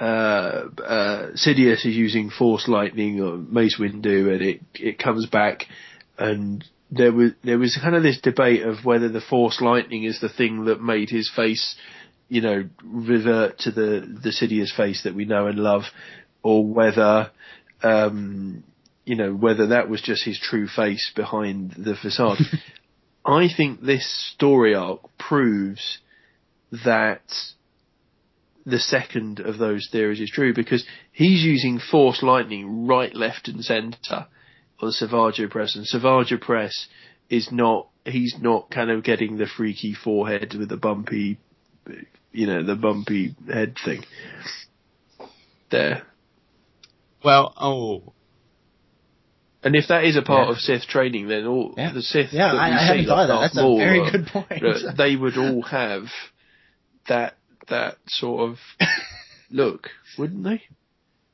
uh, uh, Sidious is using Force Lightning or Mace Windu, and it it comes back, and there was there was kind of this debate of whether the Force Lightning is the thing that made his face, you know, revert to the the Sidious face that we know and love, or whether, um, you know, whether that was just his true face behind the facade. [LAUGHS] I think this story arc proves that the second of those theories is true because he's using force lightning right, left, and centre on Savage Opress, and Savage Opress is not. He's not kind of getting the freaky forehead with the bumpy, you know, the bumpy head thing. There. Well, oh, And if that is a part Yeah. of Sith training, then all Yeah. the Sith Yeah, that I- we I see, of that. like That's a very good point. they would all have that that sort of [LAUGHS] look, wouldn't they?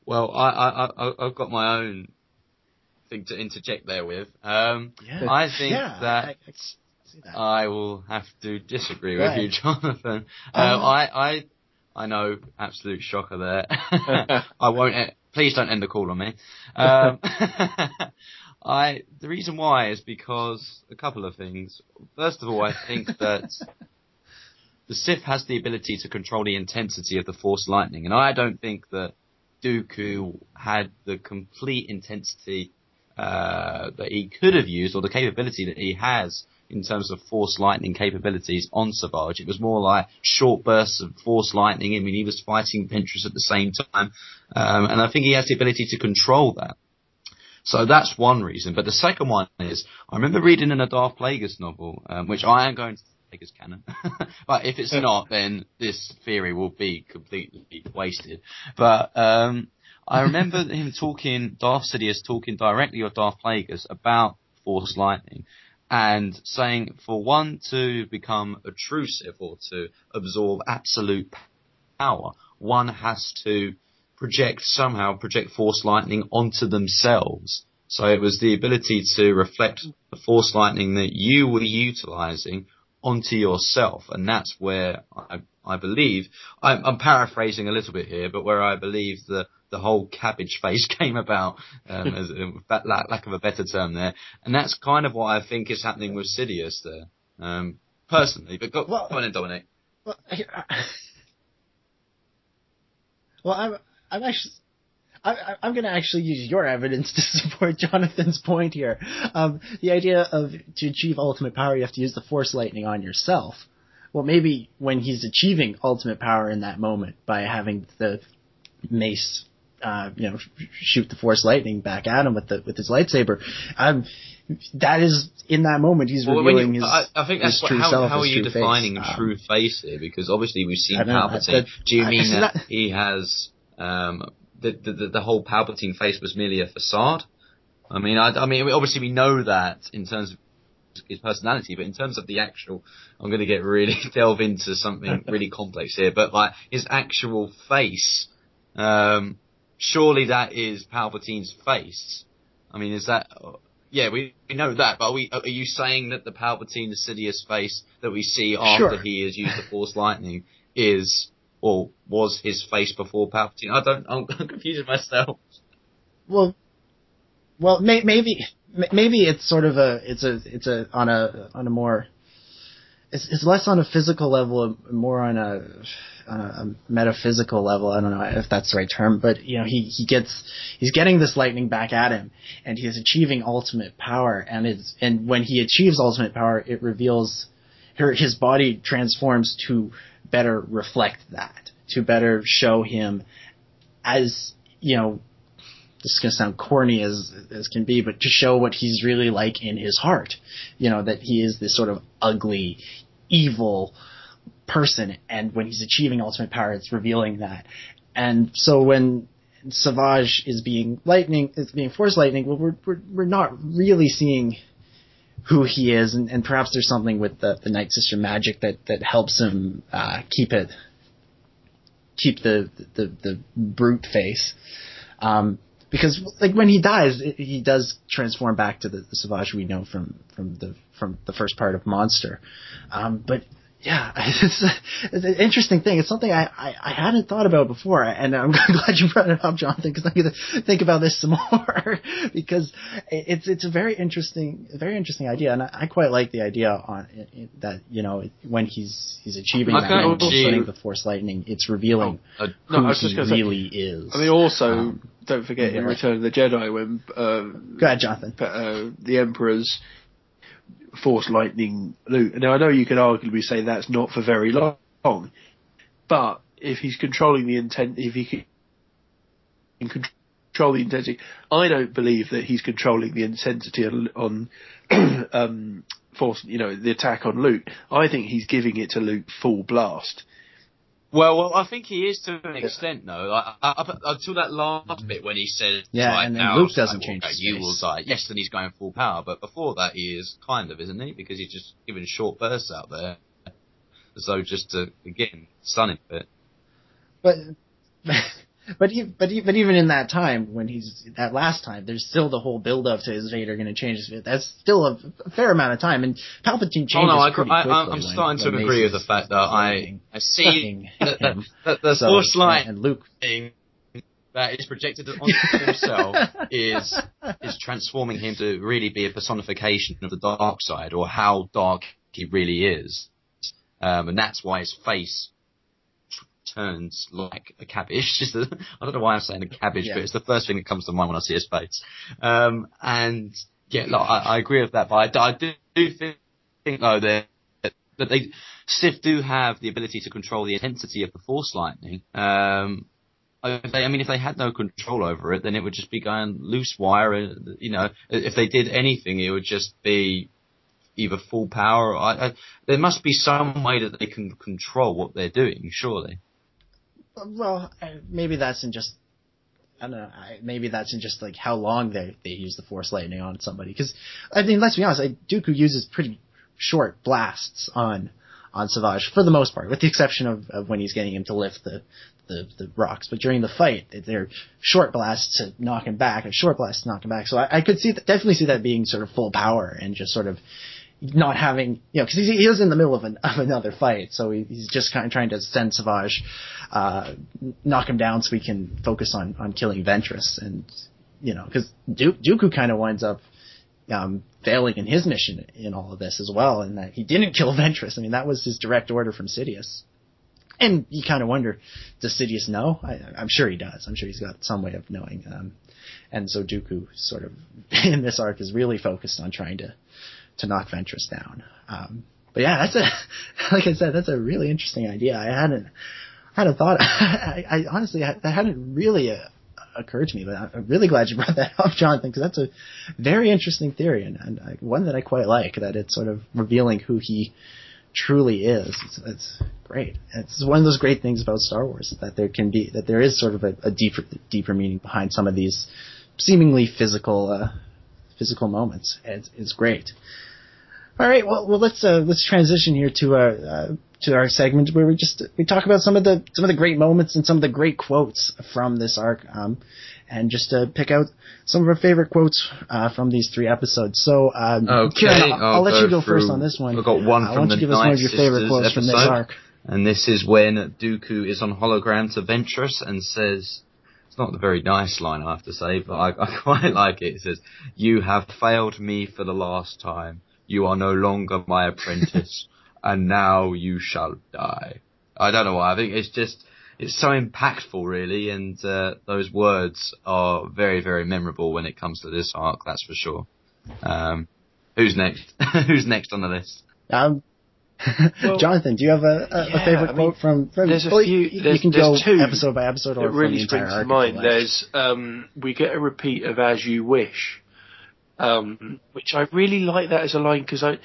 well, I, I, I, I've got my own thing to interject there with. Um, Yeah. I think yeah, that I, I. I will have to disagree Go with you, Jonathan. Um, Uh, I, I, I know, absolute shocker there. [LAUGHS] [LAUGHS] I won't. Please don't end the call on me. [LAUGHS] Um, [LAUGHS] I. The reason why is because a couple of things. First of all, I think [LAUGHS] that the Sith has the ability to control the intensity of the Force lightning, and I don't think that Dooku had the complete intensity uh, that he could have used, or the capability that he has in terms of force lightning capabilities on Savage. It was more like short bursts of force lightning. I mean, he was fighting Ventress at the same time, um, and I think he has the ability to control that. So that's one reason. But the second one is, I remember reading in a Darth Plagueis novel, um, which I am going to take as canon. [LAUGHS] but if it's not, then this theory will be completely wasted. But um, I remember him talking, Darth Sidious talking directly with Darth Plagueis about Force Lightning and saying for one to become obtrusive or to absorb absolute power, one has to project somehow project Force Lightning onto themselves. So it was the ability to reflect the Force Lightning that you were utilizing onto yourself, and that's where I, I believe I'm, I'm paraphrasing a little bit here, but where I believe the the whole cabbage face [LAUGHS] came about, um, as um, that lack, lack of a better term there, and that's kind of what I think is happening with Sidious there, um, personally. But go, Well- go on, in, Dominic. [LAUGHS] Well, I'm, I'm actually, I, I'm going to actually use your evidence [LAUGHS] to support Jonathan's point here. Um, the idea of to achieve ultimate power, you have to use the Force lightning on yourself. Well, maybe when he's achieving ultimate power in that moment by having the mace, uh, you know, shoot the Force lightning back at him with the with his lightsaber, um, that is in that moment he's Well, revealing you, his. I, I think that's what, true how, self, how are you true face. defining Um, true face here? Because obviously we've seen know, Palpatine. that- Do you mean that not- he has um, the, the the the whole Palpatine face was merely a facade? I mean, I, I mean, obviously we know that in terms of his personality, but in terms of the actual, I'm going to get really [LAUGHS] delve into something [LAUGHS] really complex here. But like his actual face, um, surely that is Palpatine's face. I mean, is that? Yeah, we, we know that, but are, we, are you saying that the Palpatine Sidious face that we see after Sure. he has used the Force Lightning is, or was his face before Palpatine? I don't, I'm [LAUGHS] confusing myself. Well, well, may, maybe maybe it's sort of a it's a it's a on a on a more it's, it's less on a physical level, more on a on a, metaphysical level. I don't know if that's the right term, but you know, he he gets he's getting this lightning back at him, and he is achieving ultimate power. And it's and when he achieves ultimate power, it reveals her his body transforms to better reflect that, to better show him as you know this is going to sound corny as as can be, but to show what he's really like in his heart. You know, that he is this sort of ugly, evil person, and when he's achieving ultimate power, it's revealing that. And so when Savage is being lightning, is being force lightning, well, we're we're, we're not really seeing who he is, and, and perhaps there's something with the, the Night Sister magic that that helps him uh, keep it keep the the, the brute face. Um, because like when he dies, he does transform back to the, the Savage we know from from the from the first part of Monster. Um, but yeah, [LAUGHS] it's, it's an interesting thing. It's something I, I, I hadn't thought about before, and I'm [LAUGHS] glad you brought it up, Jonathan, because I'm going to think about this [LAUGHS] some more because it's it's a very interesting very interesting idea, and I, I quite like the idea on it, it, that you know when he's he's achieving I that putting the Force lightning, it's revealing Uh, No, who I was just he gonna say- really is. I mean, also Um, don't forget in. Return of the Jedi when uh, Go ahead, Jonathan. uh, the Emperor's Force lightning Luke. Now I know you could arguably say that's not for very long. But if he's controlling the intent, if he can control the intensity, I don't believe that he's controlling the intensity on, [CLEARS THROAT] um, force, you know, the attack on Luke. I think he's giving it to Luke full blast. Well, well, I think he is to an extent, though. Up, up until that last bit when he said, Yeah, like, and then now Luke doesn't change You will die. Yes, then he's going full power, but before that, he is kind of, isn't he? Because he's just giving short bursts out there, so just to again stun him a bit. But but e- but e- but even in that time when he's that last time, there's still the whole build up to is Vader going to change his fit. That's still a, fair amount of time, and Palpatine changes Oh no, I, pretty I, quickly. I'm starting to agree with the fact that I I see [LAUGHS] that, that, that the So, force light and Luke thing that is projected onto himself [LAUGHS] is is transforming him to really be a personification of the dark side or how dark he really is, um, and that's why his face turns like a cabbage. [LAUGHS] I don't know why I'm saying a cabbage, Yeah. but it's the first thing that comes to mind when I see his face. Um, and yeah, like, I, I agree with that, but I, I do, do think, think though that that they Sith do have the ability to control the intensity of the Force lightning. Um, if they, I mean, if they had no control over it, then it would just be going loose wire. And you know, if they did anything, it would just be either full power. Or, I, I, there must be some way that they can control what they're doing. Surely. Well, maybe that's in just. I don't know. Maybe that's in just like how long they they use the Force lightning on somebody. Because I mean, let's be honest, Dooku uses pretty short blasts on on Savage for the most part, with the exception of, of when he's getting him to lift the, the the rocks. But during the fight, they're short blasts to knock him back, and short blasts to knock him back. So I, I could see that, definitely see that being sort of full power and just sort of not having, you know, because he was in the middle of, an, of another fight, so he, he's just kind of trying to send Savage, uh, knock him down so he can focus on on killing Ventress, and you know, because du- Dooku kind of winds up um, failing in his mission in all of this as well, in that he didn't kill [LAUGHS] Ventress. I mean, that was his direct order from Sidious. And you kind of wonder, does Sidious know? I, I'm sure he does. I'm sure he's got some way of knowing. Um, and so Dooku sort of [LAUGHS] in this arc is really focused on trying to to knock Ventress down. Um, but yeah, that's a [LAUGHS] like I said, that's a really interesting idea. I hadn't hadn't thought. [LAUGHS] I, I honestly that hadn't really uh, occurred to me, but I'm really glad you brought [LAUGHS] that up, Jonathan, because that's a very interesting theory and, and I, one that I quite like. That it's sort of revealing who he truly is. It's, it's great. It's one of those great things about Star Wars that there can be that there is sort of a, a deeper deeper meaning behind some of these seemingly physical uh, physical moments. It's, it's great. All right, well, well, let's uh, let's transition here to our uh, to our segment where we just we talk about some of the some of the great moments and some of the great quotes from this arc, um, and just uh, pick out some of our favorite quotes uh, from these three episodes. So, um, Okay, Ciaran, I'll, I'll I'll let you go first on this one. I've got one Uh, why from don't the you give us one of your favorite quotes from this episode. arc? And this is when Dooku is on hologram to Ventress and says, it's not a very nice line, I have to say, but I, I quite [LAUGHS] like it. It says, You have failed me for the last time. You are no longer my apprentice, [LAUGHS] and now you shall die. I don't know why. I think it's just, it's so impactful, really, and uh, those words are very, very memorable when it comes to this arc, that's for sure. Um, who's next? [LAUGHS] who's next on the list? Um, Well, [LAUGHS] Jonathan, do you have a, a, yeah, a favorite I mean, quote from, from there's a few- You, you can there's go two episode by episode or It from really the entire springs to arc. mind. like. There's um, we get a repeat of "As You Wish," um, which I really like that as a line because I,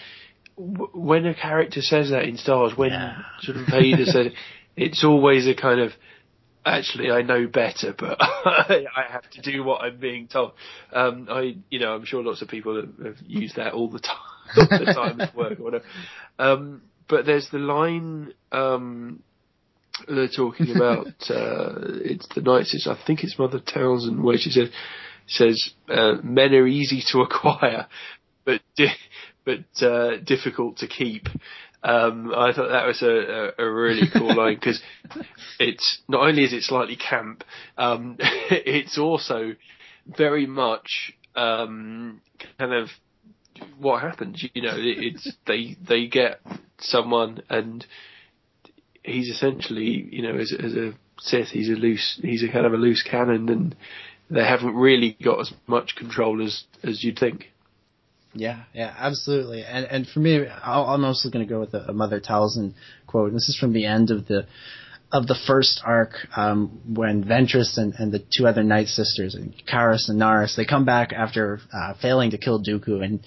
w- when a character says that in Star Wars, when Yeah. sort of Vader [LAUGHS] says, it, it's always a kind of. Actually, I know better, but [LAUGHS] I have to do what I'm being told. Um, I, you know, I'm sure lots of people have, used that all the [LAUGHS] time, all the time at work or whatever. Um, but there's the line um, they're talking about uh, it's the Night. I think it's Mother Talzin where she says says uh, men are easy to acquire, but di- but uh, difficult to keep. Um, I thought that was a, a, a really cool [LAUGHS] line because it's not only is it slightly camp, um, [LAUGHS] it's also very much um, kind of what happens. You know, it, it's they they get someone and he's essentially, you know, as, as a Sith, he's a loose, he's a kind of a loose cannon, and they haven't really got as much control as as you'd think. Yeah, yeah, absolutely. And and for me, I'll, I'm also going to go with a, a Mother Talzin quote. And this is from the end of the of the first arc um, when Ventress and, and the two other Nightsisters, and Karis and Naris, they come back after uh, failing to kill Dooku, and,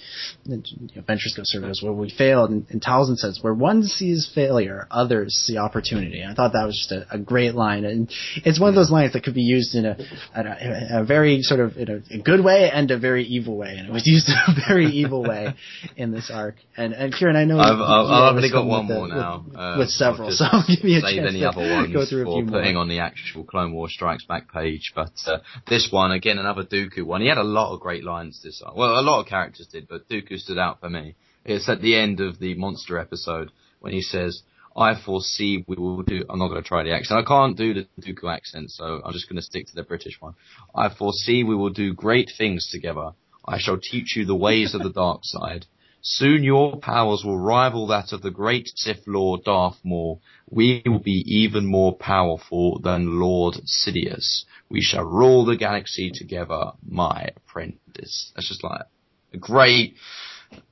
and you know, Ventress goes sort of goes, "Well, we failed," and, and Talzin says, "Where one sees failure, others see opportunity." And I thought that was just a, a great line, and it's one of those lines that could be used in a, a, a very sort of in a, good way and a very evil way, and it was used in a very evil way in this arc. And and Ciaran, I know I've, I've, I've only got one with more the- now. with, uh, with several, so [LAUGHS] give you a chance any to other ones go through a for few more. putting on the actual Clone War Strikes Back page. But uh, this one, again, another Dooku one. He had a lot of great lines this arc. Well, a lot of characters did, but Dooku stood out for me. It's at the end of the monster episode when he says, I foresee we will do, I'm not going to try the accent. I can't do the Dooku accent, so I'm just going to stick to the British one. I foresee we will do great things together. I shall teach you the ways of the dark side. Soon your powers will rival that of the great Sith Lord Darth Maul. We will be even more powerful than Lord Sidious. We shall rule the galaxy together, my apprentice. That's just like a great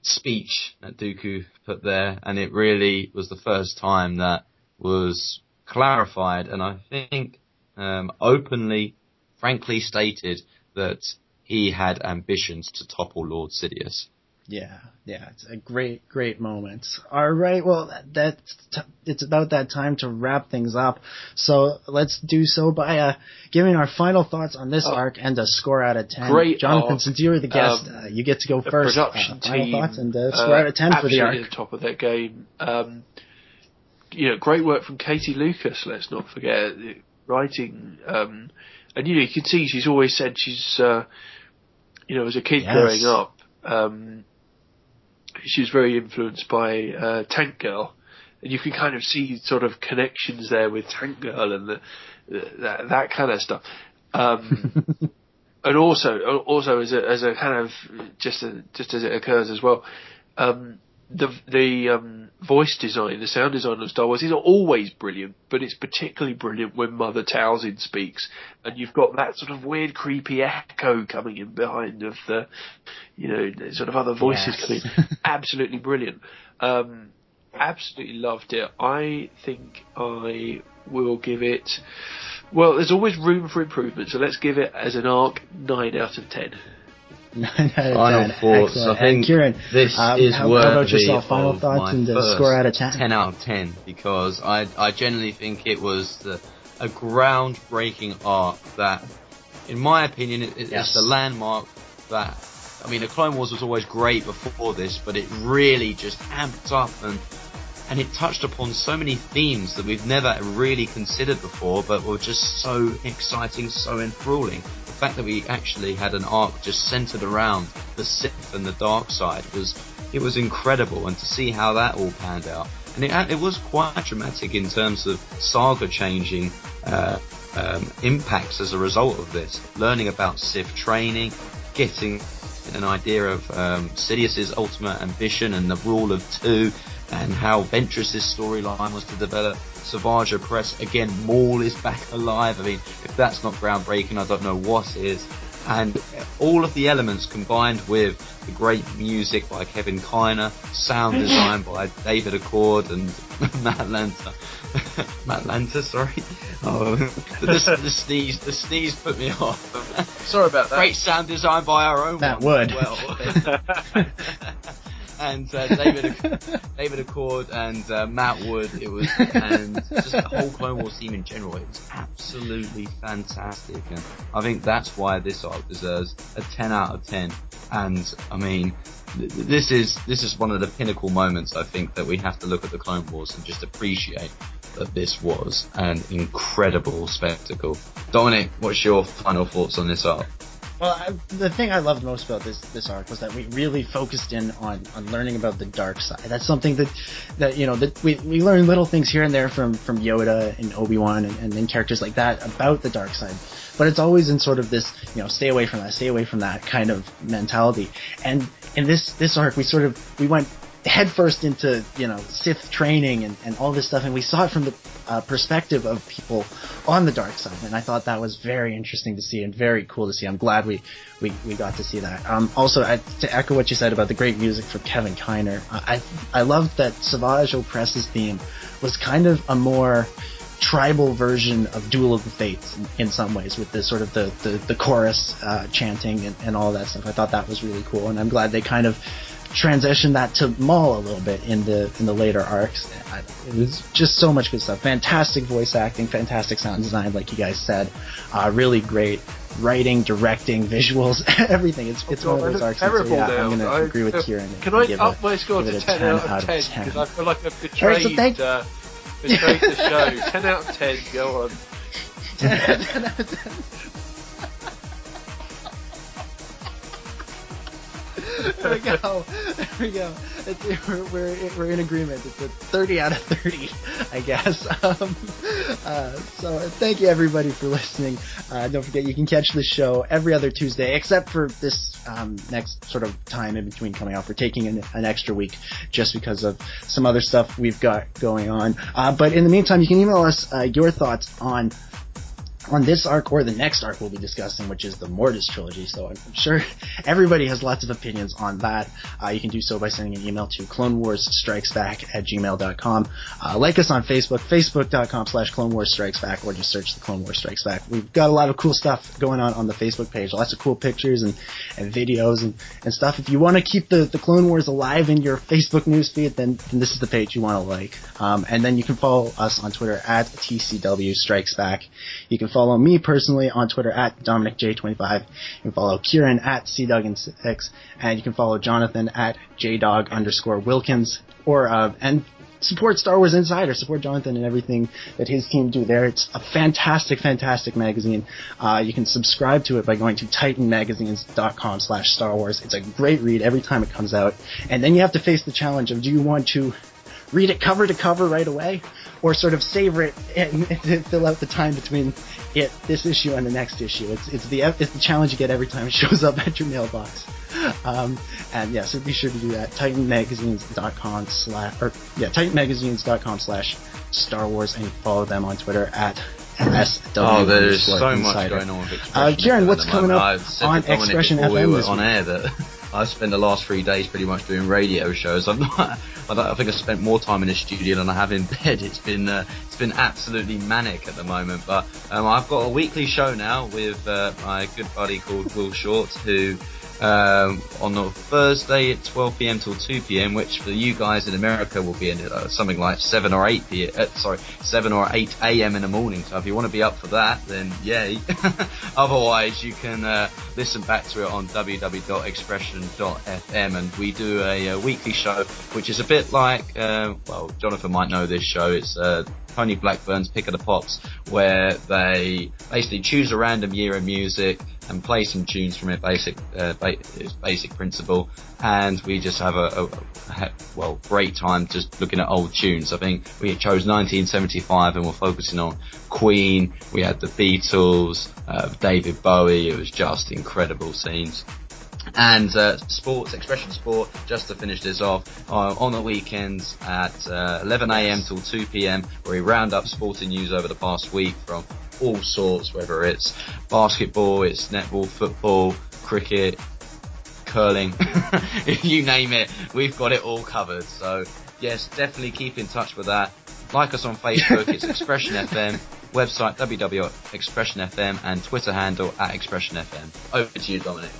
speech that Dooku put there, and it really was the first time that was clarified, and I think um, openly, frankly stated that he had ambitions to topple Lord Sidious. Yeah, yeah, it's a great, great moment. All right, well, that, that's t- it's about that time to wrap things up. So let's do so by uh, giving our final thoughts on this Oh. arc and a score out of ten. Great Jonathan, arc. since you were the guest, Um, uh, you get to go first. production uh, final team, thoughts and uh, uh, score out of ten for the arc. the top of their game. Um, you know, great work from Katie Lucas. Let's not forget writing. Um, and you know, you can see she's always said she's, uh, you know, as a kid Yes. growing up, um, she was very influenced by uh, Tank Girl, and you can kind of see sort of connections there with Tank Girl and the, the that that kind of stuff. Um, [LAUGHS] and also also as a as a kind of just a, just as it occurs as well, um, the the um, voice design, the sound design of Star Wars is always brilliant, but it's particularly brilliant when Mother Talzin speaks, and you've got that sort of weird, creepy echo coming in behind of the, you know, the sort of other voices Yes. coming. [LAUGHS] Absolutely brilliant. Um, absolutely loved it. I think I will give it. Well, there's always room for improvement, so let's give it as an arc nine out of ten. [LAUGHS] Nine out of Final 10. thoughts. Excellent. I think and Ciaran, this um, is how, worthy how about yourself? Final of thoughts my and uh, first score out of ten. 10 out of 10 because I, I genuinely think it was the, a groundbreaking arc that, in my opinion, it, it's Yes. the landmark that, I mean, the Clone Wars was always great before this, but it really just amped up and and it touched upon so many themes that we've never really considered before, but were just so exciting, so enthralling. Fact that we actually had an arc just centered around the Sith and the dark side was it was incredible, and to see how that all panned out, and it it was quite dramatic in terms of saga changing. Uh, um, impacts as a result of this, learning about Sith training, getting an idea of um, Sidious's ultimate ambition and the rule of two, and how Ventress's storyline was to develop. Savage Opress again, Maul is back alive. I mean, if that's not groundbreaking, I don't know what is. And all of the elements combined with the great music by Kevin Kiner, sound mm-hmm. design by David Acord and [LAUGHS] Matt Lanta. [LAUGHS] Matt Lanta, sorry. Oh, [LAUGHS] the, the sneeze, the sneeze put me off. Sorry about that. Great sound design by our own Matt one Wood. as Well, and uh, David [LAUGHS] David Acord and uh, Matt Wood. It was and just the whole Clone Wars team in general. It was absolutely fantastic, and I think that's why this arc deserves a 10 out of 10. And I mean, th- th- this is this is one of the pinnacle moments. I think that we have to look at the Clone Wars and just appreciate that this was an incredible spectacle. Dominic, what's your final thoughts on this arc? Well, I, the thing I loved most about this this arc was that we really focused in on, on learning about the dark side. That's something that that you know that we we learn little things here and there from from Yoda and Obi Wan and, and then characters like that about the dark side. But it's always in sort of this you know stay away from that, stay away from that kind of mentality. And in this this arc, we sort of we went headfirst into you know Sith training and, and all this stuff, and we saw it from the uh, perspective of people on the dark side, and I thought that was very interesting to see and very cool to see. I'm glad we we, we got to see that. Um, also, I, to echo what you said about the great music from Kevin Kiner, I I loved that Savage Opress's theme was kind of a more tribal version of Duel of the Fates in, in some ways, with the sort of the the, the chorus uh, chanting and, and all that stuff. I thought that was really cool, and I'm glad they kind of transitioned that to Maul a little bit in the in the later arcs. I, it was just so much good stuff. Fantastic voice acting, fantastic sound design, like you guys said. Uh, really great writing, directing, visuals, [LAUGHS] everything. It's it's Oh, one of those arcs. so, yeah, now. I'm going to agree with Ciaran. Can I give up it, my score to it a 10, out of 10? 10. Because I feel like I've betrayed, Alright, so thank- uh, betrayed the show. [LAUGHS] 10 out of 10, go on. [LAUGHS] 10 out of 10. [LAUGHS] there we go. There we go. It's, we're, we're, we're in agreement. It's a 30 out of 30, I guess. [LAUGHS] Um, uh, so thank you everybody for listening. Uh, don't forget you can catch the show every other Tuesday, except for this um, next sort of time in between coming out. We're taking an, an extra week just because of some other stuff we've got going on. Uh, but in the meantime, you can email us uh, your thoughts on on this arc or the next arc we'll be discussing, which is the Mortis trilogy. So I'm sure everybody has lots of opinions on that. Uh, you can do so by sending an email to Clone Wars Strikes Back at gmail.com. Uh, like us on Facebook, facebook.com slash Clone Wars Strikes Back, or just search the Clone Wars Strikes Back. We've got a lot of cool stuff going on on the Facebook page, lots of cool pictures and, and videos and, and stuff. If you want to keep the, the Clone Wars alive in your Facebook newsfeed, then, then this is the page you want to like. Um, and then you can follow us on Twitter at TCW Strikes Back. You can follow me personally on Twitter at DominicJ25. You can follow Ciaran at CDuggan6, and you can follow Jonathan at JDog underscore Wilkins, or, uh, and support Star Wars Insider, support Jonathan and everything that his team do there. It's a fantastic, fantastic magazine. Uh, you can subscribe to it by going to titanmagazines.com slash Star Wars. It's a great read every time it comes out. And then you have to face the challenge of do you want to read it cover to cover right away, or sort of savor it and, and [LAUGHS] fill out the time between it, this issue, and the next issue. It's it's the it's the challenge you get every time it [LAUGHS] shows up at your mailbox. Um, and yeah, so be sure to do that. TitanMagazines.com slash or yeah, TitanMagazines.com slash Star Wars, and follow them on Twitter at SW. Oh, there's so much going on with Expression Uh, Ciaran, what's coming up on Expression FM this on air that I've spent the last three days pretty much doing radio shows. I'm not, I, I think I spent more time in the studio than I have in [LAUGHS] bed. It's been uh, it's been absolutely manic at the moment. But um, I've got a weekly show now with uh, my good buddy called Will Short, who um, on a Thursday at 12 p.m. till 2 p.m., which for you guys in America will be in uh, something like 7 or 8 p. Uh, sorry, 7 or 8 a.m. in the morning. So if you want to be up for that, then yay. [LAUGHS] Otherwise, you can uh, listen back to it on www.expression.fm, and we do a, uh weekly show, which is a bit like, uh, well, Jonathan might know this show. It's uh, Tony Blackburn's Pick of the Pops, where they basically choose a random year of music and play some tunes from it, basic, uh, ba- basic principle, and we just have a, a, a well great time just looking at old tunes. I think we chose 1975 and we're focusing on Queen. We had the Beatles, uh, David Bowie. It was just incredible scenes and uh, sports expression sport just to finish this off uh, on the weekends at uh, 11 a.m. till 2 p.m. where we round up sporting news over the past week from all sorts whether it's basketball it's netball football cricket curling [LAUGHS] if you name it we've got it all covered so yes definitely keep in touch with that like us on Facebook it's [LAUGHS] expression fm website www.expression.fm and twitter handle at expression fm over to you dominic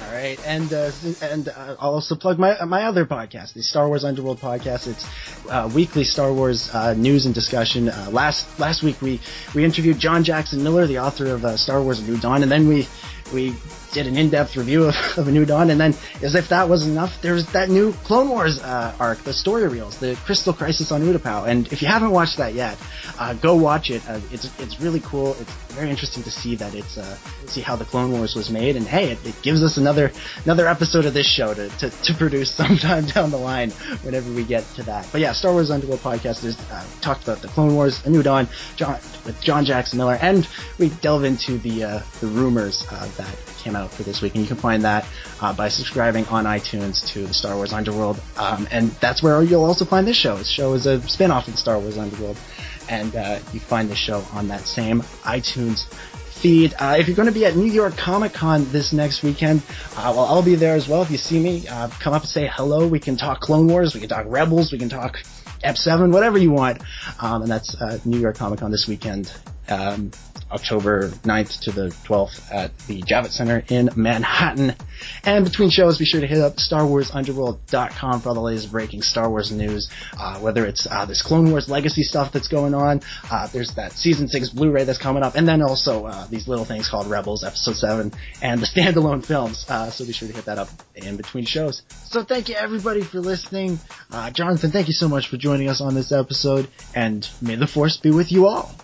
All right, and uh, and uh, I'll also plug my my other podcast, the Star Wars Underworld podcast. It's uh, weekly Star Wars uh, news and discussion. Uh, last last week we we interviewed John Jackson Miller, the author of uh, Star Wars: A New Dawn, and then we we did an in-depth review of, [LAUGHS] of A New Dawn, and then as if that wasn't enough, there's that new Clone Wars uh, arc, the story reels, the Crystal Crisis on Utapau. And if you haven't watched that yet, uh, go watch it. Uh, it's it's really cool. It's very interesting to see that it's uh, see how the Clone Wars was made, and hey, it, it gives us another another episode of this show to, to, to produce [LAUGHS] sometime down the line whenever we get to that. But yeah, Star Wars Underworld podcast is uh, talked about the Clone Wars, A New Dawn, John with John Jackson Miller, and we delve into the uh, the rumors that came out for this week, and you can find that uh, by subscribing on iTunes to the Star Wars Underworld, um, and that's where you'll also find this show. This show is a spin-off of the Star Wars Underworld, and uh, you find the show on that same iTunes feed. Uh, if you're going to be at New York Comic Con this next weekend, uh, well, I'll be there as well. If you see me, uh, come up and say hello. We can talk Clone Wars, we can talk Rebels, we can talk Ep7, whatever you want. Um, and that's uh, New York Comic Con this weekend. Um, October 9th to the 12th at the Javits Center in Manhattan. And between shows, be sure to hit up StarWarsUnderworld.com for all the latest breaking Star Wars news, uh, whether it's uh, this Clone Wars Legacy stuff that's going on, uh, there's that Season 6 Blu-ray that's coming up, and then also uh, these little things called Rebels Episode 7 and the standalone films. Uh, so be sure to hit that up in between shows. So thank you everybody for listening. Uh, Jonathan, thank you so much for joining us on this episode, and may the Force be with you all.